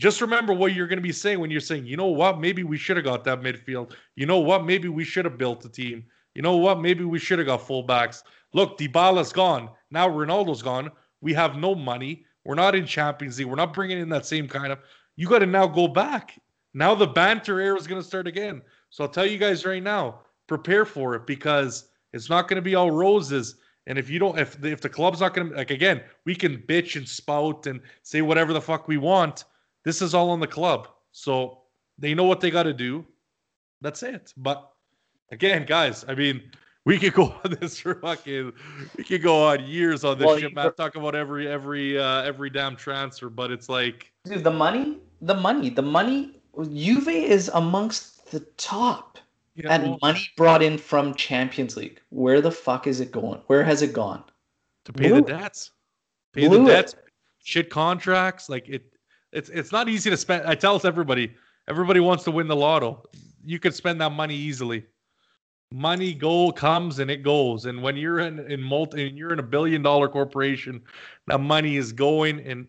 just remember what you're going to be saying when you're saying, you know what, maybe we should have got that midfield. You know what, maybe we should have built a team. You know what, maybe we should have got fullbacks. Look, Dybala's gone. Now Ronaldo's gone. We have no money. We're not in Champions League. We're not bringing in that same kind of. You got to now go back. Now the banter era is going to start again. So I'll tell you guys right now, prepare for it because it's not going to be all roses. And if you don't, if the, if the club's not going to, like again, we can bitch and spout and say whatever the fuck we want. This is all on the club, so they know what they got to do. That's it. But again, guys, I mean, we could go [LAUGHS] on this for fucking, we could go on years on this Well, shit, man. Talk about every every uh, every damn transfer, but it's like, Dude, the money, the money, the money. Juve is amongst the top. And know, money brought in from Champions League. Where the fuck is it going? Where has it gone? to pay blew the debts, pay Blew the it. debts, shit contracts. Like it, it's it's not easy to spend. I tell everybody, everybody wants to win the lotto. You could spend that money easily. Money go comes and it goes, and when you're in in multi, and you're in a billion dollar corporation, that money is going. And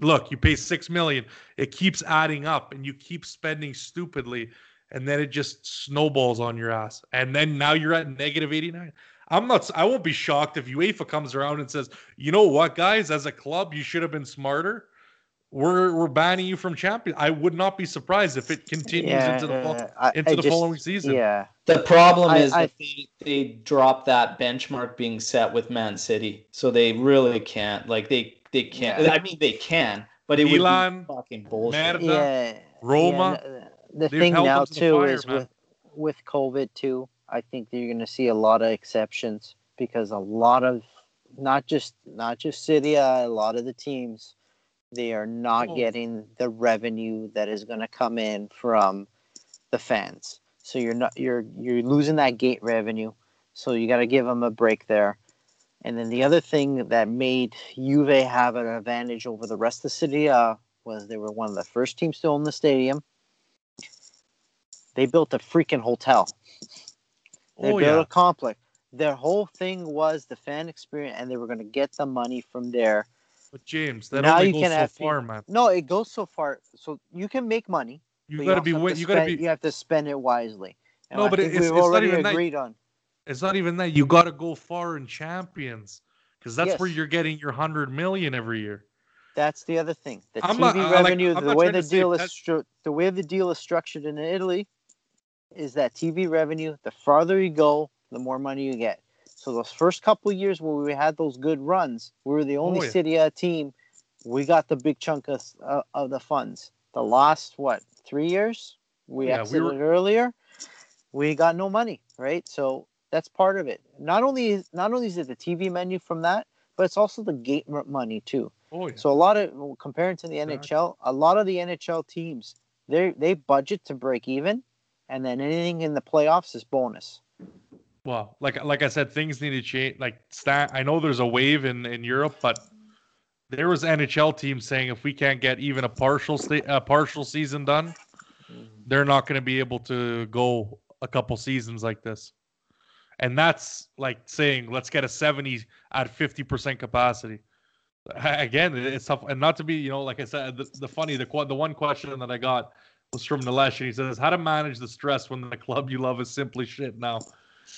look, you pay six million, it keeps adding up, and you keep spending stupidly, and then it just snowballs on your ass. And then now you're at negative eighty nine. I'm not. I won't be shocked if UEFA comes around and says, "You know what, guys? As a club, you should have been smarter. We're we're banning you from champion." I would not be surprised if it continues into the fol- uh, I- into I the just- following season. Yeah, The problem I- is I- that they, they dropped that benchmark being set with Man City, so they really can't. Like they they can't. Yeah. I mean, they can, but it Milan, would be fucking bullshit. Merda, yeah. Roma, yeah, the they've thing now to too fire, is man. with with COVID too. I think that you're going to see a lot of exceptions because a lot of not just not just City, uh, a lot of the teams they are not Oh. getting the revenue that is going to come in from the fans. So you're not you're you're losing that gate revenue. So you got to give them a break there. And then the other thing that made Juve have an advantage over the rest of the Serie uh, was they were one of the first teams to own the stadium. They built a freaking hotel. They Oh built yeah, a complex. Their whole thing was the fan experience, and they were going to get the money from there. But James, that Now only you goes so have far, man. No, it goes so far. So you can make money. You got to be. You got to be. You have to spend it wisely. And No, I but it's- we've it's not even that- agreed on. It's not even that. You got to go far in champions because that's where you're getting your hundred million every year. That's the other thing. The I'm TV not- I like- revenue, the way the deal is stru- the way the deal is structured in Italy is that TV revenue. The farther you go, the more money you get. So those first couple years where we had those good runs, we were the only Oh, yeah. Serie A team. We got the big chunk of, uh, of the funds. The last what three years we Yeah, we exited were- earlier. We got no money, right? So that's part of it. Not only is not only is it the TV menu from that, but it's also the gate money too. Oh yeah. So a lot of comparing to the Exactly. NHL, a lot of the NHL teams they they budget to break even, and then anything in the playoffs is bonus. Well, like like I said, things need to change. Like stat, I know there's a wave in in Europe, but there was NHL teams saying if we can't get even a partial sta- a partial season done, mm-hmm. they're not going to be able to go a couple seasons like this. And that's like saying let's get a 70 at 50% capacity. Again, it's tough, and not to be, you know, like I said, the, the funny, the the one question that I got was from Nilesh, and he says, "How to manage the stress when the [LAUGHS] club you love is simply shit." Now,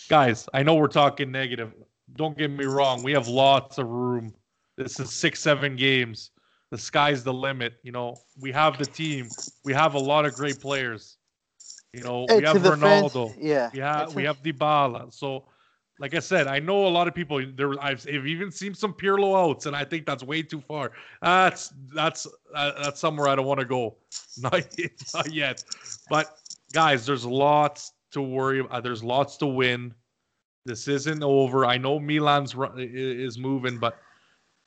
guys, I know we're talking negative. Don't get me wrong. We have lots of room. This is six, seven games. The sky's the limit. You know, we have the team. We have a lot of great players. You know, we Hey, to have the fans- Ronaldo. yeah, We have we have Dybala. So, like I said, I know a lot of people. There, I've, I've even seen some Pirlo outs, and I think that's way too far. That's that's uh, that's somewhere I don't want to go. [LAUGHS] Not not yet. But guys, there's lots to worry. about. Uh, there's lots to win. This isn't over. I know Milan's ru- i- is moving, but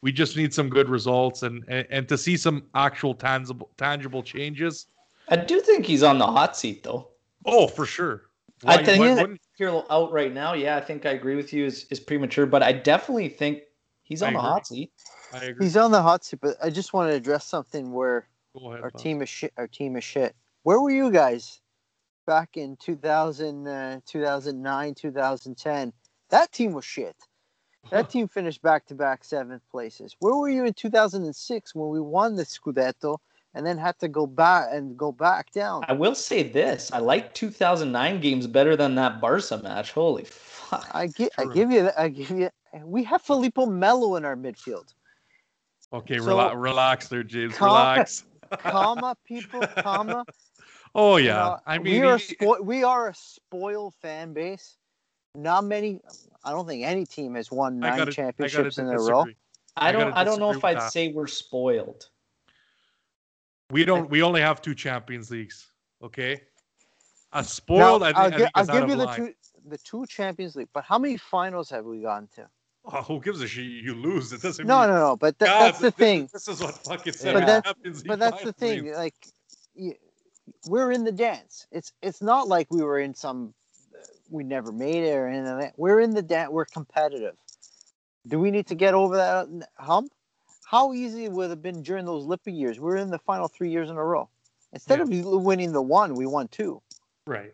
we just need some good results and and, and to see some actual tangible tangible changes. I do think he's on the hot seat though. Oh, for sure. I Why- think why that wouldn't- out right now. Yeah, I think I agree with you. Is is premature, but I definitely think he's I on the agree. hot seat. I agree. He's on the hot seat, but I just want to address something where ahead. our Bob. team is shit. Our team is shit. Where were you guys back in 2000, uh, 2009, 2010? That team was shit. [LAUGHS] That team finished back to back seventh places. Where were you in 2006 when we won the Scudetto and then had to go back and go back down? I will say this: I like 2009 games better than that Barca match. Holy fuck! I give, I give you, that. I give you. We have Felipe Melo in our midfield. Okay, So- relax, relax there, James. Calm- Relax. Comma, [LAUGHS] people, comma. Oh You yeah. know, I mean, we are he- spo- we are a spoiled fan base. Not many. I don't think any team has won nine gotta- championships gotta in a row. I I don't. gotta I don't know if I'd that. say we're spoiled. We don't. We only have two Champions Leagues. Okay. A spoiled. Now, I think, I'll, I think I'll give you the line. two the two Champions League. But how many finals have we gone to? Oh, who gives a shit? You lose. It doesn't. No, mean, no, no. But tha- God, that's the this- thing. This is what fucking But that's- Champions League But that's the thing. mean. Like, y- we're in the dance. It's it's not like we were in some. We never made it or anything. Like that. We're in the dance. We're competitive. Do we need to get over that hump? How easy would it have been during those Lippi years? We're in the final three years in a row. Instead of winning the one, we won two. Right.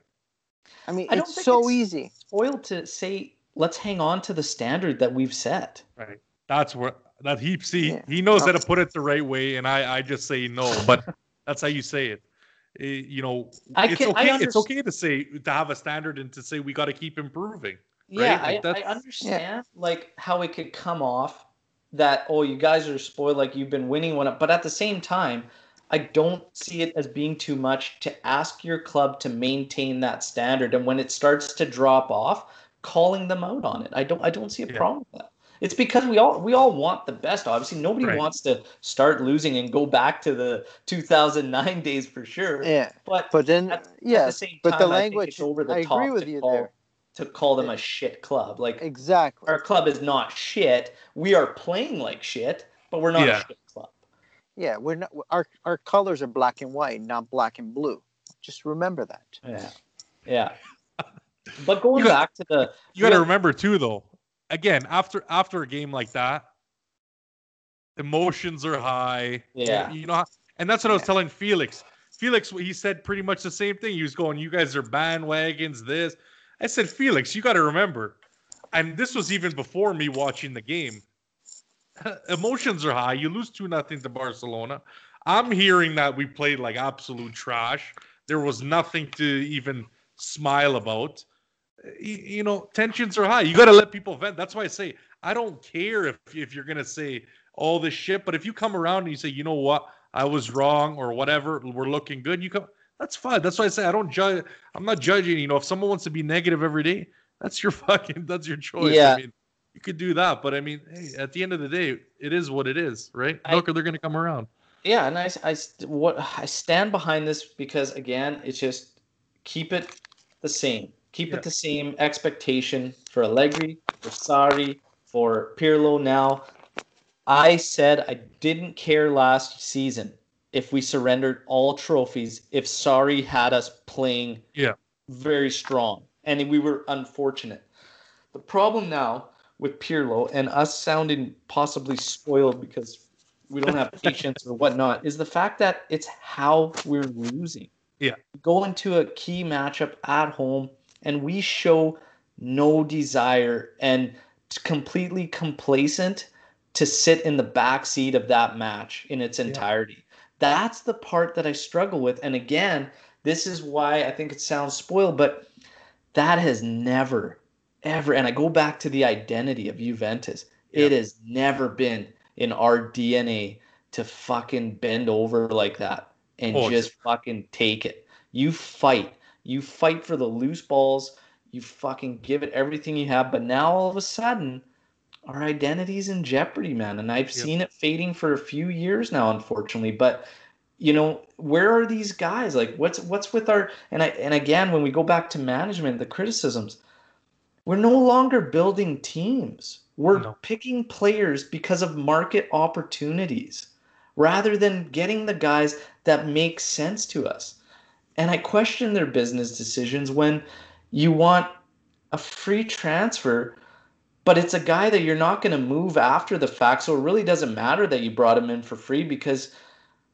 I mean, I don't it's so it's- easy. Spoiled to say, let's hang on to the standard that we've set. Right. That's where that he see Yeah. he knows how to oh. put it the right way, and I I just say no, but [LAUGHS] that's how you say it. Eh, you know, I it's can- I okay. It's okay to say to have a standard and to say we got to keep improving. Yeah, Right? Like, I, I that's- understand like how it could come off that oh you guys are spoiled like you've been winning one up, but at the same time, I don't see it as being too much to ask your club to maintain that standard, and when it starts to drop off, calling them out on it. I don't I don't see a Yeah. problem with that. It's because we all we all want the best. Obviously, nobody Right. wants to start losing and go back to the 2009 days for sure. Yeah, But but then at, at yeah, the same but time, the language. it's over the I top agree with to you call, there. to call them a shit club. Like Exactly. our club is not shit. We are playing like shit, but we're not Yeah. a shit club. Yeah, we're not. Our our colors are black and white, not black and blue. Just remember that. Yeah, yeah. But going You got- back to the You got to remember too, though. Again, after after a game like that, emotions are high. Yeah. You know, and that's what I was telling Felix. Felix, he said pretty much the same thing. He was going, "You guys are bandwagons." This, I said, Felix, you got to remember, and this was even before me watching the game. [LAUGHS] Emotions are high. You lose two nothing to Barcelona. I'm hearing that we played like absolute trash. There was nothing to even smile about. You, know, tensions are high. You got to let people vent. That's why I say I don't care if if you're gonna say all this shit, but if you come around and you say, you know what, I was wrong or whatever, we're looking good. You come. That's fine. That's why I say I don't judge. I'm not judging. You know, if someone wants to be negative every day, that's your [LAUGHS] fucking. That's your choice. Yeah. I mean, you could do that, but I mean, hey, at the end of the day, it is what it is, right? I- Look, they're gonna come around. Yeah, and I, I what I stand behind this because again, it's just keep it the same. Keep Yeah. it the same expectation for Allegri, for Sarri, for Pirlo. Now, I said I didn't care last season if we surrendered all trophies if Sarri had us playing Yeah. very strong and we were unfortunate. The problem now with Pirlo and us sounding possibly spoiled because we don't have [LAUGHS] patience or whatnot is the fact that it's how we're losing. Yeah. Go into a key matchup at home and we show no desire and completely complacent to sit in the back seat of that match in its entirety. That's the part that I struggle with. And again, this is why I think it sounds spoiled, but that has never, ever, and I go back to the identity of Juventus. It has never been in our DNA to fucking bend over like that and Oh, just fucking take it. You fight. You fight for the loose balls. You fucking give it everything you have. But now all of a sudden, our identity's in jeopardy, man. And I've Yep. seen it fading for a few years now, unfortunately. But you know, where are these guys? Like, what's what's with our and I and again, when we go back to management, the criticisms, we're no longer building teams. We're No. picking players because of market opportunities rather than getting the guys that make sense to us. And I question their business decisions when you want a free transfer, but it's a guy that you're not going to move after the fact. So it really doesn't matter that you brought him in for free because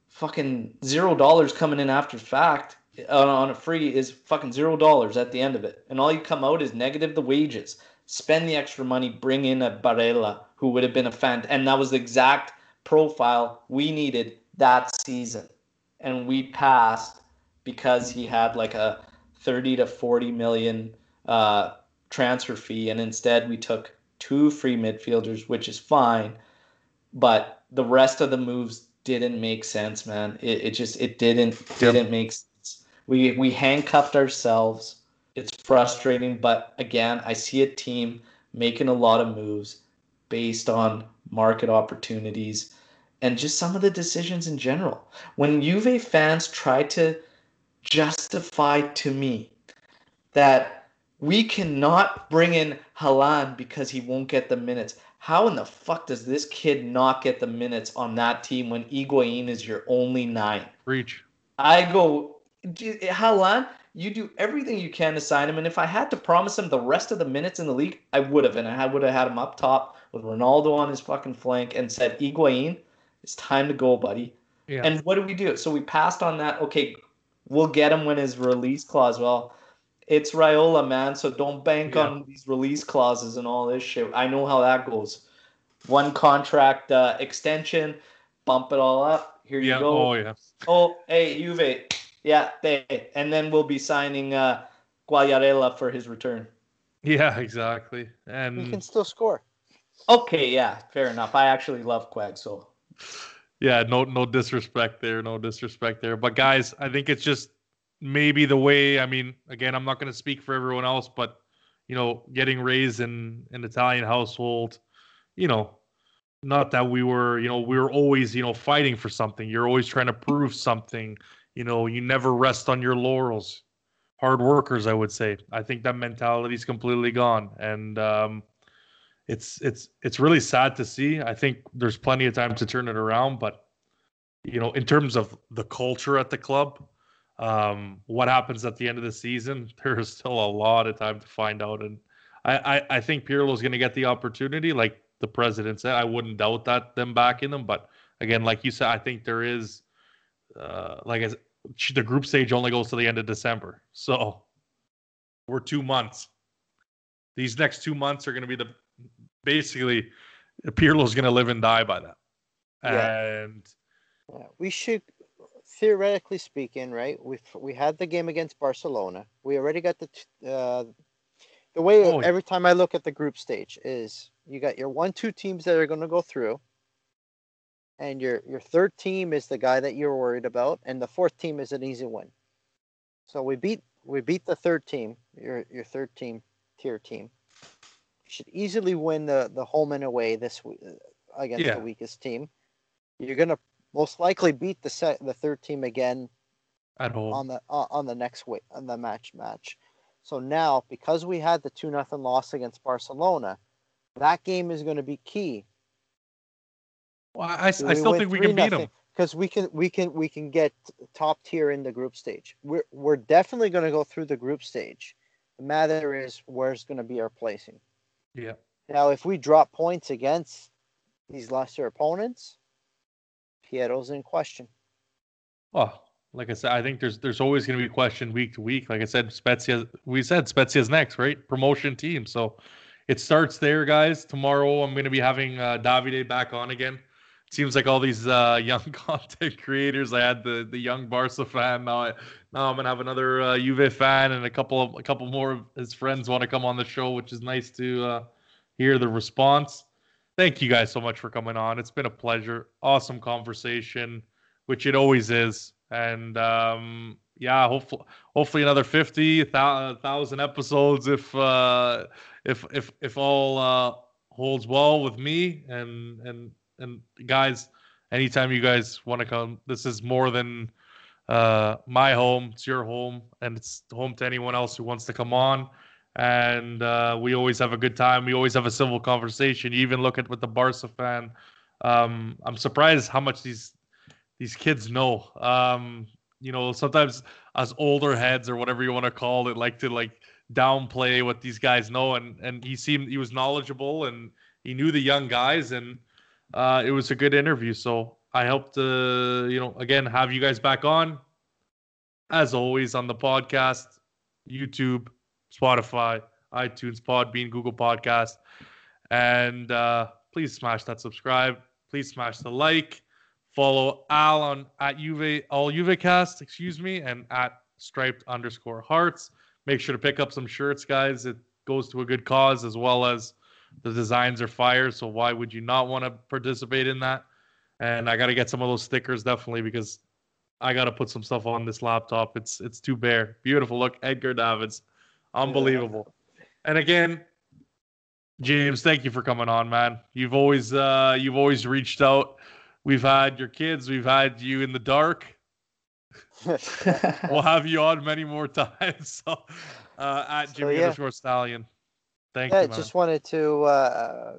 fucking zero dollars coming in after fact on, on a free is fucking zero dollars at the end of it. And all you come out is negative the wages. Spend the extra money, bring in a Barella who would have been a fan. And that was the exact profile we needed that season. And we passed because he had like a 30 to 40 million uh, transfer fee. And instead, we took two free midfielders, which is fine. But the rest of the moves didn't make sense, man. It, it just it didn't didn't make sense. We we handcuffed ourselves. It's frustrating, but again, I see a team making a lot of moves based on market opportunities and just some of the decisions in general. When Juve fans try to justify to me that we cannot bring in Haaland because he won't get the minutes. How in the fuck does this kid not get the minutes on that team when Higuaín is your only nine? Reach. I go, Haaland, you do everything you can to sign him. And if I had to promise him the rest of the minutes in the league, I would have. And I would have had him up top with Ronaldo on his fucking flank and said, Higuaín, it's time to go, buddy. Yeah. And what do we do? So we passed on that. Okay, we'll get him when his release clause. Well, it's Raiola, man. So don't bank yeah. on these release clauses and all this shit. I know how that goes. One contract uh, extension, bump it all up. Here you go. Oh yeah. Oh hey Juve, yeah, they, and then we'll be signing uh, Quagliarella for his return. Yeah, exactly. And he can still score. Okay, yeah, fair enough. I actually love Quag, so. Yeah, no, no disrespect there, no disrespect there. But guys, I think it's just maybe the way. I mean, again, I'm not going to speak for everyone else, but you know, getting raised in an Italian household, you know, not that we were, you know, we were always, you know, fighting for something. You're always trying to prove something. You know, you never rest on your laurels. Hard workers, I would say. I think that mentality is completely gone, and um, it's it's it's really sad to see. I think there's plenty of time to turn it around, but you know, in terms of the culture at the club, um, what happens at the end of the season, [LAUGHS] there is still a lot of time to find out. And I, I, I think Pirlo is going to get the opportunity, like the president said. I wouldn't doubt that them backing them, but again, like you said, I think there is, uh, like the group stage only goes to the end of December, so we're two months. These next two months are going to be the basically Pirlo's going to live and die by that, yeah. and. Yeah, we should theoretically speaking, right? We we had the game against Barcelona. We already got the uh, the way oh, every time I look at the group stage is you got your one two teams that are going to go through, and your your third team is the guy that you're worried about, and the fourth team is an easy win. So we beat we beat the third team, your your third team tier team. Should easily win the the home and away this uh, against yeah. the weakest team. You're gonna most likely beat the set the third team again at home on the uh, on the next week on the match match. So now because we had the two nothing loss against Barcelona, that game is going to be key. Well, I, I still think we can beat them because we can we can we can get top tier in the group stage. We're we're definitely going to go through the group stage. The matter is where's going to be our placing. Yeah. Now, if we drop points against these lesser opponents, Pirlo's in question. Well, like I said, I think there's there's always going to be question week to week. Like I said, Spezia. We said Spezia's next, right? Promotion team. So it starts there, guys. Tomorrow I'm going to be having uh, Davide back on again. Seems like all these uh, [LAUGHS] young content creators. I had the the young Barca fan. Now I now I'm gonna have another uh, Juve fan, and a couple of a couple more of his friends want to come on the show, which is nice to uh, hear the response thank you guys so much for coming on. It's been a pleasure. Awesome conversation, which it always is. And um, yeah, hopefully, hopefully another 50,000 episodes if uh, if if if all uh, holds well with me and and and guys. Anytime you guys want to come, this is more than uh, my home. It's your home, and it's home to anyone else who wants to come on and uh, we always have a good time. We always have a civil conversation. You even look at with the Barca fan. Um, I'm surprised how much these these kids know. Um, you know, sometimes us older heads or whatever you want to call it like to like downplay what these guys know and and he seemed he was knowledgeable and he knew the young guys and uh, it was a good interview so i hope to you know again have you guys back on. As always on the podcast youtube spotify itunes podbean google podcast. And uh, please smash that subscribe. Please smash the like. Follow al on at uv all uvcast excuse me and at striped underscore hearts. Make sure to pick up some shirts, guys. It goes to a good cause as well as the designs are fire. So why would you not want to participate in that? And I got to get some of those stickers definitely because I got to put some stuff on this laptop. It's it's too bare. Beautiful look, Edgar Davids, unbelievable. Yeah. And again, James, thank you for coming on, man. You've always uh, you've always reached out. We've had your kids. We've had you in the dark [LAUGHS] we'll have you on many more [LAUGHS] times. So, uh, at Jimmy so, yeah. underscore Stallion. Thank yeah, you. Just wanted to uh,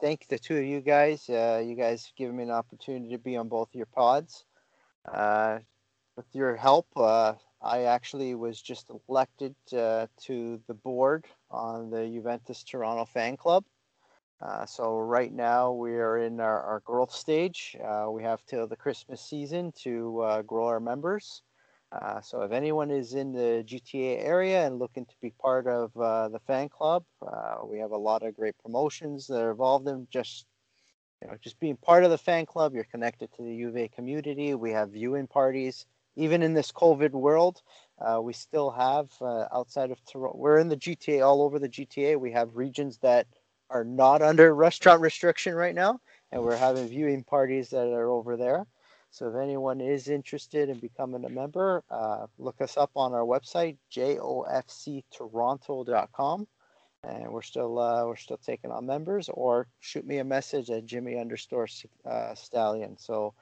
thank the two of you guys. Uh, you guys have given me an opportunity to be on both your pods. Uh, with your help, uh, I actually was just elected uh, to the board on the Juventus Toronto fan club. Uh, so right now we are in our, our growth stage. Uh, we have till the Christmas season to uh, grow our members. Uh, so if anyone is in the GTA area and looking to be part of uh, the fan club, uh, we have a lot of great promotions that are involved in just you know just being part of the fan club. You're connected to the UVA community. We have viewing parties. Even in this COVID world, we still have outside of Toronto. We're in the GTA all over the GTA. We have regions that are not under [LAUGHS] restaurant restriction right now, and we're having viewing parties that are over there. So if anyone is interested in becoming a member, uh, look us up on our website, jofctoronto.com. And we're still uh, we're still taking on members, or shoot me a message at Jimmy underscore uh, Stallion. So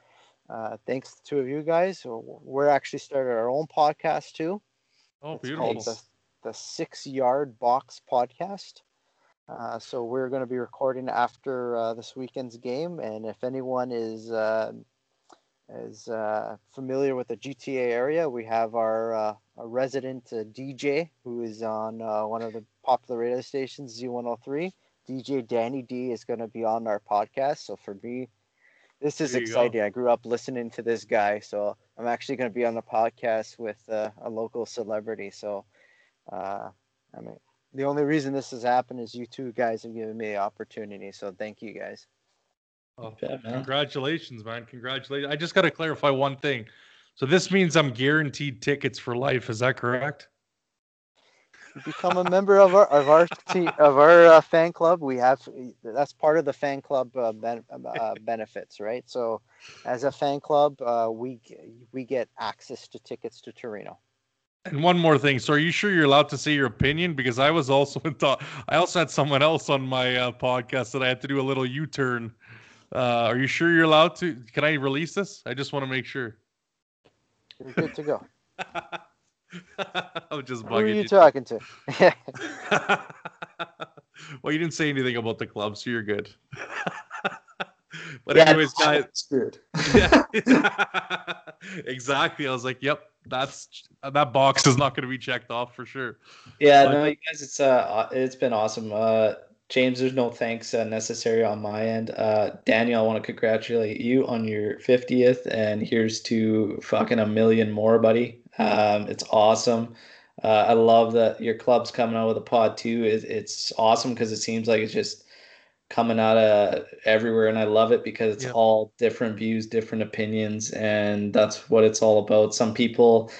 uh, thanks to two of you guys. We're actually started our own podcast too. Oh, beautiful! The, the Six Yard Box Podcast. Uh, so we're going to be recording after uh, this weekend's game, and if anyone is uh, is uh, familiar with the GTA area, we have our, uh, our resident DJ who is on one of the popular radio stations, Z103. DJ Danny D is going to be on our podcast. So for me, this is exciting. Go. I grew up listening to this guy, so I'm actually going to be on the podcast with a local celebrity. So, I mean the only reason this has happened is you two guys have given me the opportunity. So thank you guys. Oh, man. congratulations, man! Congratulations. I just got to clarify one thing. So this means I'm guaranteed tickets for life. Is that correct? You become a member of our of our team, of our uh, fan club. We have that's part of the fan club uh, ben, uh, benefits, right? So, as a fan club, uh, we we get access to tickets to Torino. And one more thing. So, are you sure you're allowed to say your opinion? Because I was also [LAUGHS] in thought. I also had someone else on my uh, podcast that I had to do a little U-turn. Uh, are you sure you're allowed to? Can I release this? I just want to make sure. You're good to go. [LAUGHS] I'm just bugging Who are you, you talking to? [LAUGHS] well, you didn't say anything about the club, so you're good. [LAUGHS] but yeah, anyways, guys, good. yeah, exactly. I was like, "Yep, that's that box is not going to be checked off for sure. Yeah, but, no, you guys, it's uh, it's been awesome. Uh, James, there's no thanks uh, necessary on my end. Uh, Daniel, I want to congratulate you on your 50th, and here's to fucking a million more, buddy. Um, it's awesome. Uh, I love that your club's coming out with a pod too. It, it's awesome because it seems like it's just coming out of everywhere and I love it because it's all different views, different opinions and that's what it's all about. Some people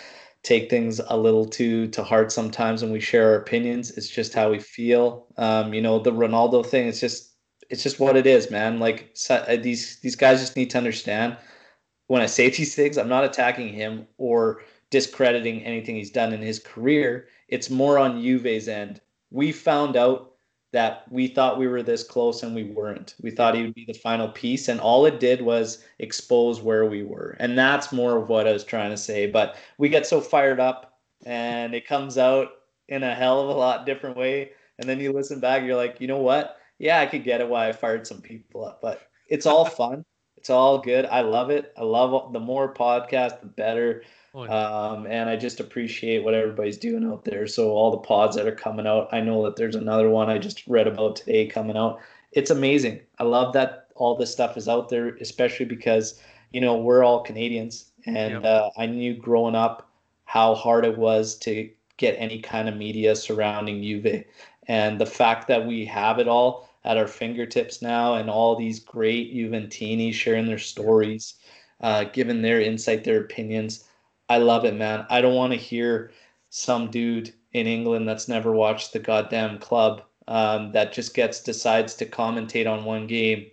take things a little too to heart sometimes when we share our opinions. It's just how we feel. Um, you know, the Ronaldo thing it's just it's just what it is, man. Like uh, these these guys just need to understand when I say [LAUGHS] these things, I'm not attacking him or discrediting anything he's done in his career. It's more on Juve's end. We found out that we thought we were this close and we weren't. We thought he would be the final piece, and all it did was expose where we were. And that's more of what I was trying to say. But we get so fired up, and it comes out in a hell of a lot different way. And then you listen back, you're like, you know what? Yeah, I could get it why I fired some people up, but it's all fun. It's all good. I love it. I love the more podcast, the better. Um, and I just appreciate what everybody's doing out there. So all the pods that are coming out, I know that there's another one I just read about today coming out. It's amazing. I love that all this stuff is out there, especially because you know we're all Canadians, and Yep. uh, I knew growing up how hard it was to get any kind of media surrounding Juve, and the fact that we have it all at our fingertips now, and all these great Juventini sharing their stories, uh, giving their insight, their opinions. I love it, man. I don't want to hear some dude in England that's never watched the goddamn club um, that just gets decides to commentate on one game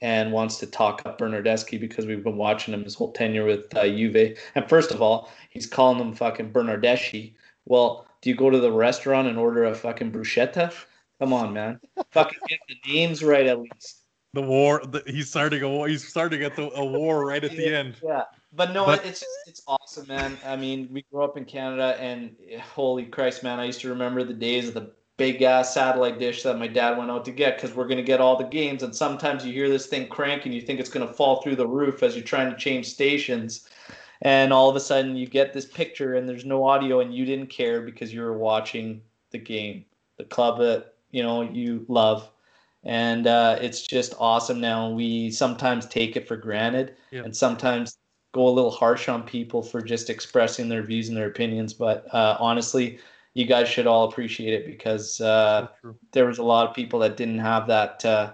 and wants to talk up Bernardeschi because we've been watching him his whole tenure with uh, Juve. And first of all, he's calling him fucking Bernardeschi. Well, do you go to the restaurant and order a fucking bruschetta? Come on, man. fucking get the names right at least. the war. The, he's starting a war. He's starting at the, a war right at the end. Yeah, but no, But- it's just it's awesome, man. I mean, we grew up in Canada, and holy Christ, man, I used to remember the days of the big ass satellite dish that my dad went out to get because we're gonna get all the games. And sometimes you hear this thing crank, and you think it's gonna fall through the roof as you're trying to change stations, and all of a sudden you get this picture, and there's no audio, and you didn't care because you were watching the game, the club that you know you love. And uh, it's just awesome now. We sometimes take it for granted, Yeah. and sometimes go a little harsh on people for just expressing their views and their opinions. But uh, honestly, you guys should all appreciate it because uh, So there was a lot of people that didn't have that, uh,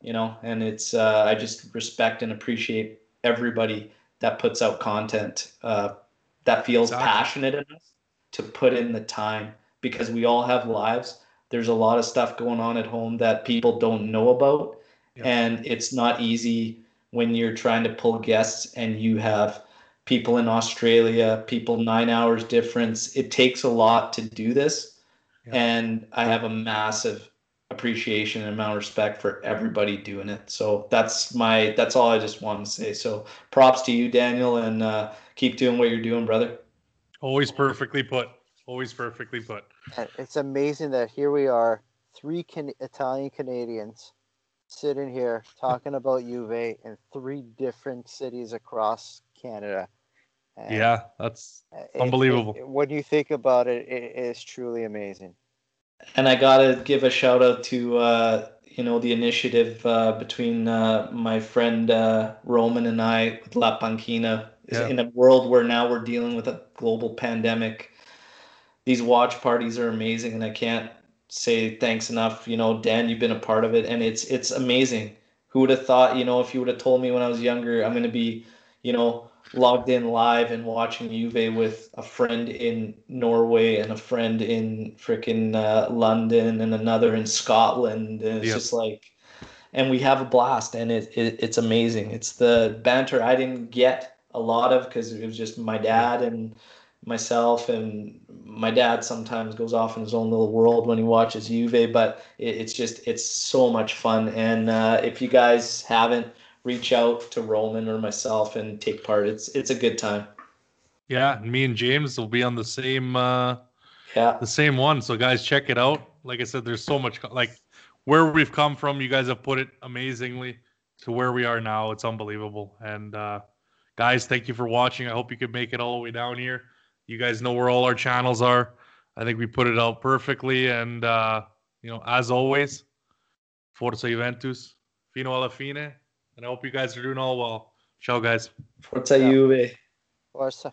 you know. And it's uh, I just respect and appreciate everybody that puts out content uh, that feels Exactly. passionate enough to put in the time because we all have lives. There's a lot of stuff going on at home that people don't know about, Yeah. and it's not easy when you're trying to pull guests and you have people in Australia, people nine hours difference. It takes a lot to do this. Yeah. And I have a massive appreciation and amount of respect for everybody doing it. So that's my that's all I just want to say. So props to you, Daniel, and uh, keep doing what you're doing, brother. Always perfectly put. Always perfectly put. It's amazing that here we are, three can- Italian Canadians sitting here talking about Juve in three different cities across Canada. And Yeah, that's it- it- unbelievable. it- when you think about it, it is truly amazing. And I gotta give a shout out to uh, you know the initiative uh, between uh, my friend uh, Roman and I with La Panchina. Yeah. In a world where now we're dealing with a global pandemic, these watch parties are amazing, and I can't say thanks enough. You know, Dan, you've been a part of it, and it's it's amazing. Who would have thought? You know, if you would have told me when I was younger, I'm gonna be, you know, logged in live and watching Juve with a friend in Norway and a friend in freaking uh, London and another in Scotland. And it's Yep. just like, and we have a blast, and it, it it's amazing. It's the banter I didn't get a lot of because it was just my dad and myself and my dad sometimes goes off in his own little world when he watches Juve, but it, it's just it's so much fun. And uh, if you guys haven't, reach out to Roman or myself and take part. It's it's a good time. Yeah, me and James will be on the same uh Yeah, the same one. So guys, check it out. Like I said, there's so much like where we've come from. You guys have put it amazingly to where we are now. It's unbelievable. And uh guys, thank you for watching. I hope you could make it all the way down here. You guys know where all our channels are. I think we put it out perfectly. And uh, you know, as always, Forza Juventus, fino alla fine. And I hope you guys are doing all well. Ciao, guys. Forza Yeah. Juve. Forza.